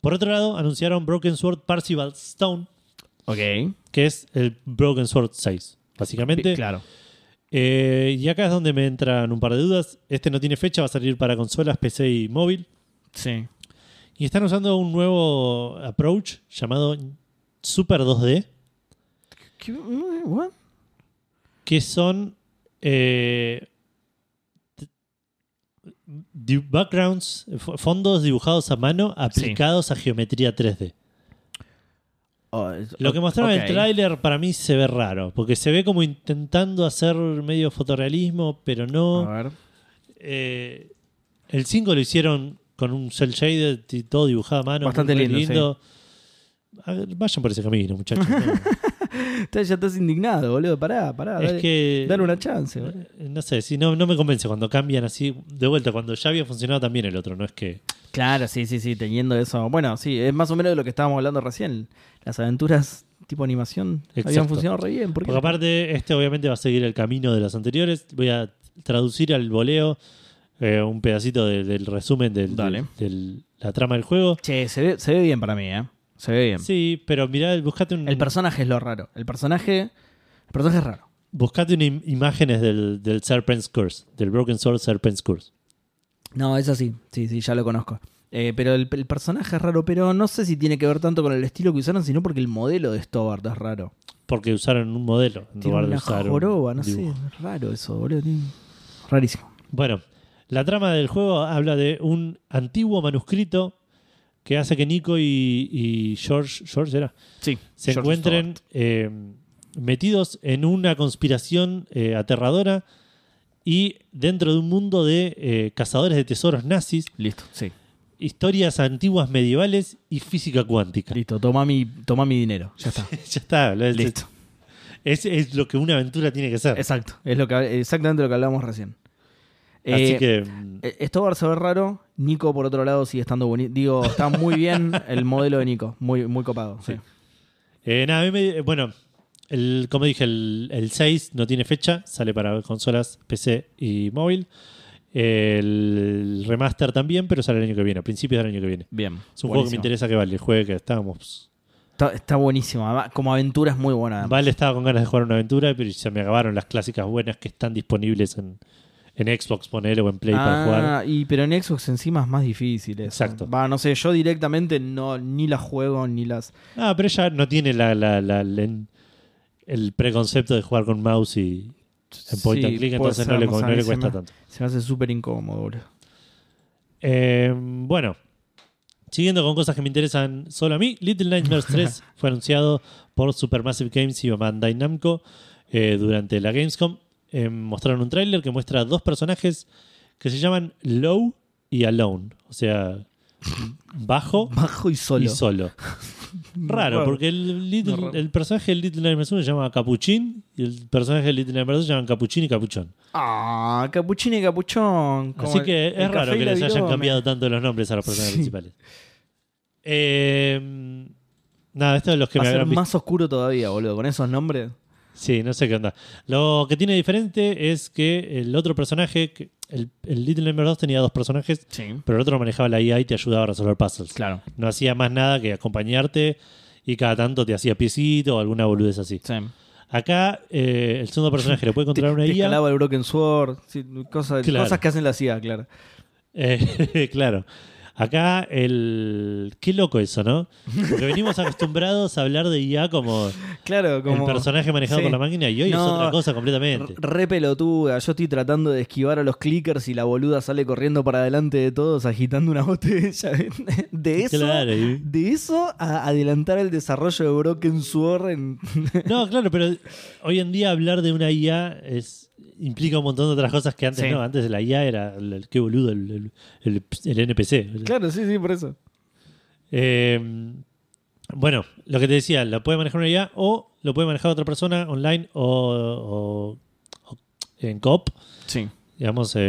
Por otro lado, anunciaron Broken Sword Parcival Stone, Ok. que es el Broken Sword 6, básicamente. Claro. Eh, y acá es donde me entran un par de dudas. Este no tiene fecha, va a salir para consolas, PC y móvil. Sí. Y están usando un nuevo approach llamado Super 2D, ¿Qué? ¿What? que son eh, backgrounds, fondos dibujados a mano aplicados a geometría 3D. Oh, es- Lo que mostraron en el tráiler para mí se ve raro, porque se ve como intentando hacer medio fotorrealismo, pero no. A ver. Eh, el 5 lo hicieron con un cel shaded y todo dibujado a mano. Bastante muy lindo, A ver, vayan por ese camino, muchachos. no. Ya estás indignado, boludo. Pará, pará. es dale, que. dale una chance, boludo. eh, No sé, si no, no me convence cuando cambian así. De vuelta, cuando ya había funcionado también el otro, no es que. Claro, sí, sí, sí, teniendo eso. Bueno, sí, es más o menos de lo que estábamos hablando recién. Las aventuras tipo animación habían Exacto. funcionado re bien. Porque aparte, este obviamente va a seguir el camino de las anteriores. Voy a traducir al voleo eh, un pedacito de- del resumen de Dale. la trama del juego. Che, se ve, se ve bien para mí, ¿eh? Se ve bien. Sí, pero mirá, buscate, un, El personaje es lo raro. El personaje. El personaje es raro. buscate una im- imágenes del, del Serpent's Curse, del Broken Sword Serpent's Curse. No, es así. Sí, sí, ya lo conozco. Eh, pero el, el personaje es raro, pero no sé si tiene que ver tanto con el estilo que usaron, sino porque el modelo de Stobart es raro. Porque usaron un modelo en Tiene lugar de una usar un joroba, no sé, dibujo. es raro eso, boludo. tiene- Rarísimo. Bueno, la trama del juego habla de un antiguo manuscrito que hace que Nico y, y George, George era, Sí. se encuentren eh, metidos en una conspiración eh, aterradora y dentro de un mundo de eh, cazadores de tesoros nazis, Listo, sí. historias antiguas medievales y física cuántica. Listo, toma mi, toma mi dinero. Ya está. ya está, lo- Listo. es, es lo que una aventura tiene que ser. Exacto. Es lo que, exactamente lo que hablábamos recién. Así Eh, que eh, Stobart se ve raro. Nico, por otro lado, sigue estando bonito. Digo, está muy bien el modelo de Nico. Muy, muy copado. Sí. Eh, nada, a mí me- bueno, el, como dije, el, el 6 no tiene fecha, sale para consolas PC y móvil. El remaster también, pero sale el año que viene, a principios del año que viene. Bien. Es un juego que me interesa que vale, juegue que estábamos. Está, está buenísimo. Como aventura es muy buena. además. Vale estaba con ganas de jugar una aventura, pero se me acabaron las clásicas buenas que están disponibles en, en Xbox, ponele, o en Play para jugar. Ah, y, pero en Xbox encima es más difícil. eso. Exacto. Va, no sé, yo directamente no ni las juego ni las. Ah, pero ella no tiene la, la- la- la- el preconcepto de jugar con mouse y en point Sí, and click, entonces ser, no le, no le cuesta me- tanto. Se me hace súper incómodo, boludo. Eh, bueno, siguiendo con cosas que me interesan solo a mí, Little Nightmares 3 fue anunciado por Supermassive Games y Bandai Namco eh, durante la Gamescom. Eh, mostraron un tráiler que muestra dos personajes que se llaman Low y Alone, o sea, bajo Bajo y solo. y solo. Raro, porque el, Little- el personaje del Little Nightmares 1 se llama Capuchín y el personaje del Little Nightmares 2 se llama Capuchín y Capuchón. Ah, capuchino y capuchón. como Así que el es raro que les hayan cambiado tanto los nombres a los personajes Sí. principales. Eh, nada, esto es los que Va me a ser más oscuro todavía, boludo, con esos nombres. Sí, no sé qué onda. Lo que tiene diferente es que el otro personaje, que el, el Little Nightmares 2 tenía dos personajes, Sí. pero el otro manejaba la IA y te ayudaba a resolver puzzles. Claro. No hacía más nada que acompañarte y cada tanto te hacía piecito o alguna boludez así. Sí. Acá eh, el segundo personaje le puede controlar una Te IA. escalaba el Broken Sword, sí, cosas, Claro. cosas que hacen la CIA, claro. Eh, claro. Acá el... Qué loco eso, ¿no? Porque venimos acostumbrados a hablar de IA como, Claro, como. el personaje manejado sí. por la máquina y hoy es otra cosa completamente. Re pelotuda. Yo estoy tratando de esquivar a los clickers y la boluda sale corriendo para adelante de todos agitando una botella. De eso, Claro, y- de eso a adelantar el desarrollo de Broken Sword en. No, claro, pero hoy en día hablar de una IA es implica un montón de otras cosas que antes Sí. no. Antes la IA era el, el- qué boludo, el, el- el NPC. claro, sí, sí, por eso. Eh, bueno, lo que te decía, lo puede manejar una IA o lo puede manejar otra persona online o, o- o en COP, Sí. digamos, por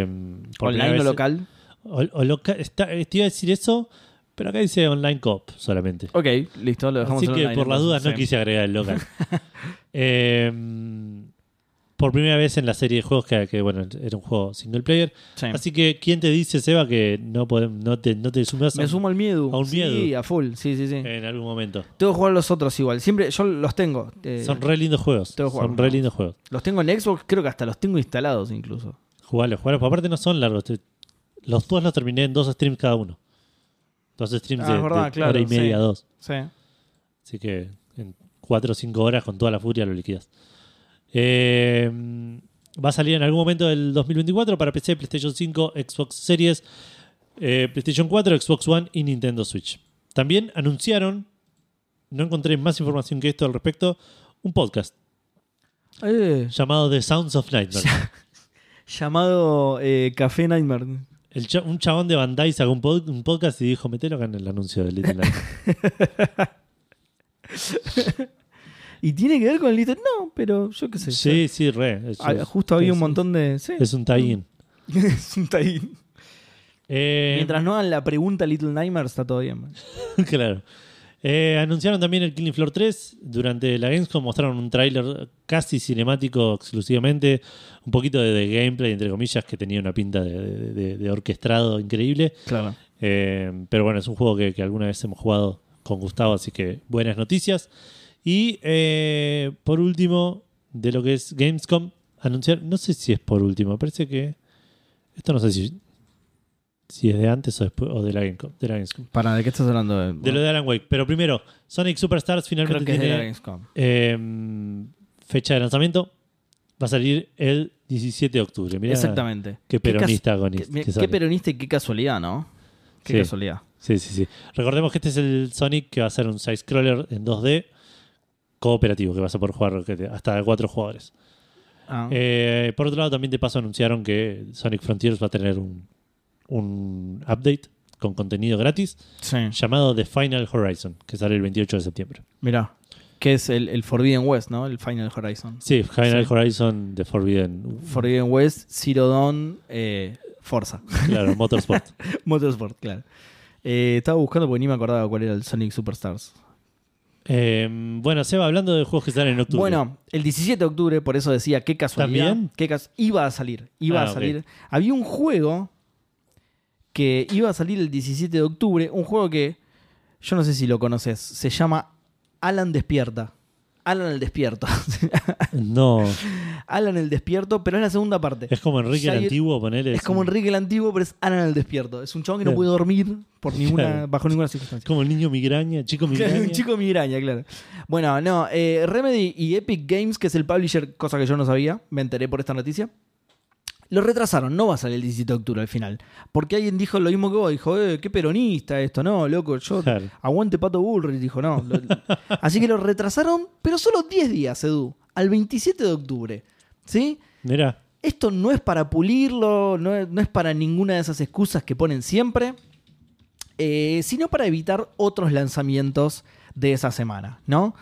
primera Online o local. O, o loca- está- te iba a decir eso, pero acá dice online COP solamente. Ok, listo, lo dejamos Así en que online, por las dudas no quise agregar el local. Eh, por primera vez en la serie de juegos que, que, bueno, era un juego single player. Sí. Así que, ¿quién te dice, Seba, que no, podem- no, te, no te sumas a- Me sumo al miedo. a un Sí, miedo. a full. Sí, sí, sí. en algún momento? Tengo que jugar los otros igual. Siempre, yo los tengo. eh, Son re lindos juegos. tengo Son re lindos juegos. los tengo en Xbox, creo que hasta los tengo instalados incluso. Jugalos. Porque aparte no son largos. Los dos los terminé en dos streams cada uno. Dos streams Ah, de, es verdad, de claro, hora y media, sí. dos. Sí. Así que en cuatro o cinco horas con toda la furia lo liquidas. Eh, va a salir en algún momento del 2024 para PC, PlayStation 5, Xbox Series, eh, PlayStation 4, Xbox One y Nintendo Switch. También anunciaron, no encontré más información que esto al respecto, un podcast Eh, llamado The Sounds of Nightmare. llamado eh, Café Nightmare. El cha- un chabón de Bandai sacó un, pod- un podcast y dijo, metelo acá en el anuncio de Little Nightmare. ¿Y tiene que ver con el Little? No, pero yo qué sé. sí, sí, re. Es- Ah, justo había un montón de. Sí. Es un tie-in. Es un tie-in. Eh, Mientras no hagan la pregunta Little Nightmare, está todo bien. claro. Eh, anunciaron también el Killing Floor 3. Durante la Gamescom mostraron un tráiler casi cinemático exclusivamente. Un poquito de, de gameplay, entre comillas, que tenía una pinta de, de- de- de orquestado increíble. Claro. Eh, pero bueno, es un juego que, que alguna vez hemos jugado con Gustavo, así que buenas noticias. Y eh, por último, de lo que es Gamescom, anunciar, no sé si es por último, parece que... Esto no sé si... si es de antes o, después, o de la Gamescom. De la Gamescom. ¿Para de qué estás hablando? De, De lo de Alan Wake. Pero primero, Sonic Superstars creo finalmente que es de la Gamescom. eh, fecha de lanzamiento. Va a salir el 17 de octubre. Mirá Exactamente. Qué peronista con qué, que qué peronista y qué casualidad, ¿no? Qué Sí. casualidad. Sí, sí, sí. Recordemos que este es el Sonic que va a ser un side-scroller en 2D cooperativo, que vas a poder jugar hasta cuatro jugadores. Ah. Eh, por otro lado, también de paso anunciaron que Sonic Frontiers va a tener un, un update con contenido gratis sí. llamado The Final Horizon, que sale el 28 de septiembre. Mirá. Que es el, el Forbidden West, ¿no? El Final Horizon. Sí, Final Sí. Horizon The Forbidden. Forbidden West, Zero Dawn, eh, Forza. Claro, Motorsport. Motorsport, claro. Eh, estaba buscando porque ni me acordaba cuál era el Sonic Superstars. Eh, bueno, Seba, hablando de juegos que salen en octubre. Bueno, el 17 de octubre, por eso decía, qué casualidad. ¿También? Qué cas- iba a salir, iba Ah, a salir. Había un juego que iba a salir el 17 de octubre, un juego que yo no sé si lo conoces, se llama Alan Despierta. Alan el Despierto. No, Alan el Despierto, pero es la segunda parte. es como Enrique el Antiguo, ponele. Es como Enrique el Antiguo, pero es Alan el Despierto. Es un chabón que no Claro. puede dormir por ninguna, Claro. bajo ninguna circunstancia. como el niño migraña, chico migraña. un chico migraña, claro. Bueno, no, eh, Remedy y Epic Games, que es el publisher, cosa que yo no sabía, me enteré por esta noticia. Lo retrasaron, no va a salir el 17 de octubre al final. Porque alguien dijo lo mismo que vos, dijo, eh, qué peronista esto, no, loco, yo Claro. aguante Pato Bullrich, dijo, no. Lo- Así que lo retrasaron, pero solo 10 días, Edu, al 27 de octubre. ¿Sí? Mira, Esto no es para pulirlo, no es, no es para ninguna de esas excusas que ponen siempre, eh, sino para evitar otros lanzamientos de esa semana, ¿no?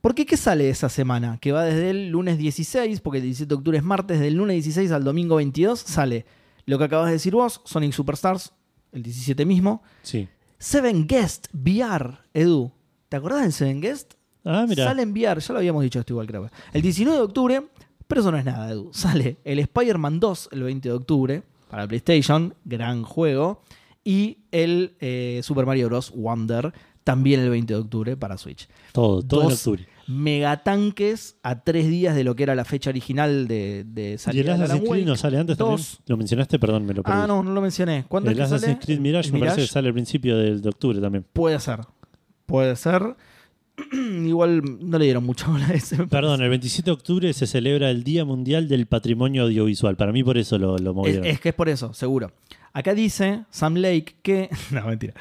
Porque ¿qué sale esa semana? Que va desde el lunes 16, porque el 17 de octubre es martes, del lunes 16 al domingo 22 sale lo que acabas de decir vos, Sonic Superstars, el 17 mismo, sí. Seven Guest VR, Edu. ¿Te acordás del Seven Guest? Ah, mira. Sale en VR, ya lo habíamos dicho esto igual, creo. El 19 de octubre, pero eso no es nada, Edu. Sale el Spider-Man 2 el 20 de octubre para PlayStation, gran juego. Y el eh, Super Mario Bros. Wonder también el 20 de octubre para Switch. Todo, todo en Dos octubre. Megatanques a tres días de lo que era la fecha original de, de ¿Y el salida de Alan Assassin's Creed no sale antes Dos. también? ¿Lo mencionaste? Perdón, me lo perdí. Ah, no, no lo mencioné. ¿Cuándo El es que Assassin's sale? Creed Mirage ¿El me parece que sale al principio del, de octubre también. Puede ser. Puede ser. Igual no le dieron mucha bola a ese. Perdón, el 27 de octubre se celebra el Día Mundial del Patrimonio Audiovisual. Para mí por eso lo, lo Es, movieron. es que es por eso, seguro. Acá dice Sam Lake que. No, mentira.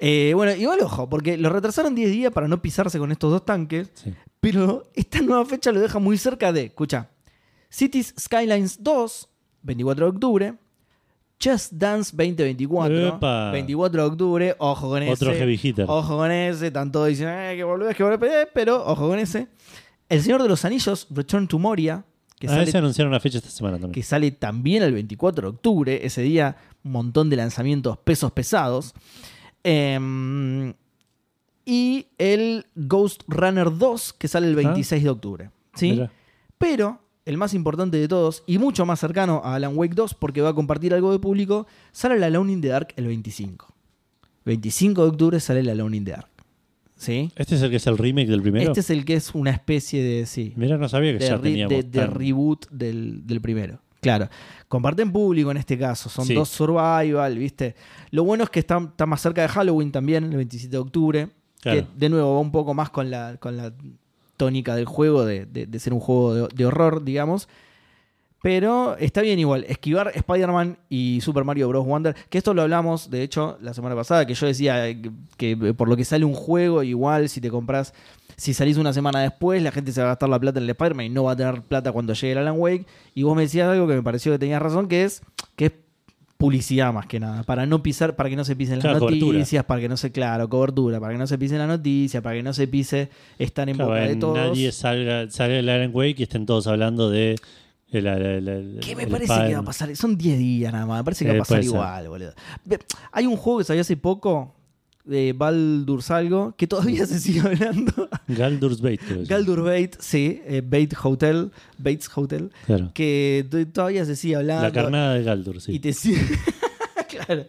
Eh, bueno, igual ojo, porque lo retrasaron 10 días para no pisarse con estos dos tanques. Sí. Pero esta nueva fecha lo deja muy cerca de. Escucha. Cities Skylines 2, 24 de octubre. Just Dance 2024. Epa. 24 de octubre. Ojo con Otro ese. heavy hitter. Ojo con ese. Están todos diciendo "Eh, que volvés, que volvés. eh", Pero ojo con ese. El Señor de los Anillos, Return to Moria. Que ah, sale anunciaron una fecha esta semana también. que sale también el 24 de octubre. Ese día, un montón de lanzamientos pesos pesados. Em, y el Ghost Runner 2, que sale el 26 de octubre. ¿sí? Ah. Mira. Pero el más importante de todos, y mucho más cercano a Alan Wake 2, porque va a compartir algo de público, sale la Alone in the Dark el 25. 25 de octubre sale la Alone in the Dark. ¿Sí? ¿Este es el que es el remake del primero? Este es el que es una especie de. Sí, Mira, no sabía que de, ya re- teníamos. de- reboot del, del primero. Claro. Comparten público en este caso. Son Sí. dos survival, ¿viste? Lo bueno es que está, está más cerca de Halloween también, el 27 de octubre. Claro. Que de nuevo va un poco más con la, con la tónica del juego, de, de- de ser un juego de, de horror, digamos. Pero está bien igual, esquivar Spider-Man y Super Mario Bros. Wonder, que esto lo hablamos, de hecho, la semana pasada, que yo decía que, que por lo que sale un juego, igual si te compras, si salís una semana después, la gente se va a gastar la plata en el Spider-Man y no va a tener plata cuando llegue el Alan Wake. Y vos me decías algo que me pareció que tenías razón, que es que es publicidad más que nada, para no pisar, para que no se pisen las cobertura. noticias, para que no se, claro, cobertura, para que no se pisen las noticias, para que no se pise estar en Claro, boca de todos. nadie salga, salga el Alan Wake y estén todos hablando de. el- el- el- ¿Qué me parece que va a pasar? Son 10 días nada más. Me parece que Eh, va a pasar puede ser. igual, boludo. Hay un juego que salió hace poco de Baldur's algo que todavía se sigue hablando. Galdur's Bait, creo que se llama. Galdur Bait, sí, eh, Bait Hotel, Bates Hotel, Claro. que todavía se sigue hablando. La carnada de Galdur, sí. Y te sigue. claro.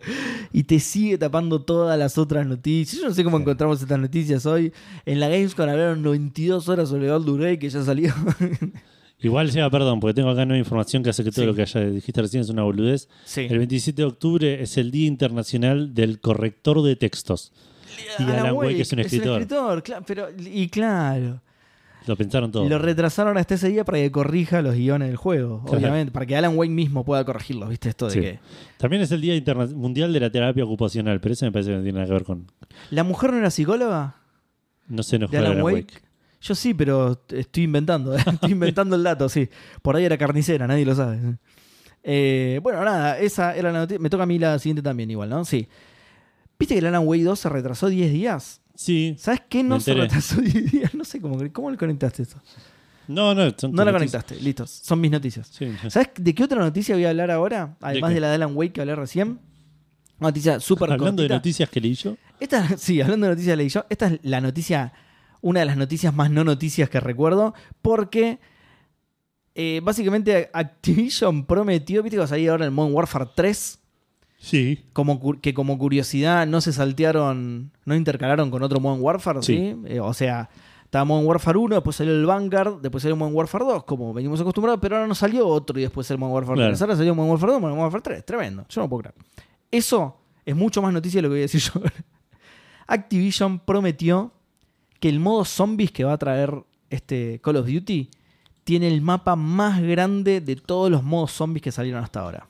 Y te sigue tapando todas las otras noticias. Yo no sé cómo encontramos estas noticias hoy. En la Gamescom hablaron 92 horas sobre Baldur Gate, que ya salió. Igual sea, perdón, porque tengo acá nueva información que hace que todo Sí. lo que haya dijiste recién es una boludez. Sí. El 27 de octubre es el Día Internacional del Corrector de Textos. Y Alan Wake es un escritor. cla- pero, y claro, Lo pensaron todo. lo retrasaron hasta ese día para que corrija los guiones del juego, Claro. obviamente, para que Alan Wake mismo pueda corregirlos, ¿viste? Esto de Sí. que También es el Día Interna- Mundial de la Terapia Ocupacional, pero eso me parece que no tiene nada que ver con. ¿La mujer no era psicóloga No se nos de juega Alan Alan Wake? Yo sí, pero estoy inventando, estoy inventando el dato, sí. Por ahí era carnicera, nadie lo sabe. Eh, bueno, nada, esa era la noticia. Me toca a mí la siguiente también, igual, ¿no? Sí. ¿Viste que el Alan Wake 2 se retrasó 10 días? Sí. ¿Sabes qué no se retrasó 10 días? No sé cómo, cómo le conectaste eso. No, no. son No la noticias. conectaste, listo. Son mis noticias. Sí. ¿Sabes de qué otra noticia voy a hablar ahora? Además qué? de, la de Alan Wake que hablé recién. Una noticia súper Hablando de cortita. noticias que leí yo. Esta, sí, hablando de noticias leí yo. Esta es la noticia, una de las noticias más no noticias que recuerdo, porque eh, básicamente Activision prometió, viste que va a salir ahora el Modern Warfare 3, Sí. como, que como curiosidad no se saltearon, no intercalaron con otro Modern Warfare, ¿sí? Sí. Eh, o sea, estaba Modern Warfare 1, después salió el Vanguard, después salió Modern Warfare 2, como venimos acostumbrados, pero ahora no salió otro y después el Modern Warfare Claro. 3. Ahora salió Modern Warfare 2, Modern Warfare 3. Tremendo. Yo no puedo creer. Eso es mucho más noticia de lo que voy a decir yo. Activision prometió que el modo zombies que va a traer este Call of Duty tiene el mapa más grande de todos los modos zombies que salieron hasta ahora.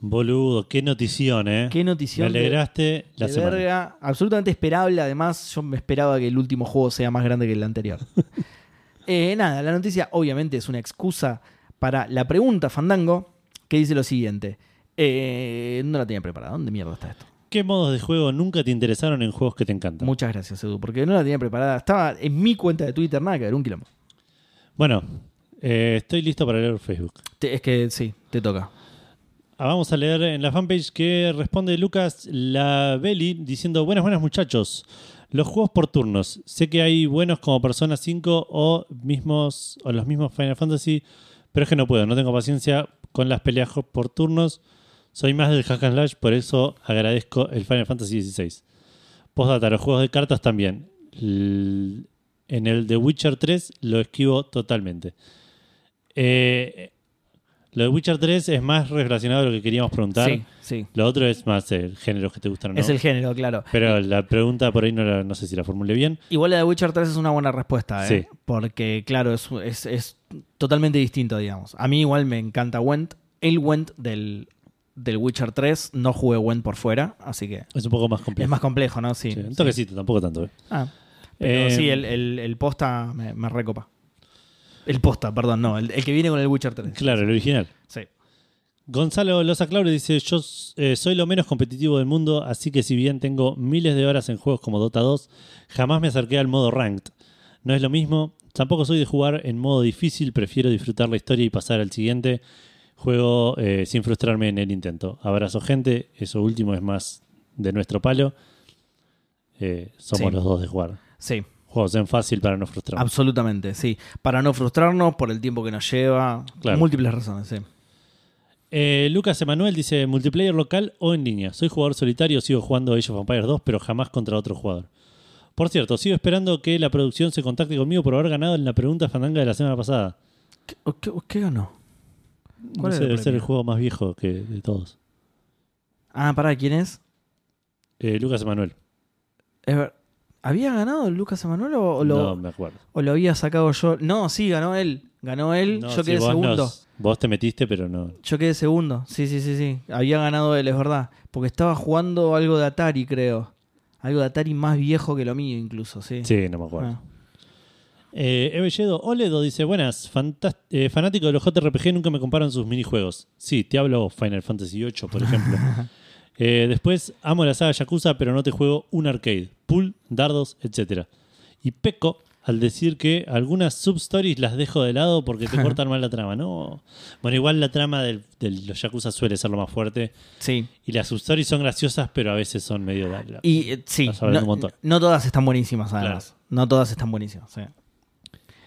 Boludo, qué notición, ¿eh? Qué notición Me de- alegraste la de semana. verga, absolutamente esperable. Además, yo me esperaba que el último juego sea más grande que el anterior. Eh, nada, la noticia obviamente es una excusa para la pregunta Fandango, que dice lo siguiente. Eh, no la tenía preparada. ¿Dónde mierda está esto? ¿Qué modos de juego nunca te interesaron en juegos que te encantan? Muchas gracias, Edu, porque no la tenía preparada. Estaba en mi cuenta de Twitter, nada que ver, un quilombo. Bueno, eh, estoy listo para leer Facebook. Te- es que sí, te toca. Ah, vamos a leer en la fanpage que responde Lucas Labelli diciendo: Buenas, buenas muchachos. Los juegos por turnos. Sé que hay buenos como Persona 5 o, mismos, o los mismos Final Fantasy, pero es que no puedo, no tengo paciencia con las peleas jo- por turnos. Soy más del hack and slash, por eso agradezco el Final Fantasy XVI. Postdata, los juegos de cartas también. L- en el de Witcher 3 lo esquivo totalmente. Eh, lo de Witcher 3 es más relacionado a lo que queríamos preguntar. Sí, sí. Lo otro es más el género que te gustan o no. Es el género, claro. Pero la pregunta por ahí no, la- no sé si la formulé bien. Igual la de Witcher 3 es una buena respuesta, ¿eh? Sí. Porque, claro, es, es- es totalmente distinto, digamos. A mí igual me encanta Went. El Went del, del Witcher 3, no jugué Went por fuera, así que Es un poco más complejo. es más complejo, ¿no? Sí. Sí, un sí. toquecito, tampoco tanto. ¿eh? Ah, pero Eh, sí, el, el- el posta me, me recopa. El posta, perdón, no, el, el que viene con el Witcher 3. Claro, el original. Sí. Gonzalo Loza Claure dice: Yo eh, soy lo menos competitivo del mundo, así que si bien tengo miles de horas en juegos como Dota 2, jamás me acerqué al modo ranked. No es lo mismo. Tampoco soy de jugar en modo difícil, prefiero disfrutar la historia y pasar al siguiente. Juego eh, sin frustrarme en el intento. Abrazo, gente. Eso último es más de nuestro palo. Eh, somos Sí. los dos de jugar. Sí, Juegos en fácil para no frustrarnos. absolutamente, sí. Para no frustrarnos por el tiempo que nos lleva. Claro. Múltiples razones, sí. Eh, Lucas Emanuel dice multiplayer local o en línea. Soy jugador solitario, sigo jugando Age of Empires 2, pero jamás contra otro jugador. Por cierto, sigo esperando que la producción se contacte conmigo por haber ganado en la pregunta fandanga de la semana pasada. ¿Qué, qué- qué ganó? No ¿Cuál sé, debe ser el juego más viejo que de todos. Ah, pará, ¿quién es? Eh, Lucas Emanuel. Es ver- ¿Había ganado el Lucas Emanuel o, o lo, No me acuerdo. o lo había sacado yo? No, sí, ganó él. Ganó él, No, yo sí, quedé vos segundo. nos- vos te metiste, pero no. Yo quedé segundo. Sí, sí, sí, sí. Había ganado él, es verdad. Porque estaba jugando algo de Atari, creo. Algo de Atari más viejo que lo mío, incluso, sí. Sí, no me acuerdo. Ah. Eh, Evelledo Oledo dice: Buenas, eh, fanático de los JRPG, nunca me comparan sus minijuegos. Sí, te hablo Final Fantasy VIII, por ejemplo. Eh, después, amo la saga Yakuza, pero no te juego un arcade. Pool, dardos, etc. Y peco al decir que algunas substories las dejo de lado porque te cortan mal la trama. No. Bueno, igual la trama del- de los Yakuza suele ser lo más fuerte. Sí. Y las substories son graciosas, pero a veces son medio. Y eh, sí, no todas están buenísimas, además. No todas están buenísimas, sí.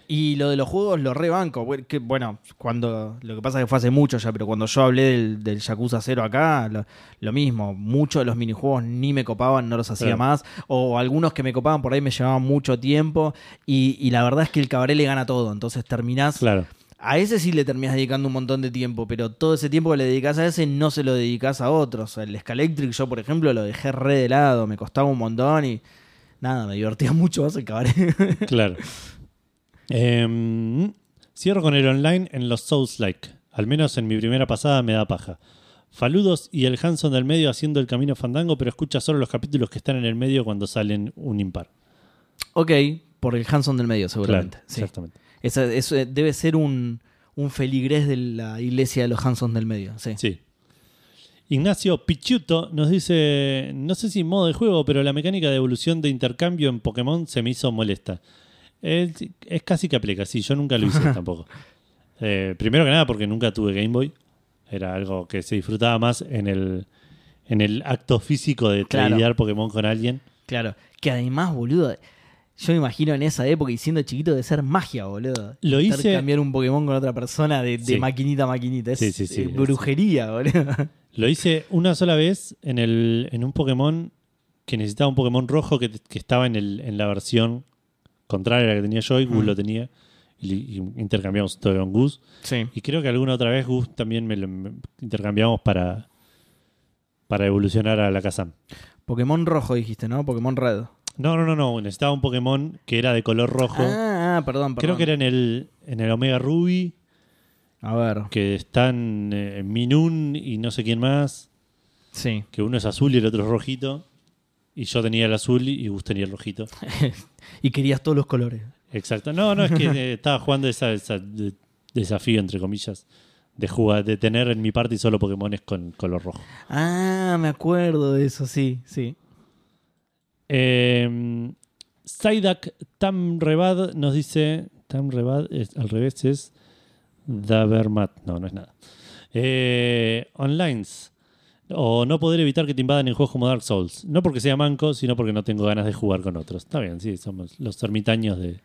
Y lo de los juegos lo rebanco. que, Bueno, cuando. Lo que pasa es que fue hace mucho ya, pero cuando yo hablé del, del Yakuza 0 acá, lo, lo mismo. Muchos de los minijuegos ni me copaban, no los hacía más. O algunos que me copaban por ahí me llevaban mucho tiempo. Y, y la verdad es que el cabaret le gana todo. Entonces terminás Claro. a ese sí le terminas dedicando un montón de tiempo, pero todo ese tiempo que le dedicas a ese no se lo dedicas a otros. El Scalectric yo, por ejemplo, lo dejé re de lado, me costaba un montón y nada, me divertía mucho más el cabaret. Claro. Em, cierro con el online en los Souls-like. Al menos en mi primera pasada me da paja. Faludos y el Hanson del medio haciendo el camino fandango, pero escucha solo los capítulos que están en el medio cuando salen un impar. ok, por el Hanson del medio, seguramente. Claro, sí. exactamente. Eso debe ser un, un feligrés de la iglesia de los Hansons del medio. Sí. Sí. Ignacio Pichuto nos dice, no sé si modo de juego, pero la mecánica de evolución de intercambio en Pokémon se me hizo molesta. Es, es casi que aplica, sí, yo nunca lo hice tampoco. Eh, primero que nada porque nunca tuve Game Boy. Era algo que se disfrutaba más en el, en el acto físico de Claro. tradear Pokémon con alguien. Claro. Que además, boludo, yo me imagino en esa época y siendo chiquito de ser magia, boludo. Lo hice- cambiar un Pokémon con otra persona de, de Sí. maquinita a maquinita. Es Sí, sí, sí, eh, brujería, boludo. Lo hice una sola vez en, el, en un Pokémon que necesitaba un Pokémon rojo que, que estaba en, el, en la versión contraria a la que tenía yo y Gus Mm. lo tenía. Y, y intercambiamos todo con Gus. Sí. Y creo que alguna otra vez Gus también me lo me- intercambiamos para, para evolucionar a la Kazam. Pokémon rojo dijiste, ¿no? Pokémon red. No, no, no, no. Necesitaba un Pokémon que era de color rojo. Ah, ah, perdón, perdón. creo que era en el, en el Omega Ruby, A ver, que están eh, Minun y no sé quién más. sí. Que uno es azul y el otro es rojito. Y yo tenía el azul y Gus tenía el rojito. y querías todos los colores. Exacto. No, no, es que eh, estaba jugando esa de- desafío, entre comillas, de jugar, de tener en mi party solo Pokémones con color rojo. Ah, me acuerdo de eso, sí, sí. Eh, Tamrebad nos dice. Tamrebad es, al revés es. Davermat. No, no es nada. Eh, Onlines. O no poder evitar que te invadan en juegos como Dark Souls. No porque sea manco, sino porque no tengo ganas de jugar con otros. Está bien, sí, somos los ermitaños de,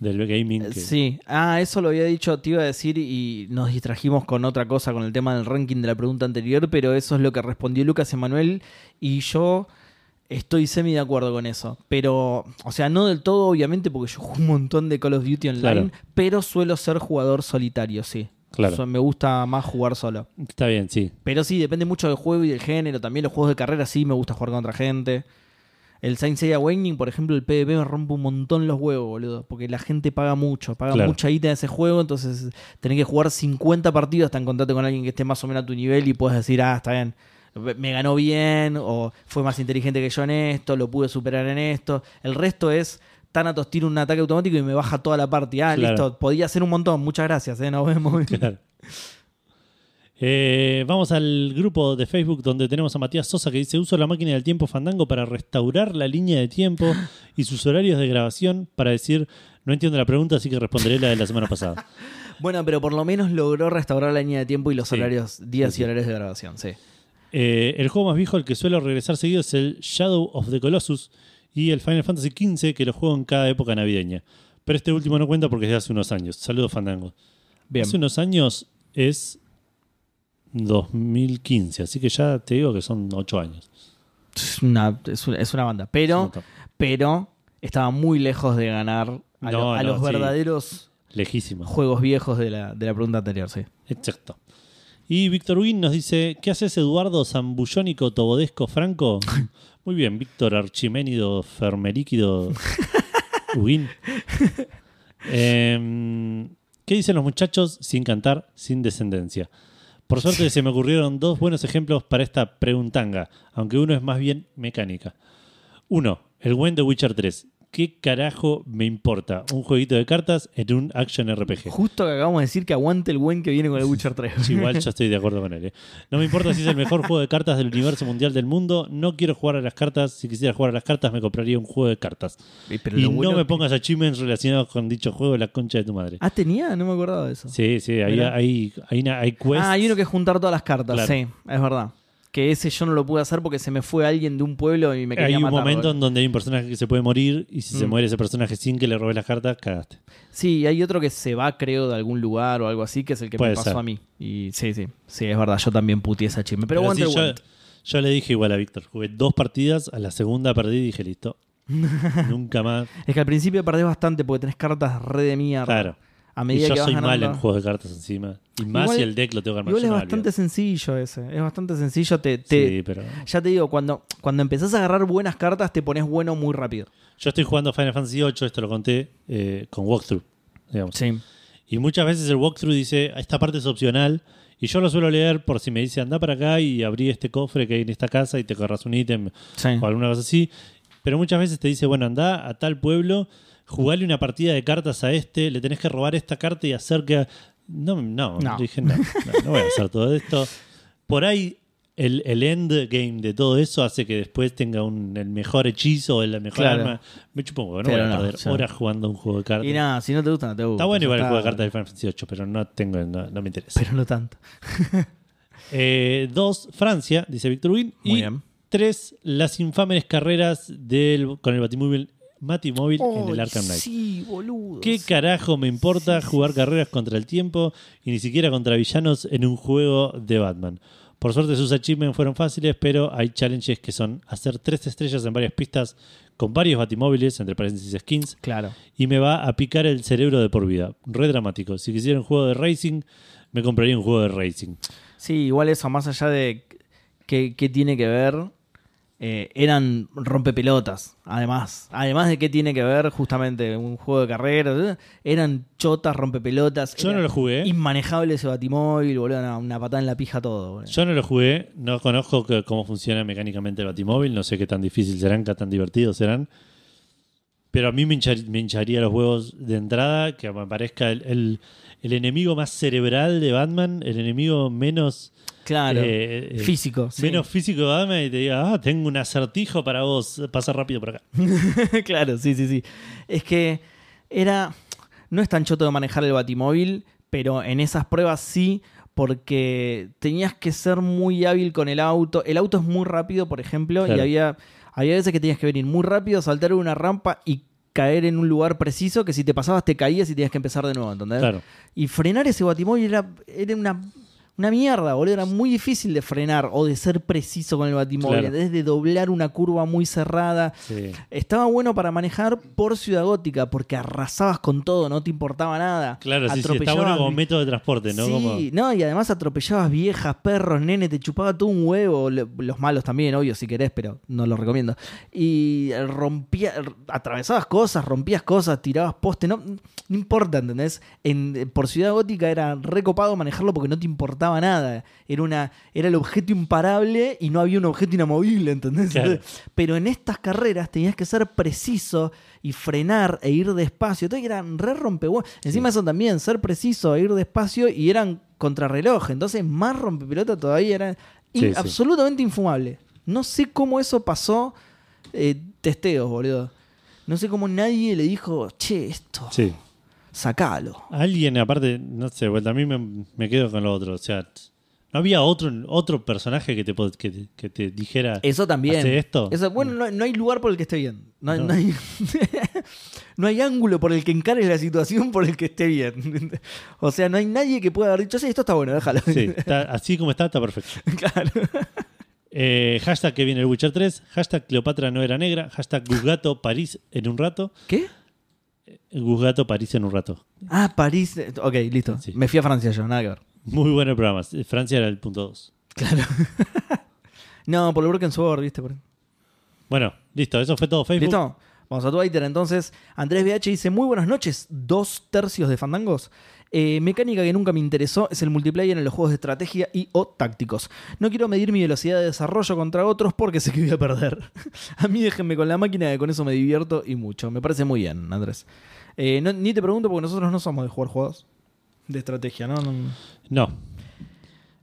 del gaming. que- Sí, ah, eso lo había dicho, te iba a decir y nos distrajimos con otra cosa, con el tema del ranking de la pregunta anterior, pero eso es lo que respondió Lucas Emanuel y yo estoy semi de acuerdo con eso. Pero, o sea, no del todo, obviamente, porque yo juego un montón de Call of Duty online, Claro. pero suelo ser jugador solitario, sí. Claro. So- me gusta más jugar solo. Está bien, sí. Pero sí, depende mucho del juego y del género. También los juegos de carrera sí me gusta jugar con otra gente. El Saint Seiya Awakening, por ejemplo, el PvP me rompe un montón los huevos, boludo. Porque la gente paga mucho, paga Claro. mucha guita en ese juego. Entonces tenés que jugar 50 partidos hasta encontrarte con alguien que esté más o menos a tu nivel y puedes decir, ah, está bien. Me ganó bien, o fue más inteligente que yo en esto, lo pude superar en esto. El resto es. Thanatos tira un ataque automático y me baja toda la parte. Ah, Claro. listo, podía hacer un montón. Muchas gracias, eh, nos vemos. Claro. Eh, vamos al grupo de Facebook donde tenemos a Matías Sosa que dice uso la máquina del tiempo Fandango para restaurar la línea de tiempo y sus horarios de grabación para decir no entiendo la pregunta así que responderé la de la semana pasada. Bueno, pero por lo menos logró restaurar la línea de tiempo y los Sí. horarios, días Sí, y horarios de grabación, sí. Eh, el juego más viejo al que suelo regresar seguido es el Shadow of the Colossus y el Final Fantasy XV que lo juego en cada época navideña. Pero este último no cuenta porque es de hace unos años. Saludos Fandango. Bien. Hace unos años es 2015, así que ya te digo que son 8 años. Es una, es una, es una banda. Pero, pero estaba muy lejos de ganar a, lo- No, a no, los sí. verdaderos Lejísimo. juegos viejos de la, de la pregunta anterior, sí. Exacto. Y Víctor Win nos dice: ¿Qué haces, Eduardo Zambullónico Tobodesco Franco? Muy bien, Víctor Archiménido Fermeríquido Win. Em, ¿Qué dicen los muchachos sin cantar, sin descendencia? Por suerte se me ocurrieron dos buenos ejemplos para esta preguntanga, aunque uno es más bien mecánica. Uno, el buen de Witcher 3. ¿Qué carajo me importa? Un jueguito de cartas en un action RPG. Justo que acabamos de decir que aguante el buen que viene con el Witcher 3. Sí, igual yo estoy de acuerdo con él. ¿eh? No me importa si es el mejor juego de cartas del universo mundial del mundo. No quiero jugar a las cartas. Si quisiera jugar a las cartas, me compraría un juego de cartas. Pero y no bueno me pongas achievements relacionados con dicho juego de la concha de tu madre. Ah, tenía, no me acordaba de eso. Sí, sí, hay, hay, hay quests. Ah, hay uno que es juntar todas las cartas, Claro. sí, es verdad. Que ese yo no lo pude hacer porque se me fue alguien de un pueblo y me quería Hay un matar, momento en donde hay un personaje que se puede morir y si se Mm. muere ese personaje sin que le robes las cartas, cagaste. Sí, y hay otro que se va, creo, de algún lugar o algo así, que es el que Puede me pasó ser. a mí. Y sí, sí, sí, es verdad, yo también puteé esa chisme. Pero, Pero sí, yo, yo le dije igual a Víctor, jugué dos partidas, a la segunda perdí y dije, listo. Nunca más. Es que al principio perdés bastante porque tenés cartas re de mierda. Claro. A Y medida yo que vas soy ganando. mal en juegos de cartas encima. Y más Igual- si el deck lo tengo que armar Igual yo, es bastante sencillo ese. Es bastante sencillo. Te, te- Sí, pero... Ya te digo, cuando, cuando empezás a agarrar buenas cartas, te pones bueno muy rápido. Yo estoy jugando Final Fantasy VIII, esto lo conté, eh, con walkthrough, digamos. Sí. Y muchas veces el walkthrough dice, esta parte es opcional, y yo lo suelo leer por si me dice, anda para acá y abrí este cofre que hay en esta casa y te corras un ítem Sí. o alguna cosa así. Pero muchas veces te dice, bueno, anda a tal pueblo, jugale una partida de cartas a este, le tenés que robar esta carta y hacer que... No, no, No. dije, no, no, no voy a hacer todo esto. Por ahí el, el endgame de todo eso hace que después tenga un, el mejor hechizo o la mejor Claro. arma. Me chupo un huevo, no Pero voy a no, perder horas jugando un juego de cartas. Y nada, si no te gusta, no te gusta. Está bueno igual el juego de cartas de Final Fantasy VIII, pero no tengo, no, no me interesa. Pero no tanto. Eh, dos, Francia, dice Víctor Win. Muy Y bien. tres, las infames carreras del, con el Batimóvil, Batimóvil en el Arkham Knight. Sí, boludo. ¿Qué sí. carajo me importa jugar carreras contra el tiempo y ni siquiera contra villanos en un juego de Batman? Por suerte sus achievements fueron fáciles, pero hay challenges que son hacer tres estrellas en varias pistas con varios batimóviles, entre paréntesis skins, Claro. y me va a picar el cerebro de por vida. Re dramático. Si quisiera un juego de racing, me compraría un juego de racing. Sí, igual eso, más allá de qué, qué tiene que ver, eh, eran rompepelotas, además. Además de qué tiene que ver justamente un juego de carrera, eh, eran chotas, rompepelotas. Yo no lo jugué. Inmanejable ese batimóvil, boludo, una, una patada en la pija todo. boludo. Yo no lo jugué, no conozco que- cómo funciona mecánicamente el Batimóvil, no sé qué tan difícil serán, qué tan divertidos serán. Pero a mí me, hinchar- me hincharía los huevos de entrada que me parezca el, el- el enemigo más cerebral de Batman, el enemigo menos, Claro, eh, eh, físico. sí. menos físico Batman y te diga, ah, tengo un acertijo para vos, pasa rápido por acá. claro, sí, sí, sí. Es que era. No es tan choto de manejar el batimóvil, pero en esas pruebas sí, porque tenías que ser muy hábil con el auto. El auto es muy rápido, por ejemplo, y había, había veces que tenías que venir muy rápido, saltar una rampa y caer en un lugar preciso que si te pasabas te caías y tenías que empezar de nuevo, ¿entendés? Claro. Y frenar ese batimóvil era, era una, una mierda, boludo. Era muy difícil de frenar o de ser preciso con el batimóvil. Claro. Desde doblar una curva muy cerrada. Sí. Estaba bueno para manejar por Ciudad Gótica, porque arrasabas con todo, no te importaba nada. Claro, sí, sí, está bueno como método de transporte, ¿no? Sí, Como- no, y además atropellabas viejas, perros, nene, te chupaba todo un huevo. Los malos también, obvio, si querés, pero no lo recomiendo. Y rompía, atravesabas cosas, rompías cosas, tirabas poste, no, no importa, ¿entendés? En, por Ciudad Gótica era recopado manejarlo porque no te importaba nada. Era, una, era el objeto imparable y no había un objeto inamovible, ¿entendés? Claro. Pero en estas carreras tenías que ser preciso y frenar e ir despacio. Entonces eran re rompehuevos. Encima eso también, ser preciso e ir despacio y eran contrarreloj. Entonces más rompepelota todavía era Sí, sí. absolutamente infumable. No sé cómo eso pasó eh, testeos, boludo. No sé cómo nadie le dijo, che, esto, sí. Sacalo. Alguien, aparte, no sé, bueno, a mí me, me quedo con lo otro. O sea, ¿no había otro, otro personaje que te, que, te- que te dijera Eso también. ¿Hace esto? Eso- bueno, no, no hay lugar por el que esté bien. No, hay- No. hay, no hay ángulo por el que encares la situación por el que esté bien. o sea, no hay nadie que pueda haber dicho, sí, esto está bueno, déjalo. Sí, está- así como está, está perfecto. claro. Eh, hashtag que viene el Witcher 3, hashtag Cleopatra no era negra, hashtag Guzgato París en un rato, ¿Qué? Guzgato París en un rato. Ah, París. Ok, listo. Sí. Me fui a Francia yo, nada que ver. Muy bueno el programa. Francia era el punto 2. Claro. no, por el Broken Sword, ¿viste? Por- Bueno, listo, eso fue todo Facebook. ¿Listo? Vamos a Twitter entonces. Andrés BH dice: Muy buenas noches, dos tercios de fandangos. Eh, mecánica que nunca me interesó es el multiplayer en los juegos de estrategia y o tácticos. No quiero medir mi velocidad de desarrollo contra otros porque sé que voy a perder. a mí déjenme con la máquina que con eso me divierto y mucho. Me parece muy bien, Andrés. Eh, no- ni te pregunto porque nosotros no somos de jugar juegos de estrategia, ¿no? no No.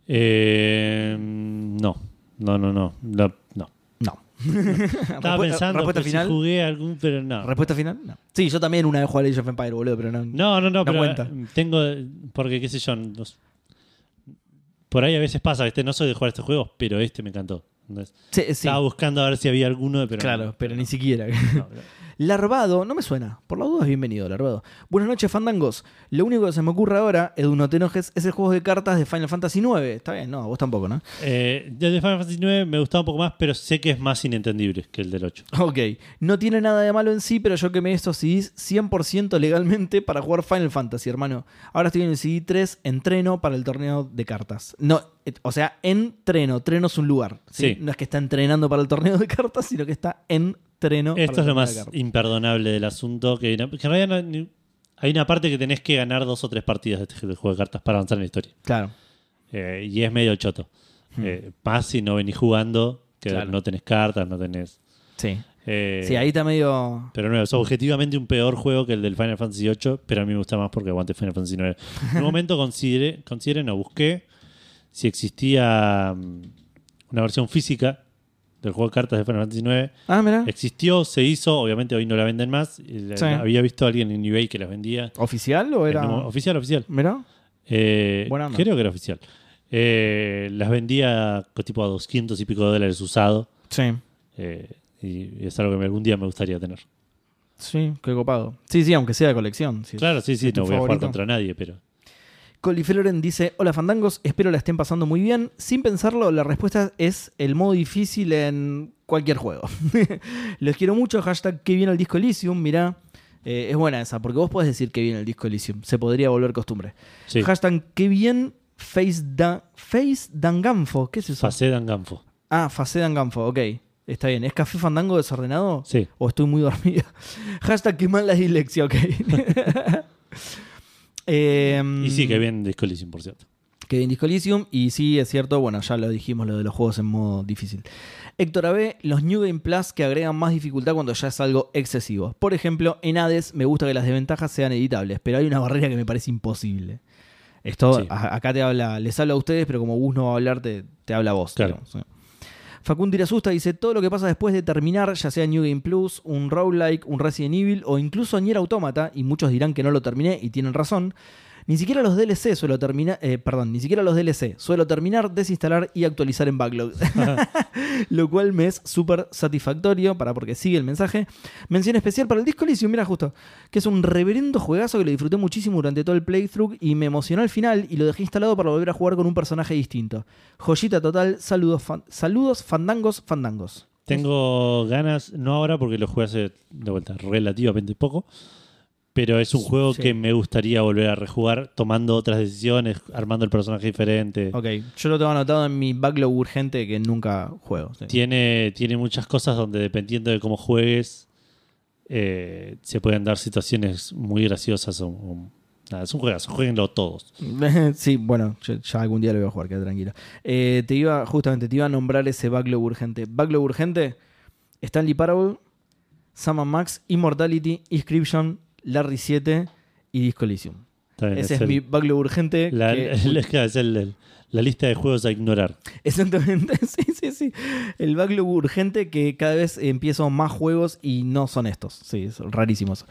Eh, no. No, no, no. No. no. no. Estaba pensando ¿Respuesta que si final? jugué algún, pero no. ¿Respuesta final? No. Sí, yo también una vez jugué a Age of Empire, boludo, pero no. No, no, no, No pero cuenta. tengo. Porque, qué sé yo. por ahí a veces pasa, ¿viste? No soy de jugar estos juegos, pero este me encantó. Sí, sí. Estaba buscando a ver si había alguno, pero. claro, no, pero ni siquiera. Larvado, no me suena. Por la duda es bienvenido, Larvado. Buenas noches, fandangos. Lo único que se me ocurre ahora, Edu, no te enojes, es el juego de cartas de Final Fantasy IX. Está bien, no, vos tampoco, ¿no? Eh, desde Final Fantasy IX me gustaba un poco más, pero sé que es más inentendible que el del 8. Ok, no tiene nada de malo en sí, pero yo quemé estos CDs 100% legalmente para jugar Final Fantasy, hermano. Ahora estoy en el CD 3, entreno para el torneo de cartas. No, o sea, entreno, treno es un lugar. ¿sí? Sí. No es que está entrenando para el torneo de cartas, sino que está en Esto es lo más imperdonable del asunto. Que, en realidad no- hay una parte que tenés que ganar dos o tres partidas de este juego de cartas para avanzar en la historia. Claro. Eh, y es medio choto. Eh, más si no venís jugando, que Hmm. Claro. no tenés cartas, no tenés. Sí. eh, Sí, ahí está medio. Pero no, es objetivamente un peor juego que el del Final Fantasy VIII, pero a mí me gusta más porque aguante Final Fantasy IX. En un momento consideré, consideré, no busqué si existía mm, una versión física del juego de cartas de Final Fantasy IX. Ah, mira. Existió, se hizo, obviamente hoy no la venden más. La- Sí. Había visto a alguien en eBay que las vendía. ¿Oficial o era.? Un- oficial, oficial. Mira. Eh, Buena onda. creo que era oficial. Eh, las vendía tipo a 200 y pico de dólares usado. Sí. eh, y es algo que algún día me gustaría tener. Sí, qué copado. Sí, sí, aunque sea de colección. Claro, sí, sí, no voy a jugar contra nadie, pero. Colifloren dice: Hola fandangos, espero la estén pasando muy bien. Sin pensarlo, la respuesta es el modo difícil en cualquier juego. Los quiero mucho. Hashtag que viene el disco Elysium. Mirá, eh, es buena esa, porque vos podés decir que viene el disco Elysium. Se podría volver costumbre. Sí, Hashtag que bien Face, da, face Danganfo. ¿Qué es eso? Danganfo. Ah, Face Danganfo, ok. Está bien. ¿Es café fandango desordenado? Sí. ¿O estoy muy dormido? Hashtag que mal la dislexia, ok. Em, Y sí, que bien Disco Elysium, por cierto. que bien Disco Elysium. Y sí, es cierto, bueno, ya lo dijimos, lo de los juegos en modo difícil. Héctor AB, los New Game Plus que agregan más dificultad cuando ya es algo excesivo. Por ejemplo, en Hades me gusta que las desventajas sean editables, pero hay una barrera que me parece imposible. Esto, Sí. a- acá te habla, les habla a ustedes, pero como Gus no va a hablar, te, te habla a vos. Claro. Facundo Irasusta dice, todo lo que pasa después de terminar, ya sea New Game Plus, un roguelike, un Resident Evil o incluso Nier Automata, y muchos dirán que no lo terminé y tienen razón, ni siquiera los DLC suelo terminar, eh, perdón, ni siquiera los DLC, suelo terminar, desinstalar y actualizar en backlog. lo cual me es súper satisfactorio, para porque sigue el mensaje. Mención especial para el disco Elysium, mira justo, que es un reverendo juegazo que lo disfruté muchísimo durante todo el playthrough y me emocionó al final y lo dejé instalado para volver a jugar con un personaje distinto. Joyita total, saludos, fan- saludos, fandangos, fandangos. Tengo ganas, no ahora porque lo jugué hace de vuelta relativamente poco, pero es un juego Sí. que me gustaría volver a rejugar tomando otras decisiones, armando el personaje diferente. Ok, yo lo tengo anotado en mi backlog urgente que nunca juego. sí. Tiene, tiene muchas cosas donde dependiendo de cómo juegues, eh, se pueden dar situaciones muy graciosas. O, o- nada, es un juegazo, jueguenlo todos. sí, bueno, yo- ya algún día lo voy a jugar, queda tranquilo. Eh, te iba, justamente, te iba a nombrar ese backlog urgente. Backlog urgente, Stanley Parable, Sam Max, Immortality, Inscription, Larry 7 y Disco Elysium. Bien, Ese es, el- mi backlog urgente. la, que- es el- la lista de juegos a ignorar. Exactamente, sí, sí, sí. El backlog urgente que cada vez empiezo más juegos y no son estos. Sí, son rarísimos.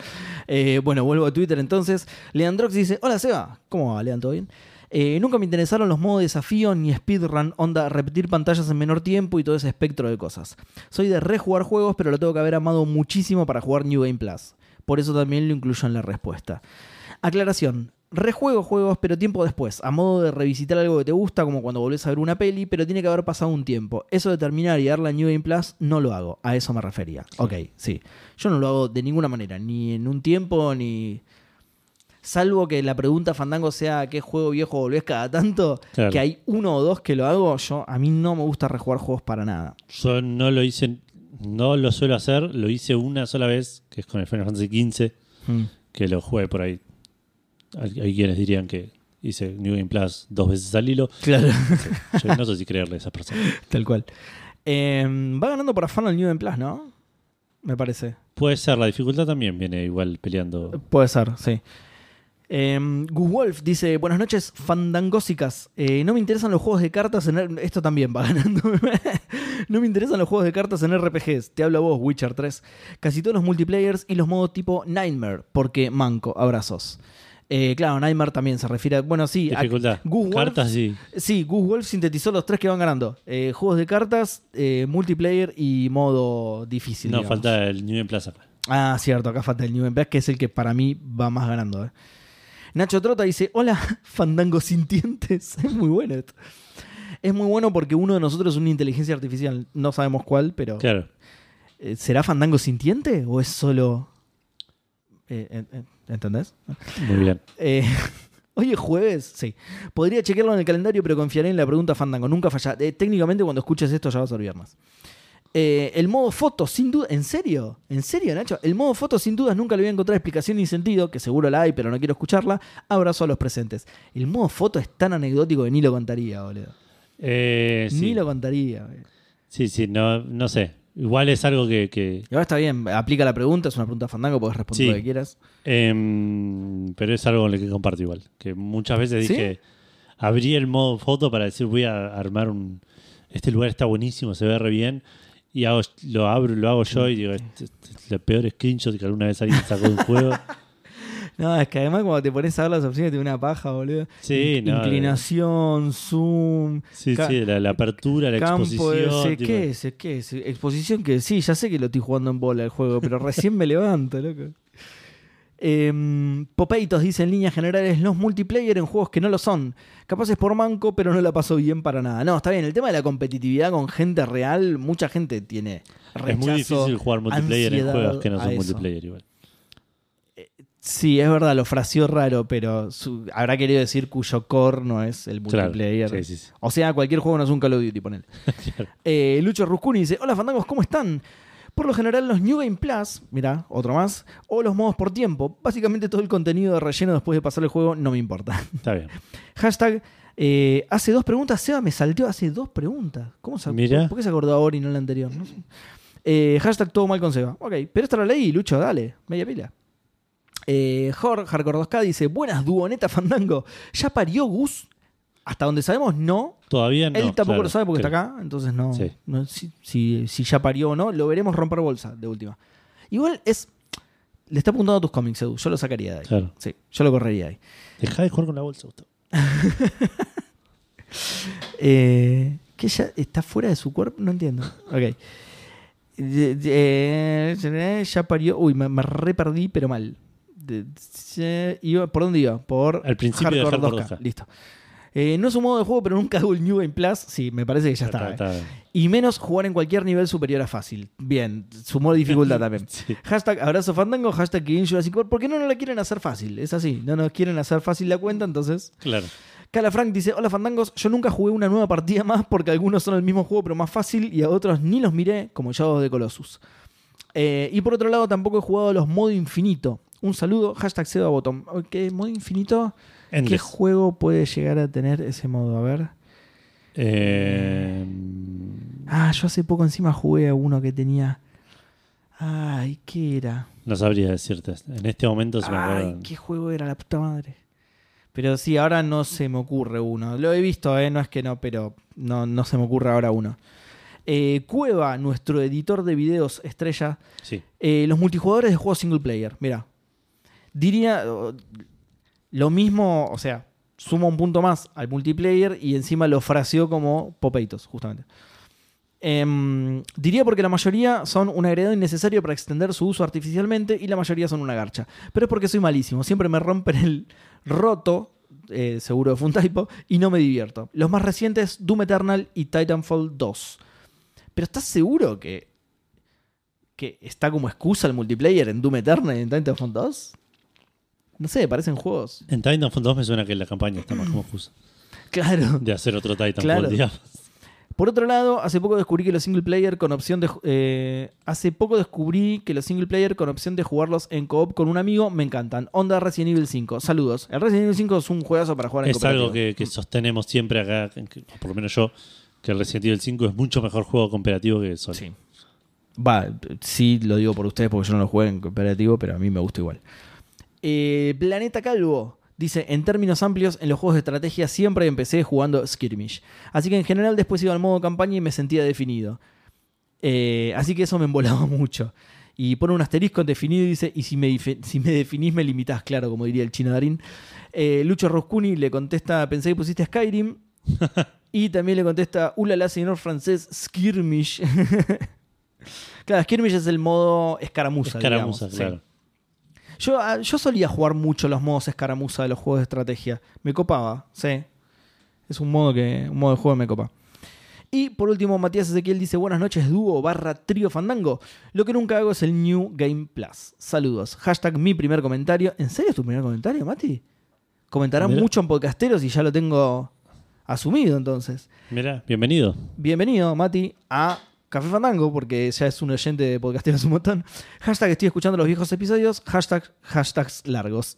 Eh, bueno, vuelvo a Twitter entonces. Leandrox dice, hola Seba, ¿cómo va? Lean, ¿todo bien? Eh, nunca me interesaron los modos desafío ni speedrun, onda repetir pantallas en menor tiempo y todo ese espectro de cosas. Soy de rejugar juegos, pero lo tengo que haber amado muchísimo para jugar New Game Plus. Por eso también lo incluyo en la respuesta. Aclaración. Rejuego juegos, pero tiempo después, a modo de revisitar algo que te gusta, como cuando volvés a ver una peli, pero tiene que haber pasado un tiempo. Eso de terminar y darle a New Game Plus, no lo hago. A eso me refería. Ok, sí. Yo no lo hago de ninguna manera, ni en un tiempo, ni. Salvo que la pregunta Fandango sea ¿a qué juego viejo volvés cada tanto? Claro. Que hay uno o dos que lo hago, yo a mí no me gusta rejugar juegos para nada. Yo no lo hice, no lo suelo hacer, lo hice una sola vez, que es con el Final Fantasy XV, Mm. que lo jugué por ahí. Hay, hay quienes dirían que hice New Game Plus dos veces al hilo. Claro. Yo no sé si creerle a esas personas. Tal cual. Eh, va ganando por afán el New Game Plus, ¿no? Me parece. Puede ser, la dificultad también viene igual peleando. Puede ser, sí. Eh, Gus Wolf dice: Buenas noches, fandangósicas. Eh, no me interesan los juegos de cartas en. R- Esto también va ganando. no me interesan los juegos de cartas en RPGs. Te hablo vos, Witcher 3. Casi todos los multiplayers y los modos tipo Nightmare, porque manco, abrazos. Eh, claro, Nightmare también se refiere a. Bueno, sí. a- Dificultad. Wolf- Cartas sí. Sí, Goose Wolf sintetizó los tres que van ganando: Eh, juegos de cartas, eh, multiplayer y modo difícil. No, digamos. falta el New en Plaza. Ah, cierto, acá falta el New Game Plus, que es el que para mí va más ganando. eh. Nacho Trota dice: Hola, fandangos sintientes. Es muy bueno esto. Es muy bueno porque uno de nosotros es una inteligencia artificial. No sabemos cuál, pero. Claro. eh, ¿Será fandango sintiente o es solo. eh, eh, eh, ¿Entendés? Muy bien. Eh, Hoy es jueves, sí. Podría chequearlo en el calendario, pero confiaré en la pregunta Fandango. Nunca falla. Eh, técnicamente, cuando escuches esto, ya va a ser viernes. Eh, el modo foto, sin duda. ¿En serio? ¿En serio, Nacho? El modo foto, sin dudas, nunca le voy a encontrar explicación ni sentido, que seguro la hay, pero no quiero escucharla. Abrazo a los presentes. El modo foto es tan anecdótico que ni lo contaría, boludo. Eh, sí. Ni lo contaría. boludo. sí, sí, no, no sé. Igual es algo que, que- ahora está bien, aplica la pregunta, es una pregunta Fandango, puedes responder Sí. lo que quieras. em, pero es algo con lo que comparto igual. Que muchas veces ¿Sí? dije, abrí el modo foto para decir voy a armar un... Este lugar está buenísimo, se ve re bien. Y hago, lo abro, lo hago yo y digo, este, este es el peor screenshot que alguna vez alguien sacó de un juego. No, es que además cuando te pones a ver las opciones te una paja, boludo. Sí, In- no, Inclinación, zoom, Sí, sí, la, la apertura, la campo exposición. ese, ¿qué es? ¿Qué es? Exposición que sí, ya sé que lo estoy jugando en bola el juego, pero recién me levanto, loco. Em, Popeitos dice en líneas generales los multiplayer en juegos que no lo son. Capaz es por manco, pero no la paso bien para nada. No, está bien. El tema de la competitividad con gente real, mucha gente tiene rechazo. Es muy difícil jugar multiplayer en juegos que no son multiplayer igual. Sí, es verdad, lo fració raro, pero su- habrá querido decir cuyo core no es el Claro. multiplayer. Sí, sí, sí. O sea, cualquier juego no es un Call of Duty, ponele. Claro. Eh, Lucho Ruscuni dice: Hola fandangos, ¿cómo están? Por lo general, los New Game Plus, mira, otro más, o los modos por tiempo. Básicamente todo el contenido de relleno después de pasar el juego no me importa. Está bien. Hashtag. eh, hace dos preguntas, Seba me salteó hace dos preguntas. ¿Cómo se Mira. ¿Por qué se acordó ahora y no la anterior? No sé. Eh, hashtag todo mal con Seba. Ok, pero esta la leí, Lucho, dale, media pila. Eh, Jor, Hardcore 2K dice: Buenas, Duoneta Fandango. ¿Ya parió Gus? Hasta donde sabemos, no. Todavía no. Él tampoco claro, lo sabe porque está acá, entonces no. Sí. no- si, si- si ya parió o no, lo veremos romper bolsa de última. Igual es. Le está apuntando a tus cómics, Edu. Yo lo sacaría de ahí. Claro. Sí, yo lo correría ahí. Deja de jugar con la bolsa, Gustavo. Eh, ¿Que ella está fuera de su cuerpo? No entiendo. Ok. De- de- eh, ya parió. Uy, me, me re perdí, pero mal. De- se- iba- ¿Por dónde iba? Por Al principio de Hardcore 2K. Listo. Eh, no es un modo de juego, pero nunca hago el New Game Plus. Sí, me parece que ya está. eh. Y menos jugar en cualquier nivel superior a fácil. Bien, sumó dificultad también. Sí. Hashtag abrazo fandango, hashtag que Jurassic World. ¿Por qué no nos la quieren hacer fácil? Es así, no nos quieren hacer fácil la cuenta, entonces. Claro. Cala Frank dice: Hola fandangos, yo nunca jugué una nueva partida más porque algunos son el mismo juego pero más fácil y a otros ni los miré, como Shadow de Colossus. Eh, y por otro lado, tampoco he jugado los modo infinito. Un saludo, hashtag Seba Bottom. Ok, modo infinito. ¿Qué juego puede llegar a tener ese modo? A ver. Eh, Ah, yo hace poco encima jugué a uno que tenía. Ay, ¿qué era? no sabría decirte. En este momento se me Ay, acuerdo. ¿qué juego era la puta madre? Pero sí, ahora no se me ocurre uno. Lo he visto, ¿eh? no es que no, pero no, no se me ocurre ahora uno. Eh, Cueva, nuestro editor de videos estrella, Sí. eh, los multijugadores de juegos single player. Mira, diría lo mismo, o sea, suma un punto más al multiplayer y encima lo fraseó como popeitos, justamente. Em, diría porque la mayoría son un agregado innecesario para extender su uso artificialmente y la mayoría son una garcha. Pero es porque soy malísimo, siempre me rompen el roto, eh, seguro fue un typo, y no me divierto. Los más recientes, Doom Eternal y Titanfall 2. Pero ¿estás seguro que, que está como excusa el multiplayer en Doom Eternal y en Titanfall 2? No sé, parecen juegos. En Titanfall 2 me suena que la campaña está más como excusa Claro. de hacer otro Titanfall, Claro. digamos. Por otro lado, hace poco descubrí que los single player con opción de eh, hace poco descubrí que los single player con opción de jugarlos en co-op con un amigo me encantan. Onda Resident Evil 5. Saludos. El Resident Evil 5 es un juegazo para jugar en Es algo que, que sostenemos siempre acá, que- o por lo menos yo, que el Resident Evil 5 es mucho mejor juego cooperativo que solo. Sí. Va, sí lo digo por ustedes porque yo no lo juego en cooperativo, pero a mí me gusta igual. Eh, Planeta Calvo dice, en términos amplios, en los juegos de estrategia siempre empecé jugando Skirmish. Así que en general después iba al modo campaña y me sentía definido. Eh, así que eso me embolaba mucho. Y pone un asterisco definido y dice, y si me, si me definís me limitás, claro, como diría el chino Darín. Eh, Lucho Roscuni le contesta, pensé que pusiste Skyrim. y también le contesta, ulala, señor francés, Skirmish. claro, Skirmish es el modo escaramuza. Escaramuza, digamos, sí. Yo, ah, yo solía jugar mucho los modos escaramuza de los juegos de estrategia. Me copaba, sí. Es un modo que un modo de juego que me copa. Y por último, Matías Ezequiel dice: Buenas noches, dúo barra trío fandango. Lo que nunca hago es el New Game Plus. Saludos. Hashtag mi primer comentario. ¿En serio es tu primer comentario, Mati? Comentará Mira. mucho en podcasteros y ya lo tengo asumido entonces. Mira, bienvenido. Bienvenido, Mati, a Café Fandango, porque ya es un oyente de podcasteros un montón. Hashtag estoy escuchando los viejos episodios. Hashtag hashtags largos.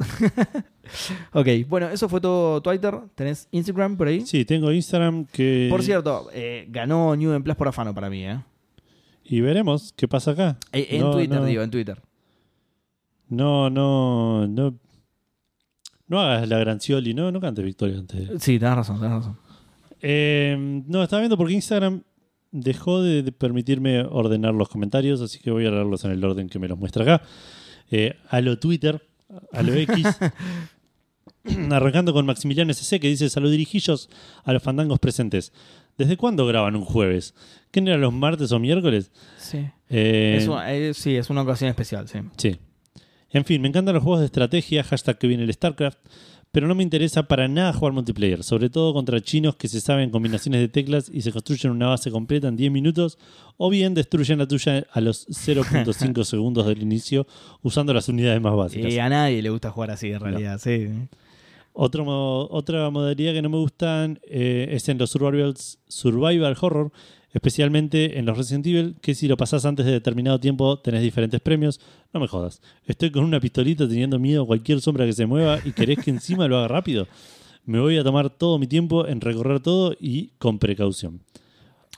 ok, bueno, eso fue todo Twitter. ¿Tenés Instagram por ahí? Sí, tengo Instagram que... Por cierto, eh, ganó New en Plus por afano para mí, ¿eh? Y veremos qué pasa acá. Eh, En No, Twitter, no. digo, en Twitter. No, no, no. No hagas la gran Cioli, no, no cantes victoria antes. Sí, tenés razón, tenés razón. Eh, no, estaba viendo porque Instagram dejó de, permitirme ordenar los comentarios, así que voy a leerlos en el orden que me los muestra acá. Eh, a lo Twitter, a lo X. Arrancando con Maximiliano SC que dice: Salud dirijillos a los fandangos presentes. ¿Desde cuándo graban un jueves? ¿Qué eran los martes o miércoles? Sí. Eh, Es una- eh, sí, es una ocasión especial, sí. Sí. En fin, me encantan los juegos de estrategia, hashtag que viene el StarCraft, pero no me interesa para nada jugar multiplayer, sobre todo contra chinos que se saben combinaciones de teclas y se construyen una base completa en 10 minutos, o bien destruyen la tuya a los 0.5 segundos del inicio usando las unidades más básicas. Y a nadie le gusta jugar así, en realidad, sí. Otro otra modalidad que no me gustan eh, es en los survivals- survival horror, especialmente en los Resident Evil, que si lo pasás antes de determinado tiempo tenés diferentes premios. No me jodas. Estoy con una pistolita teniendo miedo a cualquier sombra que se mueva y querés que encima lo haga rápido. Me voy a tomar todo mi tiempo en recorrer todo y con precaución.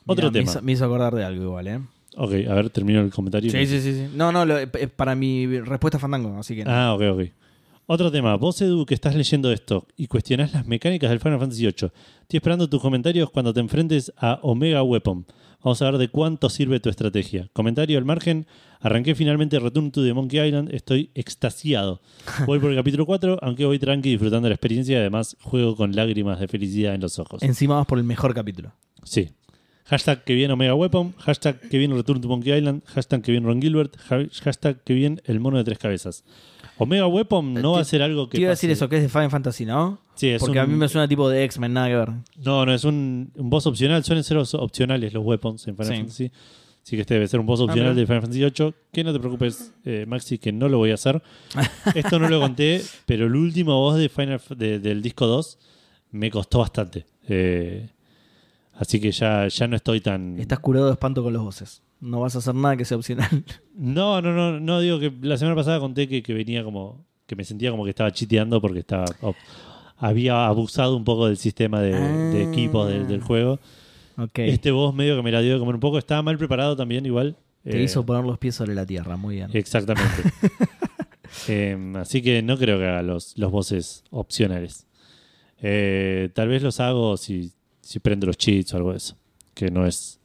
Otro Mirá, me tema. hizo- Me hizo, acordar de algo igual, ¿eh? Ok, a ver, termino el comentario. Sí, sí, sí. sí. No, no, lo- eh, para mi respuesta Fandango, así que. no. Ah, ok, ok. Otro tema. Vos, Edu, que estás leyendo esto y cuestionás las mecánicas del Final Fantasy VIII. Estoy esperando tus comentarios cuando te enfrentes a Omega Weapon. Vamos a ver de cuánto sirve tu estrategia. Comentario al margen. Arranqué finalmente Return to the Monkey Island. Estoy extasiado. Voy por el capítulo 4, aunque voy tranqui disfrutando la experiencia y además juego con lágrimas de felicidad en los ojos. Encima vas por el mejor capítulo. Sí. Hashtag que viene Omega Weapon, hashtag que viene Return to Monkey Island, hashtag que viene Ron Gilbert, ha- hashtag que viene el mono de tres cabezas. Omega Weapon no Eh, va a ser algo que. Te iba a pase- decir eso, que es de Final Fantasy, ¿no? Sí, es Porque a mí me suena tipo de X-Men, nada que ver. No, no, es un, un boss opcional. Suelen ser os- opcionales los weapons en Final Sí. Fantasy. Así que este debe ser un boss opcional mira. de Final Fantasy VIII. Que no te preocupes, eh, Maxi, que no lo voy a hacer. Esto no lo conté, pero el último boss de Final, de- del disco 2 me costó bastante. Eh, así que ya, ya no estoy tan. Estás curado de espanto con los voces. No vas a hacer nada que sea opcional. No, no, no, no digo que la semana pasada conté que, que venía como. que me sentía como que estaba chiteando porque estaba. oh, había abusado un poco del sistema de, de Ah. equipos del, del juego. ok. Este boss medio que me la dio de comer un poco. Estaba mal preparado también, igual. Te Eh, hizo poner los pies sobre la tierra, muy bien. Exactamente. Eh, así que no creo que haga los, los bosses opcionales. Eh, tal vez los hago si, si prendo los cheats o algo de eso. Que no es.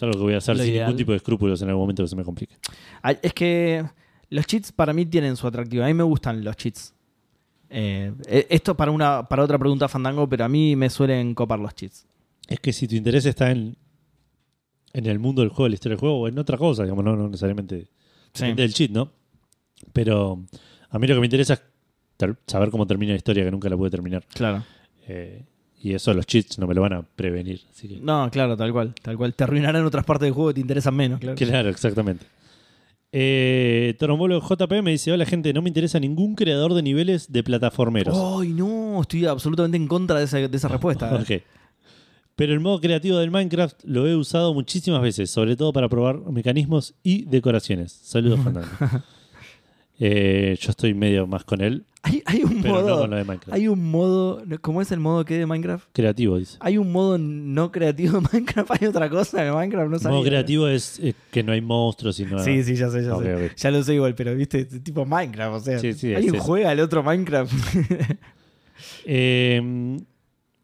Es algo que voy a hacer Lo sin ideal. ningún tipo de escrúpulos en algún momento que se me complique. Ah, Es que los cheats para mí tienen su atractivo. A mí me gustan los cheats. Eh, eh, esto para una para otra pregunta Fandango, pero a mí me suelen copar los cheats. Es que si tu interés está en, en el mundo del juego, la historia del juego, o en otra cosa, digamos, no, no necesariamente Sí. depende del cheat, ¿no? Pero a mí lo que me interesa es ter- saber cómo termina la historia, que nunca la pude terminar. Claro. Eh, y eso los cheats no me lo van a prevenir. Así que, No, claro, tal cual. Tal cual. Te arruinarán otras partes del juego que te interesan menos, claro. Claro, exactamente. Eh, Torombolo JP me dice: Hola, gente, no me interesa ningún creador de niveles de plataformeros. ¡Ay, no! Estoy absolutamente en contra de esa, de esa respuesta. ¿eh? Ok. Pero el modo creativo del Minecraft lo he usado muchísimas veces, sobre todo para probar mecanismos y decoraciones. Saludos, Fandango. Eh, yo estoy medio más con él, Hay, hay un pero no modo. con lo de Minecraft. hay un modo. ¿Cómo es el modo que de Minecraft? Creativo, dice. Hay un modo no creativo de Minecraft. Hay otra cosa de Minecraft. No El sabía. modo creativo es eh, que no hay monstruos y no Sí, sí, ya sé, ya sé. Ya lo sé igual, pero viste, tipo Minecraft, o sea. Sí, sí, ¿Alguien juega al otro Minecraft? Eh,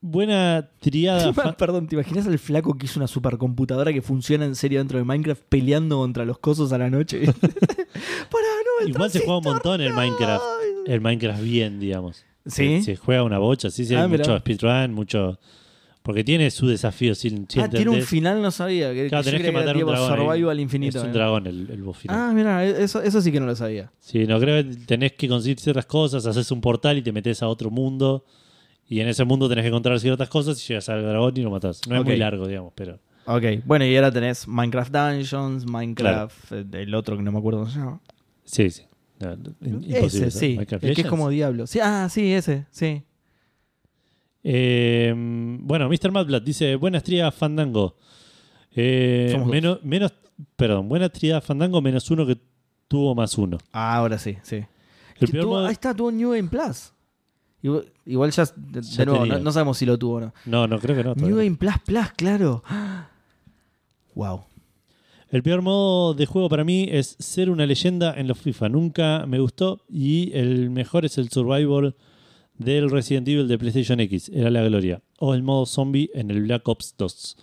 buena triada. Perdón, ¿te imaginas al flaco que hizo una supercomputadora que funciona en serio dentro de Minecraft peleando contra los cosos a la noche? Pará, no, el Igual se juega un montón el transistor, Minecraft. El Minecraft bien, digamos. ¿Sí? Se, se juega una bocha, sí, sí, Ah, mirá. mucho speedrun, mucho. Porque tiene su desafío, si, si Ah, tiene un final, no sabía. Que, Claro, que yo tenés que matar un tipo dragón. ahí. Survival infinito. Es un eh. dragón el, el boss final. Ah, mira, eso, eso sí que no lo sabía. Sí, no creo que tenés que conseguir ciertas cosas, haces un portal y te metes a otro mundo. Y en ese mundo tenés que encontrar ciertas cosas y llegas al dragón y lo matás. No es Ok. muy largo, digamos, pero. Ok, bueno, y ahora tenés Minecraft Dungeons, Minecraft, eh, el otro que no me acuerdo cómo se llama. Sí, sí. Imposible, ese, sí. El que es como Diablo. Sí, ah, sí, ese, sí. Eh, bueno, Mr. Madblood dice: Buenas trías Fandango. Eh, menos, menos, perdón, buena trías Fandango menos uno que tuvo más uno. Ah, ahora sí, sí. El Que peor tuvo- modo- Ahí está, tuvo New Game Plus. Igual, igual ya, de, de Ya nuevo, tenía. no, no sabemos si lo tuvo o no. No, no, creo que no. New. Game Plus Plus, claro. Wow. El peor modo de juego para mí es ser una leyenda en los FIFA. Nunca me gustó. Y el mejor es el Survival del Resident Evil de PlayStation X. Era la gloria. O el modo zombie en el Black Ops 2.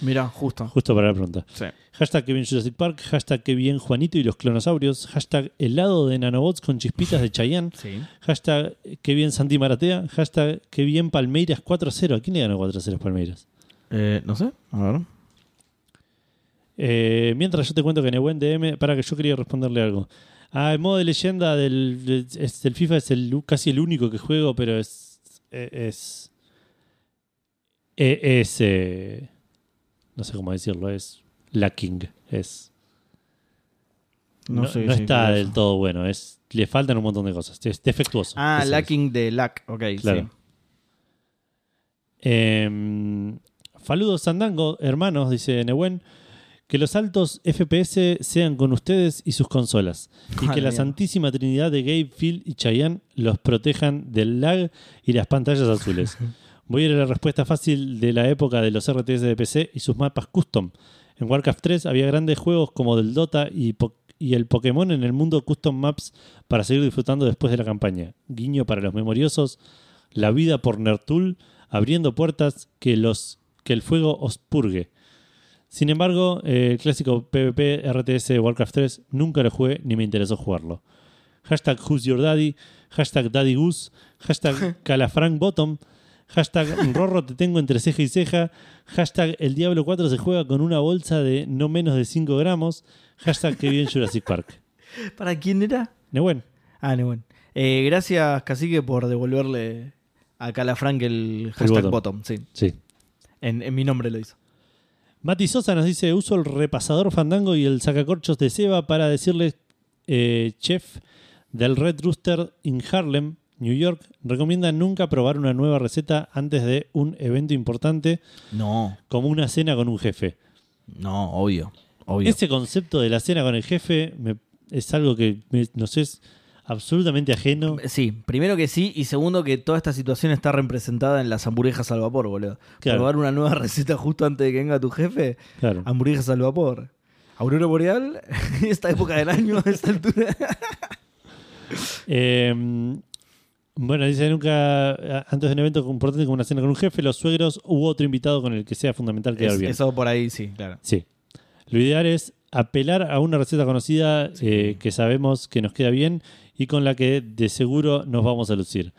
Mira, justo. Justo para la pregunta. Sí. Hashtag que bien Jurassic Park. Hashtag que bien Juanito y los clonosaurios. Hashtag helado de nanobots con chispitas de Chayanne. Sí. Hashtag que bien Santi Maratea. Hashtag que bien Palmeiras 4-0. ¿A quién le ganó 4-0 Palmeiras? Eh, no sé, a ver. Eh, mientras yo te cuento que en el buen DM, para que yo quería responderle algo. Ah, el modo de leyenda del, del- es- del FIFA es el, casi el único que juego, pero es. Es. Es. es, eh, no sé cómo decirlo, es. Lacking. Es. No, No, sé. no sí, está curioso. del todo bueno. Es, le faltan un montón de cosas. Es defectuoso. Ah, es. lacking de lack. Ok, Claro. sí. Eh, Faludos Sandango, hermanos, dice Nehuen, que los altos FPS sean con ustedes y sus consolas. Y que la santísima trinidad de Gabe, Phil y Chayanne los protejan del lag y las pantallas azules. Voy a ir a la respuesta fácil de la época de los RTS de PC y sus mapas custom. En Warcraft 3 había grandes juegos como del Dota y, Po- y el Pokémon en el mundo custom maps para seguir disfrutando después de la campaña. Guiño para los memoriosos, la vida por Nertul, abriendo puertas que, los, que el fuego os purgue. Sin embargo, eh, el clásico PvP RTS de Warcraft 3 nunca lo jugué ni me interesó jugarlo. Hashtag Who's Your Daddy, hashtag Daddy Goose, hashtag Calafranc Bottom, hashtag Rorro te tengo entre ceja y ceja, hashtag El Diablo 4 se juega con una bolsa de no menos de 5 gramos, hashtag que bien Jurassic Park. ¿Para quién era? Nehuen, Ah, no, bueno. Eh, gracias, Cacique, por devolverle a Calafranc el hashtag bottom. bottom. Sí. sí. En, en mi nombre lo hizo. Mati Sosa nos dice, uso el repasador fandango y el sacacorchos de Seba para decirle, eh, chef del Red Rooster in Harlem, New York, recomienda nunca probar una nueva receta antes de un evento importante No, como una cena con un jefe. no, obvio. Obvio. Ese concepto de la cena con el jefe me- es algo que me- nos es absolutamente ajeno. Sí, primero que sí, y segundo que toda esta situación está representada en las hamburguesas al vapor, boludo. Claro. Probar una nueva receta justo antes de que venga tu jefe, Claro. hamburguesas al vapor. Aurora Boreal, esta época del año, a esta altura. Eh, bueno, dice nunca, eh, antes de un evento importante como una cena con un jefe, los suegros u otro invitado con el que sea fundamental quedar Es- bien. eso por ahí sí, claro. Sí. Lo ideal es apelar a una receta conocida eh, que sabemos que nos queda bien y con la que de seguro nos vamos a lucir.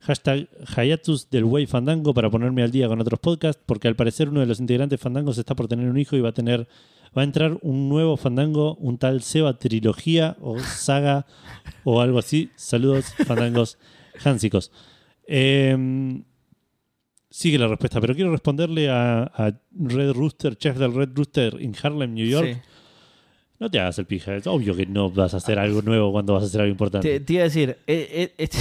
Hashtag Hayatus del Way Fandango para ponerme al día con otros podcasts, porque al parecer uno de los integrantes Fandangos está por tener un hijo y va a tener va a entrar un nuevo Fandango, un tal Seba trilogía o saga o algo así. Saludos, Fandangos Hansicos. Eh, sigue la respuesta, pero quiero responderle a, a Red Rooster, chef del Red Rooster en Harlem, New York. Sí. No te hagas el pija, es obvio que no vas a hacer algo nuevo cuando vas a hacer algo importante. Te, te iba a decir, eh, eh, este,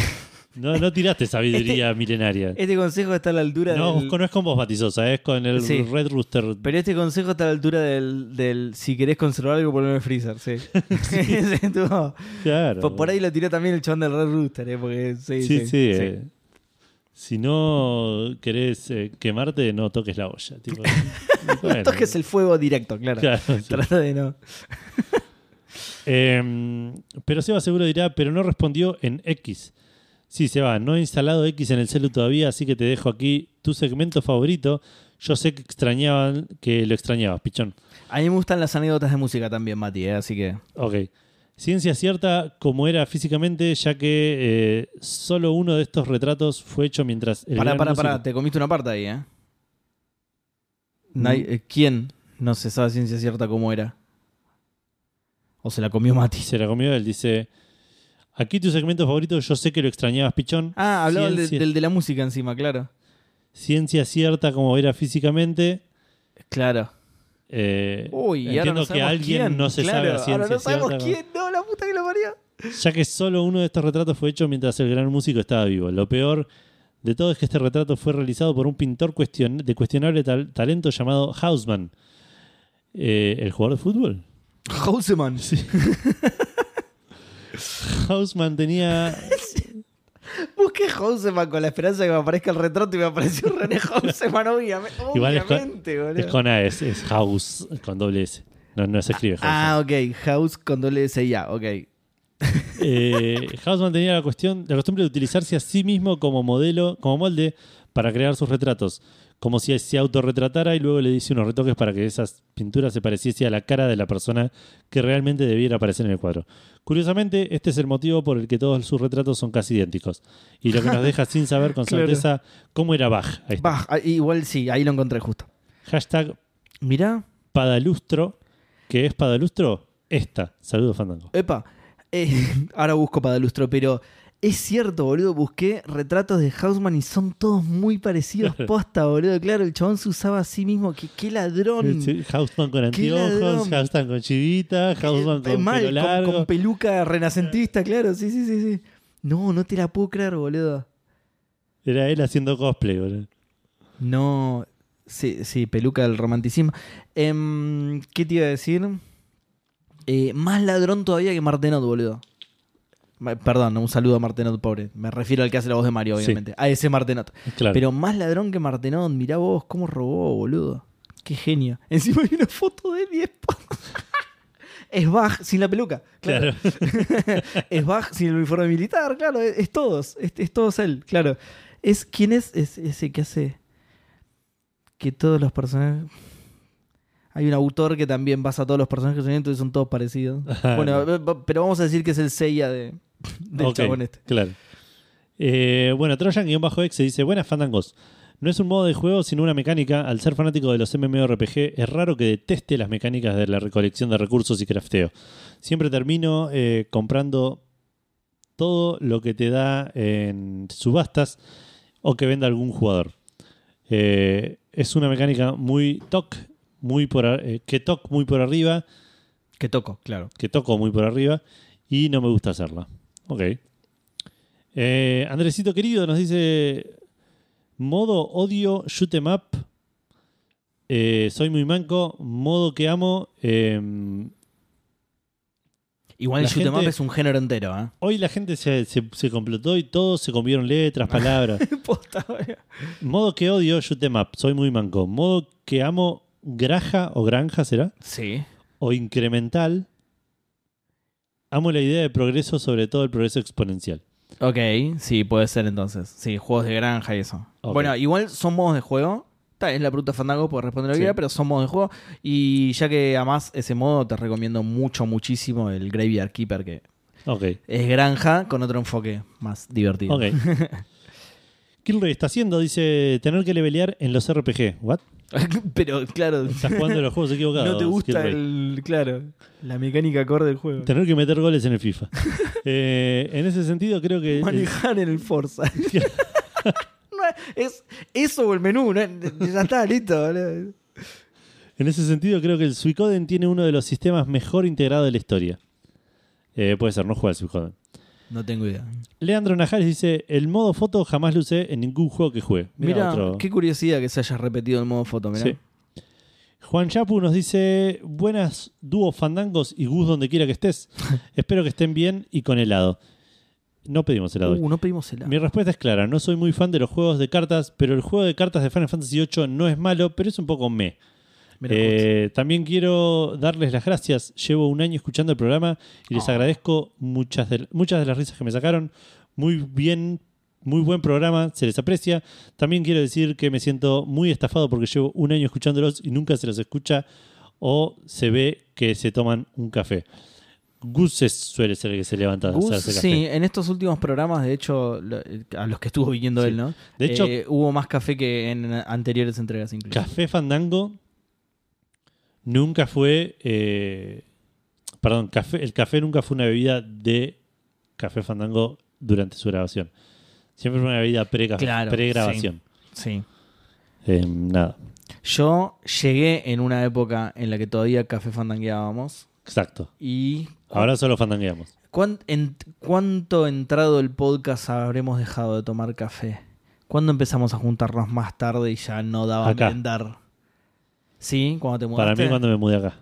No, no tiraste sabiduría milenaria. este consejo está a la altura No, del... no es con vos, Matizosa, es con el Sí. Red Rooster. Pero este consejo está a la altura del, del si querés conservar algo, ponlo en el freezer, sí. Sí, tuvo- Claro. por, por ahí lo tiró también el chabón del Red Rooster, ¿eh? Porque, sí, Sí, sí. sí. Si no querés eh, quemarte, no toques la olla. Tipo, bueno, Toques el fuego directo, claro. claro, sí. Trata de no. Eh, pero Seba seguro dirá, pero no respondió en X. Sí, se va. No he instalado X en el celu todavía, así que te dejo aquí tu segmento favorito. Yo sé que extrañaban, que lo extrañabas, pichón. A mí me gustan las anécdotas de música también, Mati, ¿eh? así que. Ok. Ciencia cierta como era físicamente, ya que eh, solo uno de estos retratos fue hecho mientras el Pará, pará, músico- pará, te comiste una parte ahí, ¿eh? Nadie- eh, ¿Quién no se sabe ciencia cierta cómo era? ¿O se la comió Mati? Se la comió él, dice... Aquí tu segmento favorito, yo sé que lo extrañabas, pichón. Ah, hablaba del de la música encima, claro. Ciencia cierta como era físicamente. Claro. Eh, Uy, y ahora entiendo no que alguien quién. no se Claro, sabe a ciencia Ahora no sabemos cierta, quién, no, la puta que lo parió. ya que solo uno de estos retratos fue hecho mientras el gran músico estaba vivo. Lo peor de todo es que este retrato fue realizado por un pintor cuestion- de cuestionable tal- talento llamado Hausmann. Eh, ¿El jugador de fútbol? Houseman. Hausmann tenía... Busqué Houseman con la esperanza de que me aparezca el retrato y me apareció René Houseman, obviamente. Igual es con-. Es con A, es, es House con doble S. No, no se escribe Hausmann. Ah, ok. House con doble S y A, ok. Eh, Hausmann tenía la, cuestión, la costumbre de utilizarse a sí mismo como modelo, como molde para crear sus retratos, como si se autorretratara y luego le dice unos retoques para que esas pinturas se pareciese a la cara de la persona que realmente debiera aparecer en el cuadro. Curiosamente, este es el motivo por el que todos sus retratos son casi idénticos y lo que nos deja sin saber con Claro. certeza cómo era Bach. Ah, igual sí, ahí lo encontré justo. Hashtag Mirá, Padalustro, que es Padalustro, esta. Saludos, Fandango. epa. eh, ahora busco para lustro, pero es cierto, boludo. Busqué retratos de Houseman y son todos muy parecidos. Posta, boludo. Claro, el chabón se usaba a sí mismo. Qué, qué ladrón. Sí, Hausmann con anteojos, ladrón. Hausmann con chivita, Eh, con mal, pelo con- largo. con peluca renacentista, claro. Sí, sí, sí, sí. No, no te la puedo creer, boludo. Era él haciendo cosplay, boludo. No. Sí, sí, peluca del romanticismo. Em, ¿Qué te iba a decir? Eh, más ladrón todavía que Martenot, boludo. Perdón, un saludo a Martenot, pobre. Me refiero al que hace la voz de Mario, Sí. obviamente. A ese Martenot. Claro. Pero más ladrón que Martenot, mirá vos cómo robó, boludo. Qué genio. Encima hay una foto de él y es Es Bach sin la peluca. Claro. claro. es Bach sin el uniforme militar, claro. Es, es todos. Es, es todos él, claro. Es quién es, es ese que hace que todos los personajes. Hay un autor que también basa a todos los personajes en entonces son todos parecidos. Bueno, eh, pero vamos a decir que es el Seiya de, del Ok, chabón este. Claro. Eh, bueno, Trojan-X se dice: Buenas fandangos. No es un modo de juego, sino una mecánica. Al ser fanático de los MMORPG, es raro que deteste las mecánicas de la recolección de recursos y crafteo. Siempre termino eh, comprando todo lo que te da en subastas o que venda algún jugador. Eh, es una mecánica muy toc, muy por, eh, que toc muy por arriba, Que toco, claro. que toco muy por arriba y no me gusta hacerla. Ok. Eh, Andresito querido nos dice modo odio shoot 'em up. Eh, soy muy manco, modo que amo. eh, Igual el shoot 'em up es un género entero, ¿eh? hoy la gente se, se, se complotó y todos se comieron letras, palabras. Posta, modo que odio shoot 'em up, soy muy manco. Modo que amo graja o granja será. Sí. O incremental. Amo la idea de progreso, sobre todo el progreso exponencial. Ok, sí, puede ser entonces. Sí, juegos de granja y eso. Bueno, igual son modos de juego. Está, es la pregunta Fandango, puedes responder lo que Sí. quieras, pero son modos de juego. Y ya que amás ese modo, te recomiendo mucho, muchísimo el Graveyard Keeper, que es granja con otro enfoque más divertido. Ok. Kilroy está haciendo, dice, tener que levelear en los RPG. ¿What? pero claro, Estás jugando los juegos equivocados. no te gusta el. Claro, la mecánica core del juego. Tener que meter goles en el FIFA. Eh, en ese sentido, creo que. Manejar en el Forza. No es, es eso o el menú, ¿no? ya está, listo. En ese sentido, creo que el Suicoden tiene uno de los sistemas mejor integrados de la historia. Eh, puede ser, no juega al Suicoden. No tengo idea. Leandro Najares dice: El modo foto jamás lo usé en ningún juego que juegue. Mirá Mira, otro- qué curiosidad que se haya repetido el modo foto. Sí. Juan Chapu nos dice: Buenas dúos fandangos y Gus donde quiera que estés. Espero que estén bien y con helado. No pedimos helado. Uh, no pedimos helado. Mi respuesta es clara: no soy muy fan de los juegos de cartas, pero el juego de cartas de Final Fantasy VIII no es malo, pero es un poco me. Eh, también quiero darles las gracias. Llevo un año escuchando el programa y les Oh. agradezco muchas de, muchas de las risas que me sacaron. muy bien, muy buen programa, se les aprecia. También quiero decir que me siento muy estafado porque llevo un año escuchándolos y nunca se los escucha o se ve que se toman un café. Gus suele ser el que se levanta a sí, en estos últimos programas, de hecho, a los que estuvo viniendo Sí. él, ¿no? De hecho- Eh, hubo más café que en anteriores entregas incluso. Café Fandango nunca fue. eh, perdón, café, el café nunca fue una bebida de Café Fandango durante su grabación. Siempre fue una bebida pre- Claro, pre-grabación. Sí. Eh, nada, Yo llegué en una época en la que todavía café fandangueábamos exacto. y Ahora solo fandangueamos. ¿Cuán- en- ¿Cuánto entrado el podcast habremos dejado de tomar café? ¿Cuándo empezamos a juntarnos más tarde y ya no daba a merendar? ¿Sí? ¿Cuando te mudaste? Para mí, cuando me mudé acá.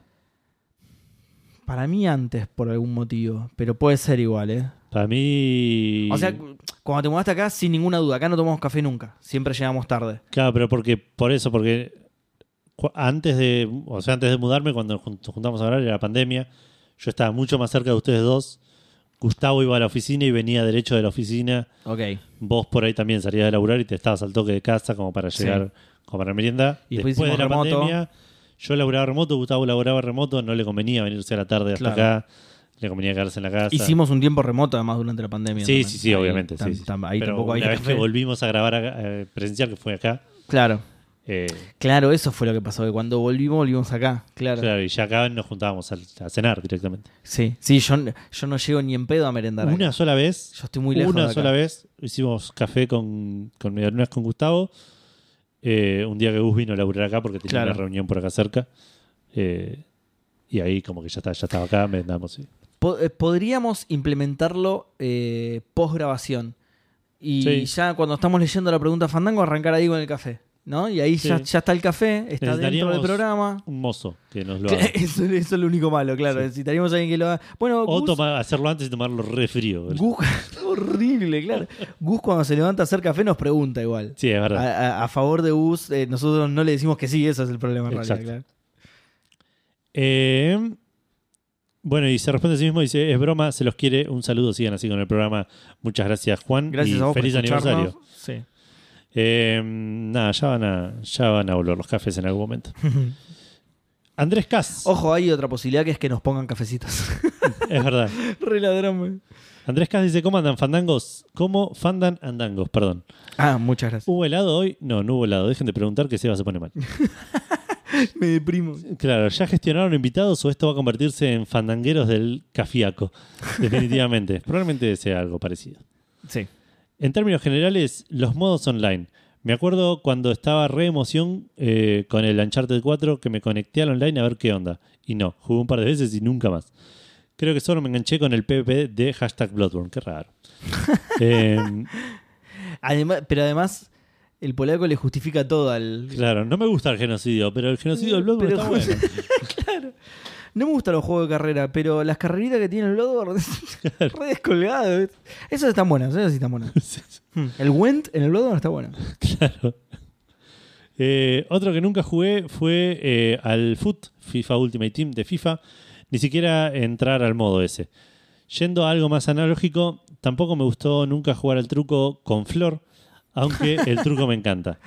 Para mí antes, por algún motivo. Pero puede ser igual, ¿eh? Para mí. O sea, cuando te mudaste acá, sin ninguna duda. Acá no tomamos café nunca. Siempre llegamos tarde. Claro, pero porque, por eso, porque antes de, o sea, antes de mudarme, cuando nos jun- nos juntamos a hablar, era la pandemia, yo estaba mucho más cerca de ustedes dos. Gustavo iba a la oficina y venía derecho de la oficina. Ok. Vos por ahí también salías de laburar y te estabas al toque de casa como para llegar, para merienda. Y después Después de la remoto. pandemia, yo laburaba remoto, Gustavo laburaba remoto, no le convenía venirse a la tarde hasta Claro. acá, le convenía quedarse en la casa. Hicimos un tiempo remoto además durante la pandemia. Sí, también. sí, sí, Ahí obviamente. sí, sí. ahí Pero tampoco hay una vez que volvimos a grabar eh, presencial, que fue acá, Claro. eh, Claro, eso fue lo que pasó. Que cuando volvimos, volvimos acá. Claro. claro, y ya acá nos juntábamos a, cenar directamente. Sí, sí, yo, yo no llego ni en pedo a merendar. acá. Una sola vez, Yo estoy muy lejos. de una acá. sola vez, hicimos café con, con medialunas con Gustavo. Eh, un día que Gus vino a laburar acá porque tenía Claro. una reunión por acá cerca. Eh, y ahí como que ya, está, ya estaba acá, sí. Po- eh, podríamos implementarlo eh, post grabación. Y Sí. ya cuando estamos leyendo la pregunta Fandango, arrancar ahí con el café. ¿No? Y ahí ya, Sí. ya está el café, está dentro del programa. Un mozo que nos lo haga. Eso, eso es lo único malo, claro. Sí. Necesitaríamos a alguien que lo haga. Bueno, O Gus, toma- hacerlo antes y tomarlo re frío. Gus- horrible, claro. Gus cuando se levanta a hacer café nos pregunta igual. Sí, es verdad. A, a- a favor de Gus, eh, nosotros no le decimos que sí, eso es el problema en realidad, claro. Eh, bueno, y se responde a sí mismo, dice, es broma, se los quiere, un saludo, sigan así con el programa. Muchas gracias, Juan. Gracias y a vos feliz por aniversario. Sí. Eh, nada, ya van, a, ya van a volver los cafés en algún momento. Andrés Cas, Ojo, hay otra posibilidad que es que nos pongan cafecitos. es verdad. Re ladrón, güey. Andrés Cas dice, ¿cómo andan fandangos? ¿Cómo fandan andangos? Perdón. Ah, muchas gracias. ¿Hubo helado hoy? No, no hubo helado. Dejen de preguntar que Seba se pone mal. Me deprimo. Claro, ¿ya gestionaron invitados o esto va a convertirse en fandangueros del cafiaco? Definitivamente. Probablemente sea algo parecido. Sí. En términos generales, los modos online. Me acuerdo cuando estaba re emoción eh, con el Uncharted 4 que me conecté al online a ver qué onda. Y no, jugué un par de veces y nunca más. Creo que solo me enganché con el PvP de hashtag Bloodborne. Qué raro. Eh, Además, pero además, el polaco le justifica todo al. claro, no me gusta el genocidio, pero el genocidio del Bloodborne Pero- está bueno. No me gustan los juegos de carrera, pero las carreritas que tiene el Bloodborne. re descolgado. Esas están buenas, esas sí están buenas. Hmm. El Went en el Bloodborne está bueno. Claro. Eh, otro que nunca jugué fue eh, al FUT, FIFA Ultimate Team de FIFA. Ni siquiera entrar al modo ese. Yendo a algo más analógico, tampoco me gustó nunca jugar al truco con flor, aunque el truco me encanta.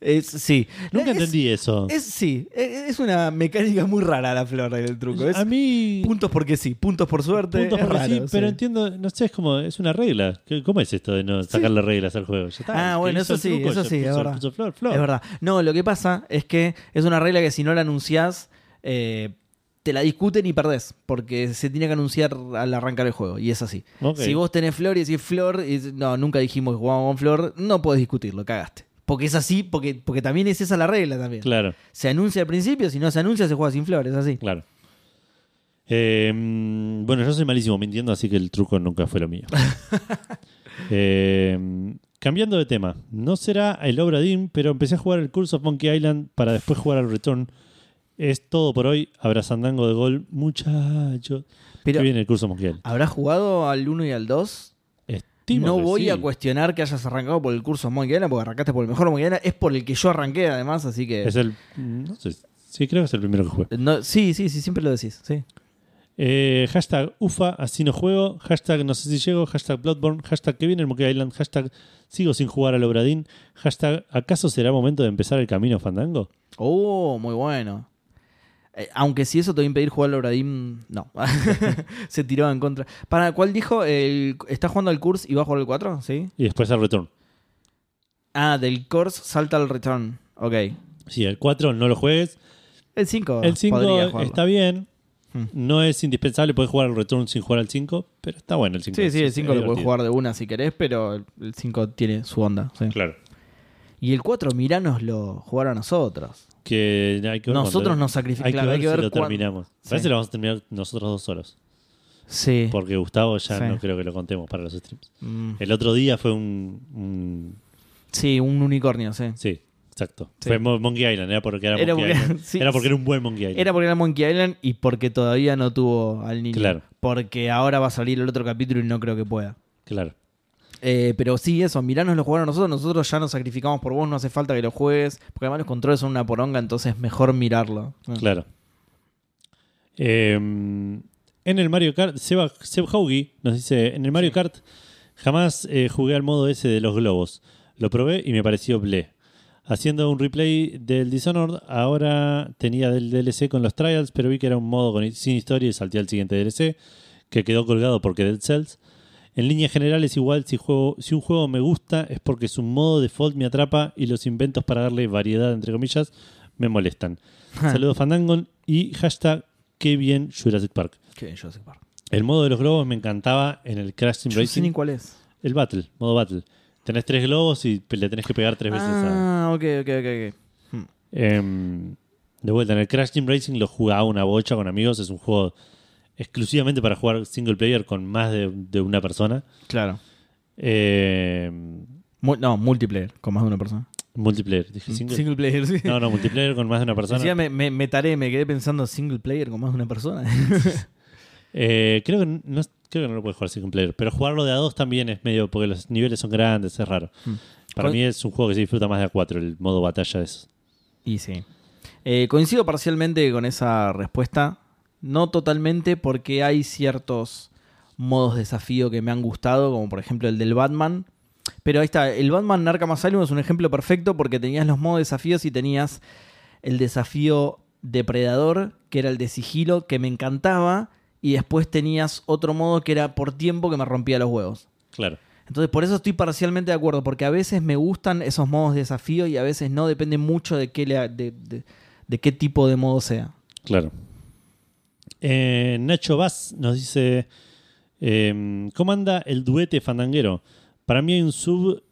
Es, sí. Nunca Es- entendí eso. Es, sí, es es una mecánica muy rara la flor del truco. Es a mí. puntos porque sí, puntos por suerte. puntos porque sí, raro, pero sí. entiendo, no sé, es como, es una regla. ¿Qué- ¿Cómo es esto de no sacarle reglas al juego? Ya está, Ah, bueno, eso sí, truco eso sí, es verdad. puso flor, flor. Es verdad. No, lo que pasa es que es una regla que si no la anunciás, eh, te la discuten y perdés. Porque se tiene que anunciar al arrancar el juego. Y es así. Si vos tenés flor y decís flor, y no, nunca dijimos que jugábamos con flor, no podés discutirlo, cagaste. Porque es así, porque, porque también es esa la regla también. Claro. Se anuncia al principio, si no se anuncia, se juega sin flor, es así. Claro. Eh, mm, bueno, yo soy malísimo mintiendo, así que el truco nunca fue lo mío. Eh, cambiando de tema, no será el Obra Dinn, pero empecé a jugar el Curse of Monkey Island para después jugar al Return. Es todo por hoy. Abrazandango de gol, muchachos. Pero, Qué viene el Monkey Island. ¿habrás jugado al 1 y al 2? Estimo no que voy sí. a cuestionar que hayas arrancado por el curso Monkey Island, porque arrancaste por el mejor Monkey Island. Es por el que yo arranqué, además, así que. Es el. No sé. Sí, creo que es el primero que jugué. No, sí, sí, sí, siempre lo decís. Sí. Eh, hashtag UFA, así no juego. Hashtag no sé si llego. Hashtag Bloodborne. Hashtag que viene el Monkey Island. Hashtag sigo sin jugar al Obradín. Hashtag ¿acaso será momento de empezar el camino fandango? Oh, muy bueno. Eh, aunque si eso te va a impedir jugar al Obradim, no. Se tiró en contra. ¿Para cuál dijo? El, ¿Está jugando al Curse y va a jugar el 4? ¿Sí? Y después al Return. Ah, del Curse salta al Return. Ok. Sí, el 4 no lo juegues. El 5. El 5 está bien. Hmm. No es indispensable, puedes jugar al Return sin jugar al 5, pero está bueno el 5. Sí, sí, el 5 Es lo puedes jugar de una si querés, pero el 5 tiene su onda. sí. Claro. Y el 4, miranoslo jugar a nosotros. Que hay que ver Nosotros nos sacrificamos. Hay que ver, si lo cuán- terminamos. Sí. Parece que lo vamos a terminar nosotros dos solos. Sí. Porque Gustavo ya Sí. no creo que lo contemos para los streams. Mm. El otro día fue un. un- Sí, un unicornio, sí. sí, exacto. Sí. Fue Mo- Monkey Island, era porque era, Era Monkey porque- Island. sí. Era porque era un buen Monkey Island. Era porque era Monkey Island y porque todavía no tuvo al niño. Claro. Porque ahora va a salir el otro capítulo y no creo que pueda. Claro. Eh, pero sí, eso, miranos lo jugaron a nosotros. Nosotros ya nos sacrificamos por vos, no hace falta que lo juegues. Porque además los controles son una poronga, entonces mejor mirarlo. Claro. Eh, en el Mario Kart, Seba, Seb Haugi nos dice: En el Mario Kart jamás eh, jugué al modo ese de los globos. Lo probé y me pareció ble. Haciendo un replay del Dishonored, ahora tenía del DLC con los Trials, pero vi que era un modo con- sin historia y salté al siguiente DLC, que quedó colgado porque Dead Cells. En líneas generales, igual, si, juego, si un juego me gusta es porque su modo default me atrapa y los inventos para darle variedad, entre comillas, me molestan. Saludos Fandangon y hashtag qué bien Jurassic Park. Qué bien, Jurassic Park. El modo de los globos me encantaba en el Crash Team ni Racing. cuál es. El Battle, modo Battle. Tenés tres globos y le tenés que pegar tres veces a... Ah, ok, ok, ok. ok. Hmm. Em, de vuelta, en el Crash Team Racing lo jugaba una bocha con amigos. Es un juego exclusivamente para jugar single player con más de, de una persona. Claro. Mu- no, multiplayer, con más de una persona. multiplayer, dije single. Single player, sí. No, no, multiplayer con más de una persona. Me, me, me taré, me quedé pensando single player con más de una persona. Eh, creo, que no, creo que no lo puedes jugar single player, pero jugarlo de a dos también es medio, porque los niveles son grandes, es raro. Hmm. Para mí es un juego que se disfruta más de a cuatro, el modo batalla es... Y sí. Eh, coincido parcialmente con esa respuesta. No totalmente, porque hay ciertos modos de desafío que me han gustado, como por ejemplo el del Batman. Pero ahí está, el Batman Arkham Asylum es un ejemplo perfecto porque tenías los modos de desafíos y tenías el desafío depredador, que era el de sigilo, que me encantaba, y después tenías otro modo que era por tiempo que me rompía los huevos. Claro. Entonces, por eso estoy parcialmente de acuerdo, porque a veces me gustan esos modos de desafío y a veces no, depende mucho de qué, le- de, de- de qué tipo de modo sea. Claro. Eh, Nacho Vaz nos dice: eh, ¿Cómo anda el duete fandanguero? Para mí hay un sub.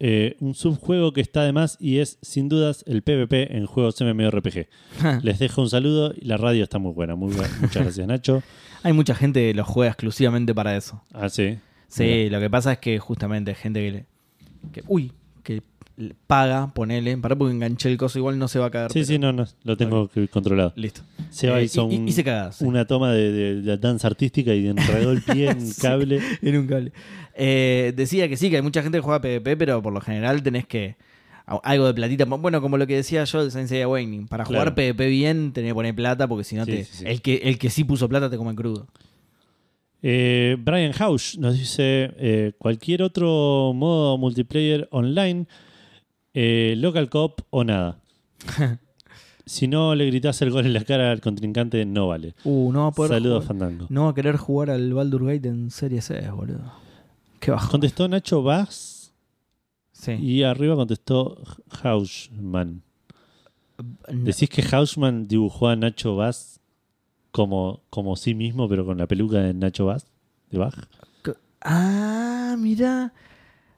eh, un subjuego que está de más y es sin dudas el PvP en juegos MMORPG. Les dejo un saludo y la radio está muy buena. Muy buena. Muchas gracias, Nacho. Hay mucha gente que lo juega exclusivamente para eso. Ah, sí. Sí, lo que pasa es que justamente hay gente que le. Que, uy, paga, ponele. Para porque enganché el coso, igual no se va a caer. Sí, pero- sí, no, no. Lo tengo que- controlado. Listo. Eh, hizo y- y- un- hice cagadas, sí. una toma de, de- de danza artística y enredó el pie en Sí. cable. En un cable. Eh, decía que sí, que hay mucha gente que juega PvP, pero por lo general tenés que. Algo de platita. Bueno, como lo que decía yo del Sensei Awakening. Para Claro. jugar PvP bien, tenés que poner plata, porque si no Sí, te. sí. El, que, el que sí puso plata te come crudo. Eh, Brian Hausch nos dice: eh, cualquier otro modo multiplayer online, eh, local cop o nada. si no le gritas el gol en la cara al contrincante, no vale. Uh, no va a poder. Saludos, jugar- Fandango. no va a querer jugar al Baldur Gate en Serie C, boludo. Qué bajo. Contestó Nacho Vaz Sí. y arriba contestó Hauschman. No. ¿Decís que Hauschman dibujó a Nacho Vaz como, como sí mismo, pero con la peluca de Nacho Vaz? ¿De Bach? Ah, mira.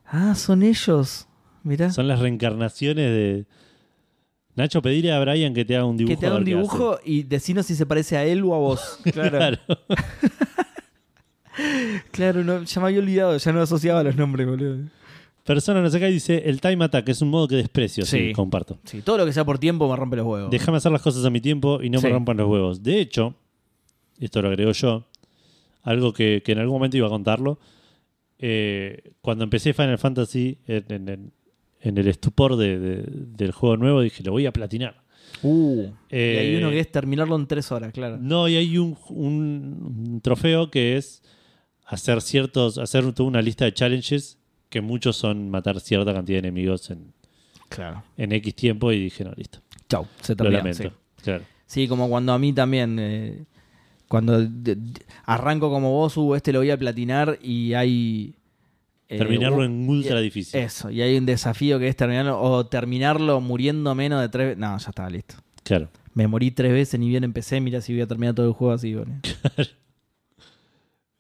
Ah, son ellos. Mira. Son las reencarnaciones de. Nacho, pedirle a Brian que te haga un dibujo. que te haga un dibujo y decinos si se parece a él o a vos. Claro. claro. Claro. no, ya me había olvidado, ya no asociaba los nombres, boludo. Persona no sé qué dice: el time attack es un modo que desprecio. Sí, Sí. comparto. Sí, todo lo que sea por tiempo me rompe los huevos. Déjame hacer las cosas a mi tiempo y no me rompan los huevos. De hecho, esto lo agrego yo, algo que, que en algún momento iba a contarlo. eh, cuando empecé Final Fantasy, en, en- en- en el estupor de- de- del juego nuevo, dije: lo voy a platinar. Uh, y hay Eh, uno que es terminarlo en tres horas, claro. No, y hay un, trofeo que es hacer ciertos, hacer toda una lista de challenges que muchos son matar cierta cantidad de enemigos en, Claro. en X tiempo y dije, no, listo. Chau, se Lo lamento. Sí. Claro. Sí, como cuando a mí también. eh, cuando de- de- arranco como vos, hubo este lo voy a platinar y hay. Eh, Terminarlo en ultra difícil. Eso, y hay un desafío que es terminarlo o terminarlo muriendo menos de tres veces. No, ya estaba listo. Claro. Me morí tres veces, ni bien empecé. Mira si voy a terminar todo el juego así. boludo.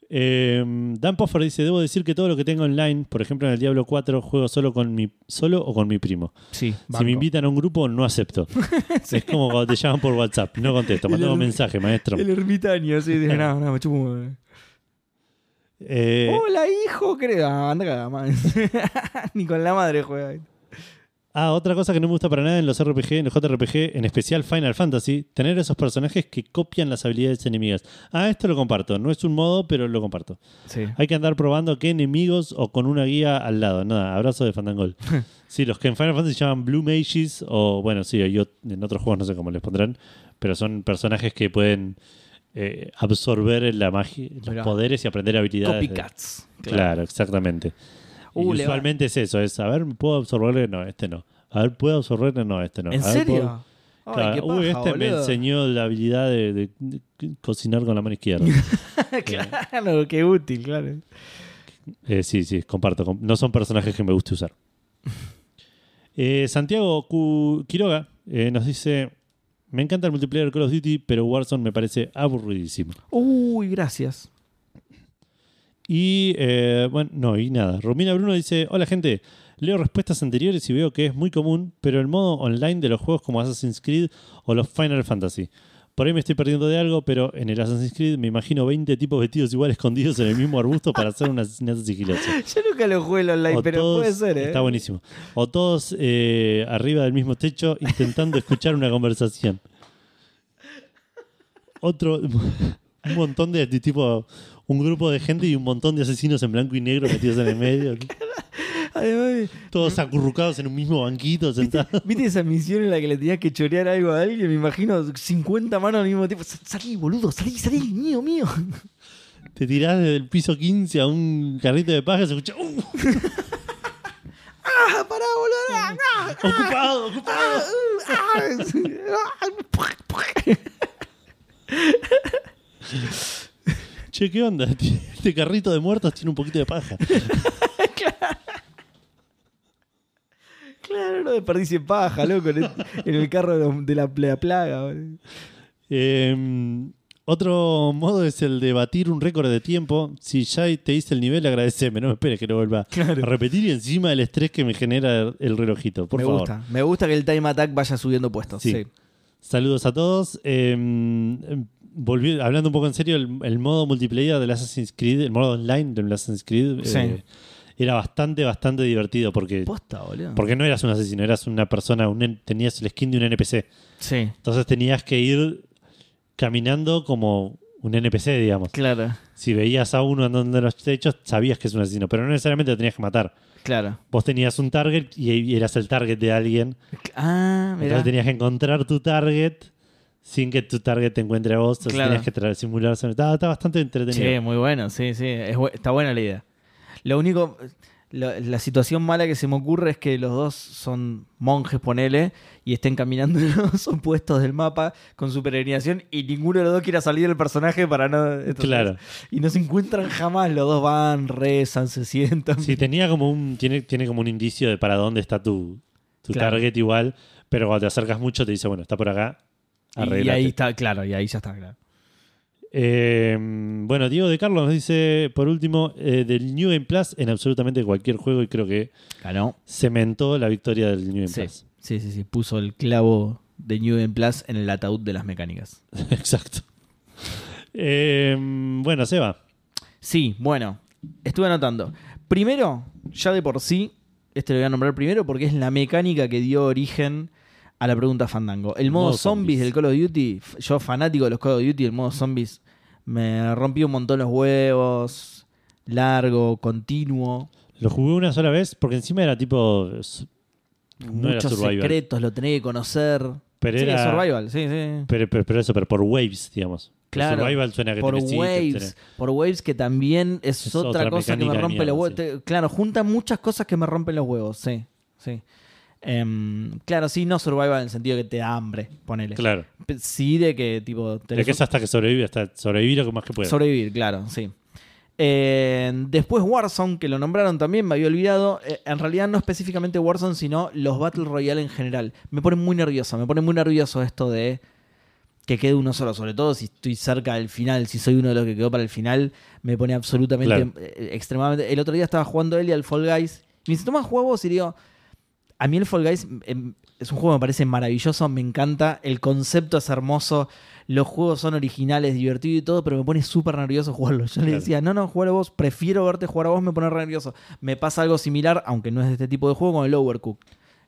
Eh, Dan Poffer dice, debo decir que todo lo que tengo online, por ejemplo en el Diablo 4, juego solo con mi solo o con mi primo. Sí, Si me invitan a un grupo, no acepto. Es como cuando te llaman por WhatsApp, no contesto, El- mensaje, maestro. El ermitaño, sí. Dije, no, no, me chupo. Un huevo". Eh, Hola, hijo, creo. Ah, anda cagada, madre. Ni con la madre juega. Ah, otra cosa que no me gusta para nada en los RPG, en los JRPG, en especial Final Fantasy, tener esos personajes que copian las habilidades enemigas. Ah, esto lo comparto. No es un modo, pero lo comparto. Sí. Hay que andar probando qué enemigos o con una guía al lado. Nada, abrazo de Fandangol. sí, los que en Final Fantasy se llaman Blue Mages, o bueno, sí, yo en otros juegos no sé cómo les pondrán, pero son personajes que pueden eh, absorber la magia, los Mirá. poderes y aprender habilidades. de- Copycats. Claro, exactamente. Y Uh, va- usualmente es eso, es, a ver, ¿puedo absorberle? No, este no. A ver, ¿puedo absorberle? No, este no. ¿En A ver, serio? ¿puedo- Ay, Claro, qué Uy, este me enseñó la habilidad de, de- de cocinar con la mano izquierda. claro, qué útil, claro. Eh, sí, sí, comparto. com- No son personajes que me guste usar. Eh, Santiago Quiroga eh, nos dice: Me encanta el multiplayer de Call of Duty, pero Warzone me parece aburridísimo. Uy, gracias. Y eh, bueno, no, y nada. Romina Bruno dice: Hola, gente. Leo respuestas anteriores y veo que es muy común, pero el modo online de los juegos como Assassin's Creed o los Final Fantasy. Por ahí me estoy perdiendo de algo, pero en el Assassin's Creed me imagino 20 tipos vestidos igual escondidos en el mismo arbusto para hacer un asesinato sigiloso. Yo nunca lo jugué online, O pero todos- puede ser, ¿eh? Está buenísimo. O todos eh, arriba del mismo techo intentando escuchar una conversación. Otro, un montón de, de tipo, un grupo de gente y un montón de asesinos en blanco y negro metidos en el medio. Además, Todos acurrucados en un mismo banquito, sentados. ¿Viste esa misión en la que le tenías que chorear algo a alguien? Me imagino 50 manos al mismo tiempo. Sa- Salí, boludo, salí, salí, mío, mío. Te tirás desde el piso 15 a un carrito de paja y se escucha ¡Uh! ¡Ah, pará, boludo! ¡Ah, ah, ¡Ocupado, ocupado! Che, ¿qué onda? Este carrito de muertos tiene un poquito de paja. Claro, no desperdicie paja, loco, en el, en el carro de, la, de la plaga. Eh, otro modo es el de batir un récord de tiempo. Si ya te hice el nivel, agradeceme. No me esperes que lo vuelva Claro. a repetir y encima el estrés que me genera el relojito. Por me favor. gusta, me gusta que el time attack vaya subiendo puestos. Sí. Sí. Saludos a todos. Eh, volví- hablando un poco en serio, el, el modo multiplayer del Assassin's Creed, el modo online del Assassin's Creed, Sí. eh, era bastante, bastante divertido porque, Posta, boludo. porque no eras un asesino, eras una persona, un tenías el skin de un NPC. Sí, Entonces tenías que ir caminando como un NPC, digamos. claro, Si veías a uno andando en los techos, sabías que es un asesino, pero no necesariamente lo tenías que matar. claro. Vos tenías un target y eras el target de alguien. Ah, mira. Entonces tenías que encontrar tu target sin que tu target te encuentre a vos. Claro. tenías que simular. Está, está bastante entretenido. Sí, muy bueno, sí, sí. es está buena la idea. Lo único, la situación mala que se me ocurre es que los dos son monjes, ponele, y estén caminando en los opuestos del mapa con su peregrinación y ninguno de los dos quiera salir del personaje para no... entonces- Claro. Y no se encuentran jamás, los dos van, rezan, se sientan. Sí, tenía como un, tiene, tiene como un indicio de para dónde está tu, tu Claro. target igual, pero cuando te acercas mucho te dice, bueno, está por acá. Y, ahí está, claro, y ahí ya está, claro. Eh, bueno, Diego de Carlos nos dice, por último, eh, del New Game Plus en absolutamente cualquier juego y creo que Ganó. cementó la victoria del New Game Sí, Plus. sí, sí, sí. Puso el clavo de New Game Plus en el ataúd de las mecánicas. Exacto. Eh, bueno, Seba. Sí, bueno, estuve anotando. Primero, ya de por sí, este lo voy a nombrar primero porque es la mecánica que dio origen a la pregunta Fandango. El modo, Modo zombies, zombies. del Call of Duty, yo fanático de los Call of Duty, el modo zombies me rompió un montón los huevos, largo, continuo, Lo jugué una sola vez porque encima era tipo... No muchos secretos, lo tenés que conocer. Pero Sí, era. Survival, sí, sí. Pero, pero, pero eso, pero por waves, digamos. Claro, Survival suena que por Waves, tenés- por Waves que también es, Es otra, otra cosa que me rompe los huevos. sí. Claro, junta muchas cosas que me rompen los huevos, sí, sí. Em, claro, sí, no survival en el sentido de que te da hambre, ponele. Claro. Sí, de que tipo De que es hasta que sobrevive, hasta sobrevivir lo que más que pueda. sobrevivir, claro, sí. Eh, después Warzone, que lo nombraron también, me había olvidado. Eh, en realidad no específicamente Warzone, sino los Battle Royale en general. Me pone muy nervioso, me pone muy nervioso esto de que quede uno solo, sobre todo si estoy cerca del final, si soy uno de los que quedó para el final, me pone absolutamente, Claro. eh, extremadamente... El otro día estaba jugando él y al Fall Guys, y me dice, toma, juega vos", y digo, a mí el Fall Guys em, es un juego que me parece maravilloso, me encanta, el concepto es hermoso, los juegos son originales, divertidos y todo, pero me pone súper nervioso jugarlo. Yo le decía, no, no, jugar a vos, prefiero verte jugar a vos, me pone re nervioso. Me pasa algo similar, aunque no es de este tipo de juego, con el Overcook.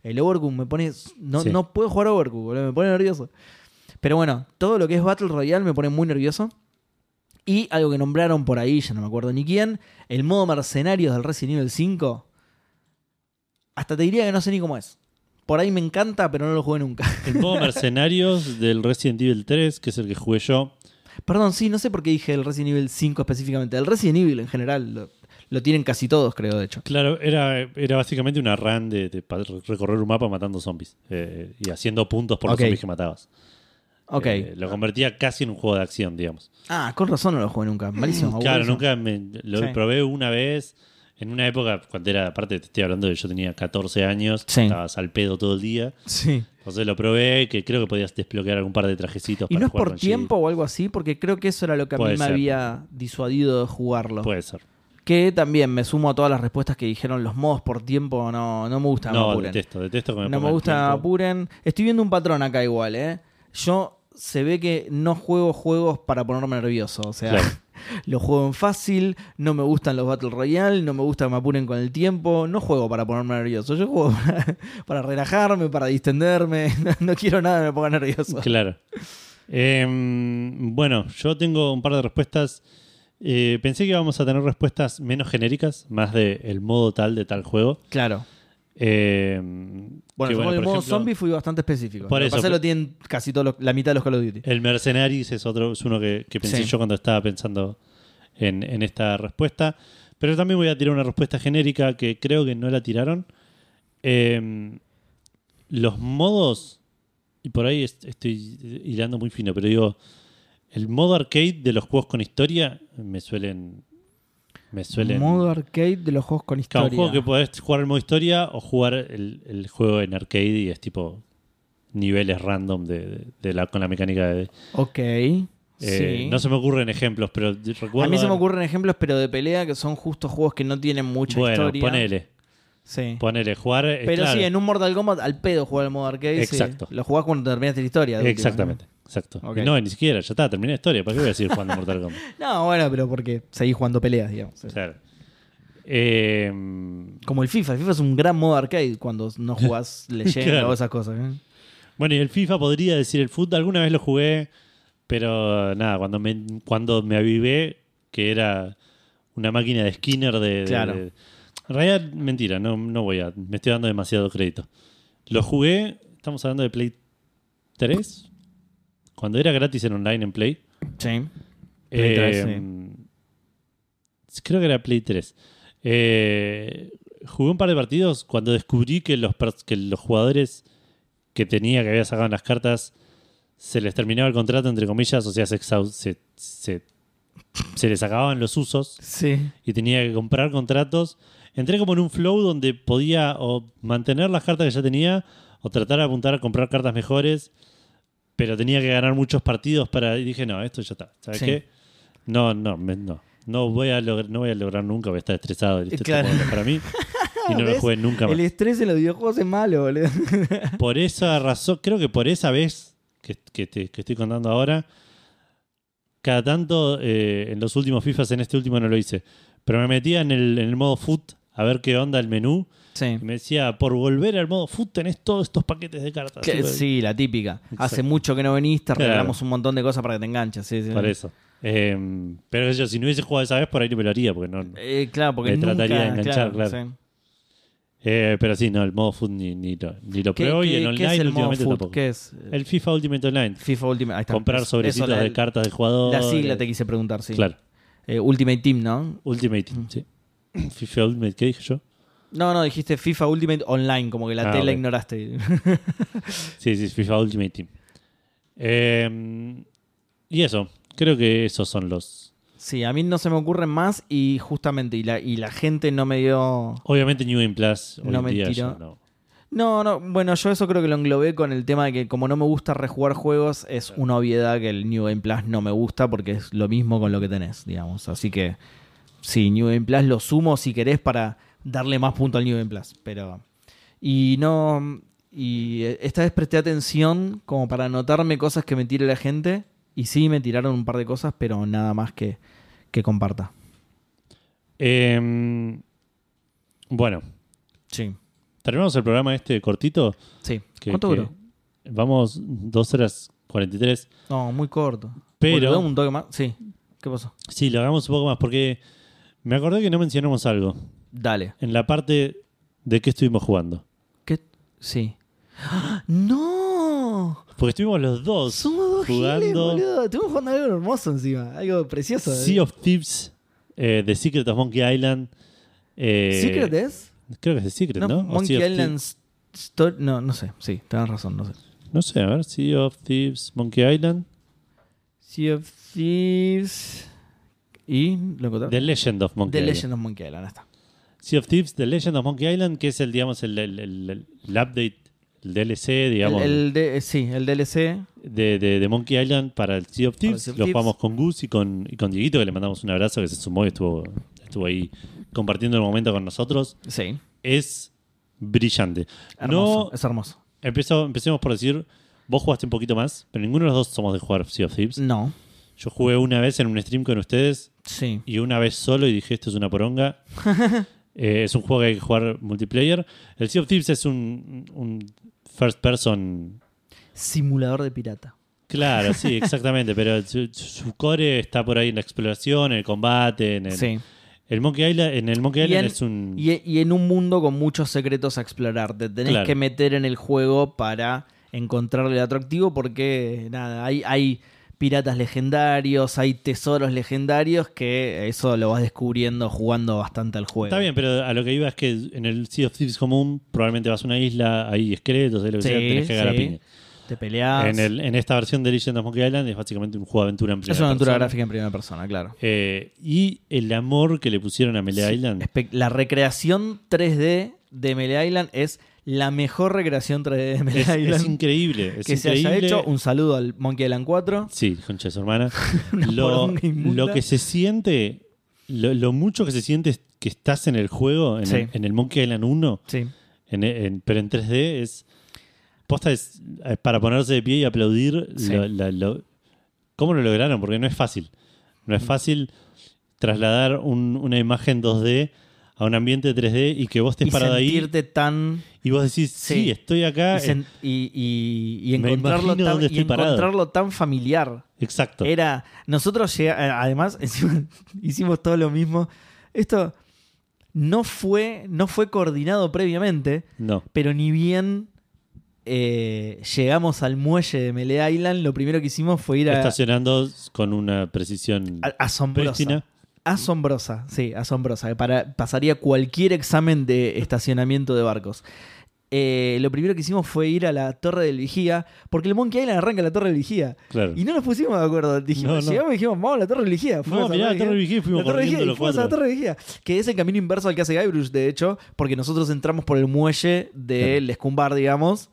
El Overcook me pone, no, Sí. no puedo jugar a Overcook, boludo, me pone nervioso. Pero bueno, todo lo que es Battle Royale me pone muy nervioso. Y algo que nombraron por ahí, ya no me acuerdo ni quién, el modo mercenarios del Resident Evil 5. Hasta te diría que no sé ni cómo es. Por ahí me encanta, pero no lo jugué nunca. El modo Mercenarios del Resident Evil 3, que es el que jugué yo. Perdón, sí, no sé por qué dije el Resident Evil 5 específicamente. El Resident Evil en general lo, lo tienen casi todos, creo, de hecho. Claro, era, era básicamente una run de, recorrer un mapa matando zombies eh, y haciendo puntos por los zombies que matabas. Ok. Eh, lo convertía casi en un juego de acción, digamos. ah, con razón no lo jugué nunca. Malísimo. Claro, nunca me, lo Sí. probé una vez en una época cuando era, aparte te estoy hablando de yo tenía 14 años, Sí. estabas al pedo todo el día. Sí. Entonces lo probé, que creo que podías desbloquear algún par de trajecitos. ¿Y para no es por tiempo o algo así? Porque creo que eso era lo que a Puede mí me había disuadido de jugarlo. Puede ser. Que también me sumo a todas las respuestas que dijeron los modos por tiempo. No, no me gusta que me No, apuren. detesto, detesto que me no me gusta que apuren. Estoy viendo un patrón acá igual, ¿eh? Yo se ve que no juego juegos para ponerme nervioso. O sea, Claro. los juego en fácil, no me gustan los Battle Royale, no me gusta que me apuren con el tiempo. No juego para ponerme nervioso. Yo juego para, para relajarme, para distenderme. No, no quiero nada que me ponga nervioso. Claro. Em, bueno, yo tengo un par de respuestas. Eh, pensé que íbamos a tener respuestas menos genéricas, más de el modo tal de tal juego. Claro. Em, Bueno, yo el modo ejemplo, zombie fui bastante específico. Por Lo eso, pasa lo tienen casi todo lo- la mitad de los Call of Duty. El Mercenaries es otro, es uno que, que pensé Sí. yo cuando estaba pensando en, en esta respuesta. Pero también voy a tirar una respuesta genérica que creo que no la tiraron. Em, los modos, y por ahí est- estoy hilando muy fino, pero digo, el modo arcade de los juegos con historia me suelen. Me suelen. Modo arcade de los juegos con historia. juego que podés jugar el modo historia o jugar el, el juego en arcade y es tipo niveles random de, de- de la, con la mecánica de, Ok. eh, sí. No se me ocurren ejemplos, pero recuerdo. A mí se me ocurren ejemplos, pero de pelea que son justo juegos que no tienen mucha Bueno, historia. ponele. Sí. Ponele, jugar. eh, Pero claro, sí, en un Mortal Kombat al pedo jugar el modo arcade. sí. Exacto. Lo jugás cuando terminaste la historia. Exactamente, exacto. No, ni siquiera, ya está, terminé la historia. ¿Para qué voy a seguir jugando Mortal Kombat? ¿no? No, bueno, pero porque seguís jugando peleas, digamos. Claro. Eh, Como el FIFA. El FIFA es un gran modo arcade cuando no jugás leyenda Claro. o esas cosas. ¿eh? bueno, y el FIFA podría decir el fútbol. Alguna vez lo jugué, pero nada, cuando me, cuando me avivé, que era una máquina de Skinner de. de- Claro. de- en realidad, mentira, no, no voy a. Me estoy dando demasiado crédito. Lo jugué, estamos hablando de Play 3, cuando era gratis en online en Play. Sí. Play 3, Eh, Creo que era Play 3. Eh, jugué un par de partidos cuando descubrí que los, que los jugadores que tenía, que había sacado en las cartas, se les terminaba el contrato, entre comillas, o sea, se, se, se, se les acababan los usos Sí. y tenía que comprar contratos. Entré como en un flow donde podía o mantener las cartas que ya tenía o tratar de apuntar a comprar cartas mejores, pero tenía que ganar muchos partidos para... Y dije, no, esto ya está. ¿Sabes Sí. qué? No, no, me- no. No voy, a lograr, no voy a lograr nunca, voy a estar estresado. Este Claro. para mí. Y no lo ¿Ves? jugué nunca más. El estrés en los videojuegos es malo, boludo. Por esa razón, creo que por esa vez que, que te- que estoy contando ahora, cada tanto eh, en los últimos FIFAs, en este último no lo hice, pero me metía en el, en el modo foot a ver qué onda el menú. Sí. Y me decía, por volver al modo foot tenés todos estos paquetes de cartas. Que- sí, la típica. Exacto. Hace mucho que no veniste, Claro. regalamos un montón de cosas para que te enganches. Sí, sí. Por eso. Eh, pero yo, si no hubiese jugado esa vez, por ahí no me lo haría, porque no. Eh, claro, porque Me nunca, trataría de enganchar, claro. Eh, pero sí, no, el modo food ni, ni lo, ni lo ¿Qué, pruebo y qué- en qué online es el modo últimamente food? tampoco. ¿Qué es? El FIFA Ultimate Online. FIFA Ultimate. Ahí está. Comprar sobrecitos de cartas de jugador. La sigla te quise preguntar, sí. Claro. Eh, Ultimate Team, ¿no? Ultimate Team, sí. FIFA Ultimate, ¿qué dije yo? No, no, dijiste FIFA Ultimate Online, como que la Ah, T la ok. ignoraste. Sí, sí, FIFA Ultimate Team. Eh, y eso, creo que esos son los. sí, a mí no se me ocurren más y justamente, y la, y la gente no me dio... Obviamente New Game Plus hoy No en me día. No, no, bueno, yo eso creo que lo englobé con el tema de que como no me gusta rejugar juegos, es una obviedad que el New Game Plus no me gusta porque es lo mismo con lo que tenés, digamos. Así que sí, New Game Plus lo sumo si querés para darle más punto al New Game Plus, pero... Y no... Y esta vez presté atención como para anotarme cosas que me tire la gente y sí me tiraron un par de cosas, pero nada más que, que comparta. Eh, bueno, Sí, terminamos el programa este cortito. sí. que- ¿Cuánto duró? Vamos dos horas 43. No, muy corto. Pero- ¿Volvemos un toque más? Sí. ¿Qué pasó? Sí, lo hagamos un poco más porque me acordé que no mencionamos algo. Dale. En la parte de qué estuvimos jugando. ¿Qué? Sí. ¡Ah! ¡No! Porque estuvimos los dos Somos dos giles, jugando boludo. Estuvimos jugando algo hermoso encima. Algo precioso. Sea of Thieves, eh, The Secret of Monkey Island. eh, ¿Secret es? Creo que es The Secret, ¿no? O Monkey Island. Story. No, no sé. Sí, tenés razón, no sé. No sé, a ver, Sea of Thieves, Monkey Island. Sea of Thieves. ¿Y? ¿Lo encontraste? The Legend of Monkey The Island. Legend of Monkey Island. ahí está. Sea of Thieves, The Legend of Monkey Island, que es el, digamos, el, el- el- update, el DLC, digamos, El, de- sí, el DLC. de, de- de Monkey Island para el Sea of Thieves. Sea of Lo Thieves. jugamos con Gus y con, y con Dieguito, que le mandamos un abrazo, que se sumó y estuvo, estuvo ahí compartiendo el momento con nosotros. Sí. Es brillante. Hermoso. No, Es hermoso. empezó, empecemos por decir, vos jugaste un poquito más, pero ninguno de los dos somos de jugar Sea of Thieves. No. Yo jugué una vez en un stream con ustedes Sí. y una vez solo y dije, esto es una poronga. Eh, es un juego que hay que jugar multiplayer. El Sea of Thieves es un, un first person. Simulador de pirata. Claro, sí, exactamente, pero su, su core está por ahí en la exploración, en el combate, en el, Sí. el Monkey Island. En el Monkey Island en- es un... Y, y en un mundo con muchos secretos a explorar. Te tenés Claro. que meter en el juego para encontrarle el atractivo porque, nada, hay, hay piratas legendarios, hay tesoros legendarios que eso lo vas descubriendo jugando bastante al juego. Está bien, pero a lo que iba es que en el Sea of Thieves común probablemente vas a una isla, hay esqueletos, hay lo que Sí, sea, tenés que cagar a sí. piña. Te peleas. En, el, en esta versión de Legend of Monkey Island es básicamente un juego de aventura en primera es una aventura persona. gráfica en primera persona, claro. Eh, y el amor que le pusieron a Melee Island. La recreación 3D de Melee Island es la mejor recreación 3D de Melee Es, increíble. Es que se haya hecho. Un saludo al Monkey Island 4. Sí, concha de su hermana. Lo, lo que se siente, lo, lo mucho que se siente es que estás en el juego, en, Sí. el, en el Monkey Island 1, Sí. en- en- pero en 3D es. Posta es, es para ponerse de pie y aplaudir Sí. lo- cómo lo lograron, porque no es fácil. No es fácil trasladar un- una imagen 2D a un ambiente 3D y que vos estés Y parado ahí sentirte tan. y vos decís, sí, Sí. estoy acá. y, y- y- y encontrarlo, tan, y encontrarlo familiar. Exacto. Era. Nosotros eh, además hicimos todo lo mismo. Esto no fue, no fue coordinado previamente, No. pero ni bien eh, llegamos al muelle de Melee Island, lo primero que hicimos fue ir a, Estacionando con una precisión asombrosa. prístina. Asombrosa, sí, asombrosa. Para, pasaría cualquier examen de estacionamiento de barcos. Eh, lo primero que hicimos fue ir a la Torre del Vigía, porque el Monkey Island arranca la Torre del Vigía. Claro. Y no nos pusimos de acuerdo. Dijimos, No, no. llegamos y dijimos, vamos a la Torre del Vigía. Fuimos No, a mirá, la Torre del Vigía y fuimos la Torre Vigía, y fuimos a la. Torre del Vigía. Que es el camino inverso al que hace Guybrush, de hecho, porque nosotros entramos por el muelle del Escumbar, digamos.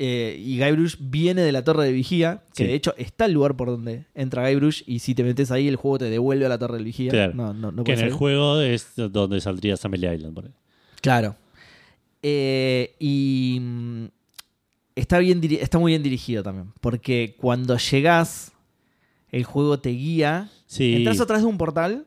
Eh, y Guybrush viene de la Torre de Vigía, que Sí. de hecho está el lugar por donde entra Guybrush. Y si te metes ahí, el juego te devuelve a la Torre del Vigía. Claro. No, no, no que en el juego es donde saldría Family Island. por. Claro. Eh, y mm, está, bien está muy bien dirigido también. Porque cuando llegás, el juego te guía. Sí. Entras a través de un portal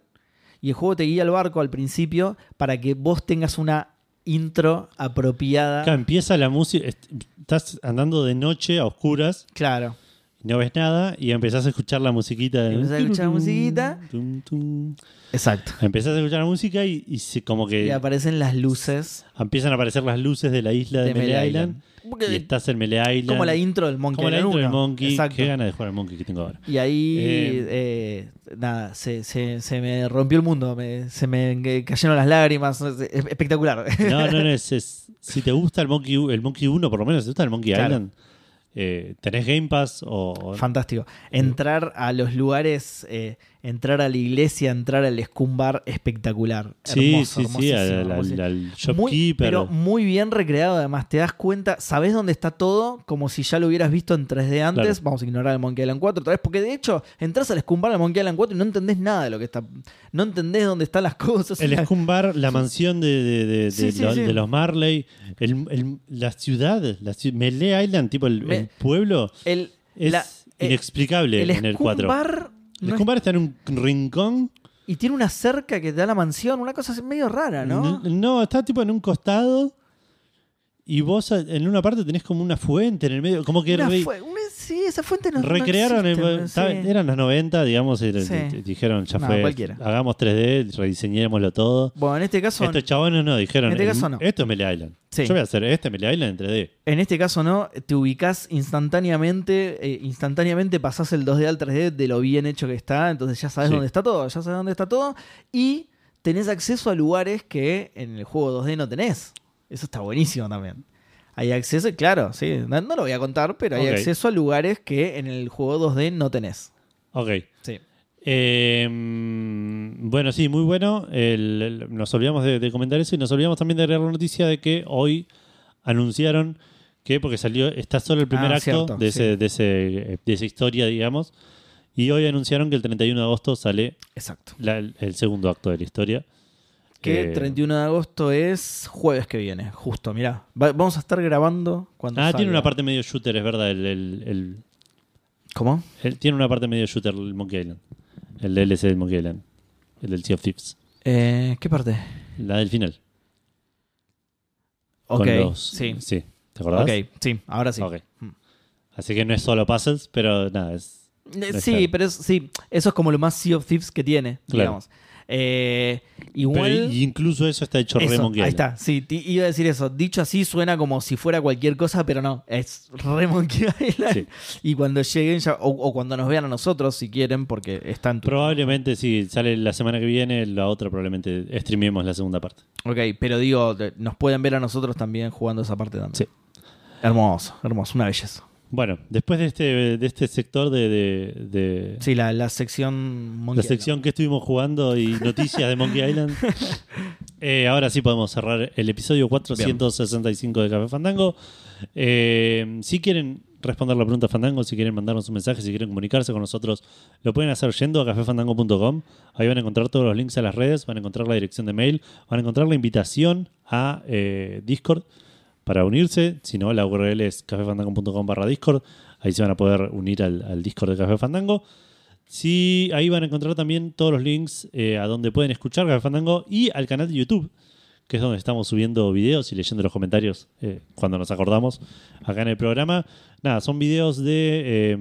y el juego te guía al barco al principio para que vos tengas una intro apropiada. Acá empieza la música. est- Estás andando de noche a oscuras Claro. No ves nada y empezás a escuchar la musiquita. de- Empezás a escuchar la musiquita. Tum, tum. Exacto. Empezás a escuchar la música y, y se- como Y que aparecen las luces empiezan a aparecer las luces de la isla de, de Melee Melee Island. Island. Y estás en Melee Island. Como la intro del Monkey Como la intro del 1. Monkey. Exacto. Qué ganas de jugar al Monkey que tengo ahora. Y ahí, Eh, eh, nada, se, se, se me rompió el mundo, me- se me cayeron las lágrimas, es- es espectacular. No, no, no. Es, es- si te gusta el Monkey, el Monkey 1, por lo menos, si te gusta el Monkey Claro. Island, eh, tenés Game Pass o. Fantástico. Entrar a los lugares, eh, entrar a la iglesia, entrar al Scumbar, espectacular. sí, Hermoso, sí, sí, al, al- al shopkeeper. pero muy bien recreado, además. Te das cuenta, sabes dónde está todo, como si ya lo hubieras visto en 3D antes. Claro. Vamos a ignorar el Monkey Island 4 otra vez, porque de hecho, entras al Scumbar al Monkey Island 4 y no entendés nada de lo que está. No entendés dónde están las cosas. El La- Scum Bar, la mansión de, de- de- de Sí, sí, lo- sí. de los Marley, el- el- la ciudad, la ciudad, Melee Island, tipo el, Me- el pueblo, el, es la- eh, inexplicable el en el 4. Scumbar El no es- Scum Bar está en un rincón. y tiene una cerca que te da la mansión, una cosa medio rara, ¿no? No, está tipo en un costado. Y vos en una parte tenés como una fuente en el medio. Como que Una re- sí, esa fuente no no recrearon. el- existe, estaba- sí. Eran los 90, digamos. y- Sí. y- dijeron, ya No, fue. cualquiera. Hagamos 3D, rediseñémoslo todo. Bueno, en este caso, Estos chabones no, dijeron. En este "El- caso no. Esto es Melee Island. Sí. Yo voy a hacer este Melee Island en 3D. en este caso no, te ubicás instantáneamente, eh, instantáneamente pasás el 2D al 3D de lo bien hecho que está, entonces ya sabes Sí. dónde está todo, ya sabes dónde está todo y tenés acceso a lugares que en el juego 2D no tenés. Eso está buenísimo también. Hay acceso, claro, sí, no, no lo voy a contar, pero hay acceso a lugares que en el juego 2D no tenés. Ok. Sí. Eh, mm, bueno, sí, muy bueno. El- el- nos olvidamos de, de comentar eso y nos olvidamos también de agregar la noticia de que hoy anunciaron que, porque salió, está solo el primer Ah, acto cierto, de, ese, de, ese- de esa historia, digamos. Y hoy anunciaron que el 31 de agosto sale Exacto. la- el, el segundo acto de la historia. Que Eh, 31 de agosto es jueves que viene, justo, mirá. Va- vamos a estar grabando cuando Ah, tiene una parte medio shooter, es verdad. El, el- el- ¿Cómo? el- tiene una parte medio shooter el Monkey Island. El DLC del Monkey Island. El del Sea of Thieves. Eh, ¿Qué parte? La del final. Ok, Con los- sí. Sí. ¿Te acordás? Ok, sí, ahora sí. Mm. Así que no es solo puzzles, pero nada, es. Eh, No Sí, pero es, sí, eso es como lo más Sea of Thieves que tiene, Claro. digamos. Eh, Pero igual... y- incluso eso está hecho re eso, ahí está, sí, iba a decir eso. Dicho así suena como si fuera cualquier cosa, pero no, es re. Sí. Y cuando lleguen, ya, o, o cuando nos vean a nosotros, si quieren, porque están... Probablemente si sale la semana que viene, la otra probablemente streamemos la segunda parte. Ok, pero digo, nos pueden ver a nosotros también jugando esa parte también. Sí. Hermoso, hermoso, una belleza. Bueno, después de este, de este sector de, de- de- Sí, la, la sección Monkey la sección que estuvimos jugando y noticias de Monkey Island, eh, ahora sí podemos cerrar el episodio 465 de Café Fandango. Eh, si quieren responder la pregunta Fandango, si quieren mandarnos un mensaje, si quieren comunicarse con nosotros, lo pueden hacer yendo a cafefandango.com. Ahí van a encontrar todos los links a las redes, van a encontrar la dirección de mail, van a encontrar la invitación a eh, Discord para unirse. Si no, la URL es cafefandango.com barra Discord. Ahí se van a poder unir al, al Discord de Café Fandango. Sí, ahí van a encontrar también todos los links eh, a donde pueden escuchar Café Fandango y al canal de YouTube, que es donde estamos subiendo videos y leyendo los comentarios eh, cuando nos acordamos acá en el programa. Nada, son videos de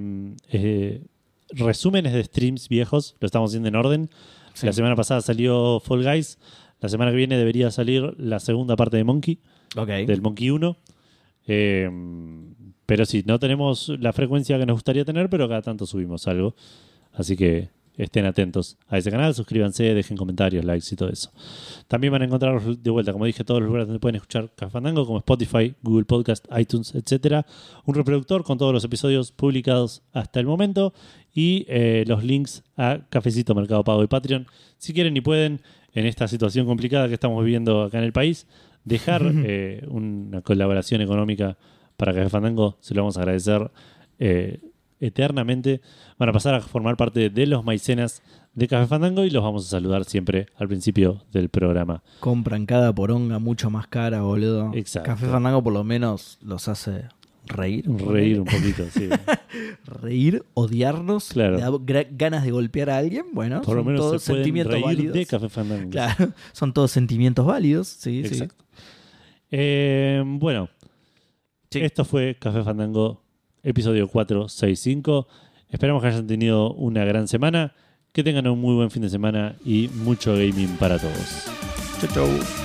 eh, resúmenes de streams viejos, lo estamos haciendo en orden. Sí. La semana pasada salió Fall Guys, la semana que viene debería salir la segunda parte de Monkey Ok. del Monkey 1. Eh, pero sí, no tenemos la frecuencia que nos gustaría tener, pero cada tanto subimos algo. Así que estén atentos a ese canal, suscríbanse, dejen comentarios, likes y todo eso. También van a encontrar de vuelta, como dije, todos los lugares donde pueden escuchar Café Fandango, como Spotify, Google Podcast, iTunes, etcétera. Un reproductor con todos los episodios publicados hasta el momento y eh, los links a Cafecito, Mercado Pago y Patreon. Si quieren y pueden, en esta situación complicada que estamos viviendo acá en el país, dejar eh, una colaboración económica para Café Fandango, se lo vamos a agradecer eh, eternamente. Van a pasar a formar parte de los maicenas de Café Fandango y los vamos a saludar siempre al principio del programa. Compran cada poronga mucho más cara, boludo. Exacto. Café Fandango por lo menos los hace reír. Reír un poquito, sí. Reír, odiarnos, Claro. ganas de golpear a alguien. Bueno, Por lo menos todos se sentimientos reír válidos. de Café Fandango. Claro, son todos sentimientos válidos. Sí, Exacto. Eh, bueno, sí. esto fue Café Fandango episodio 465. Esperamos que hayan tenido una gran semana, que tengan un muy buen fin de semana y mucho gaming para todos. Chau, chau.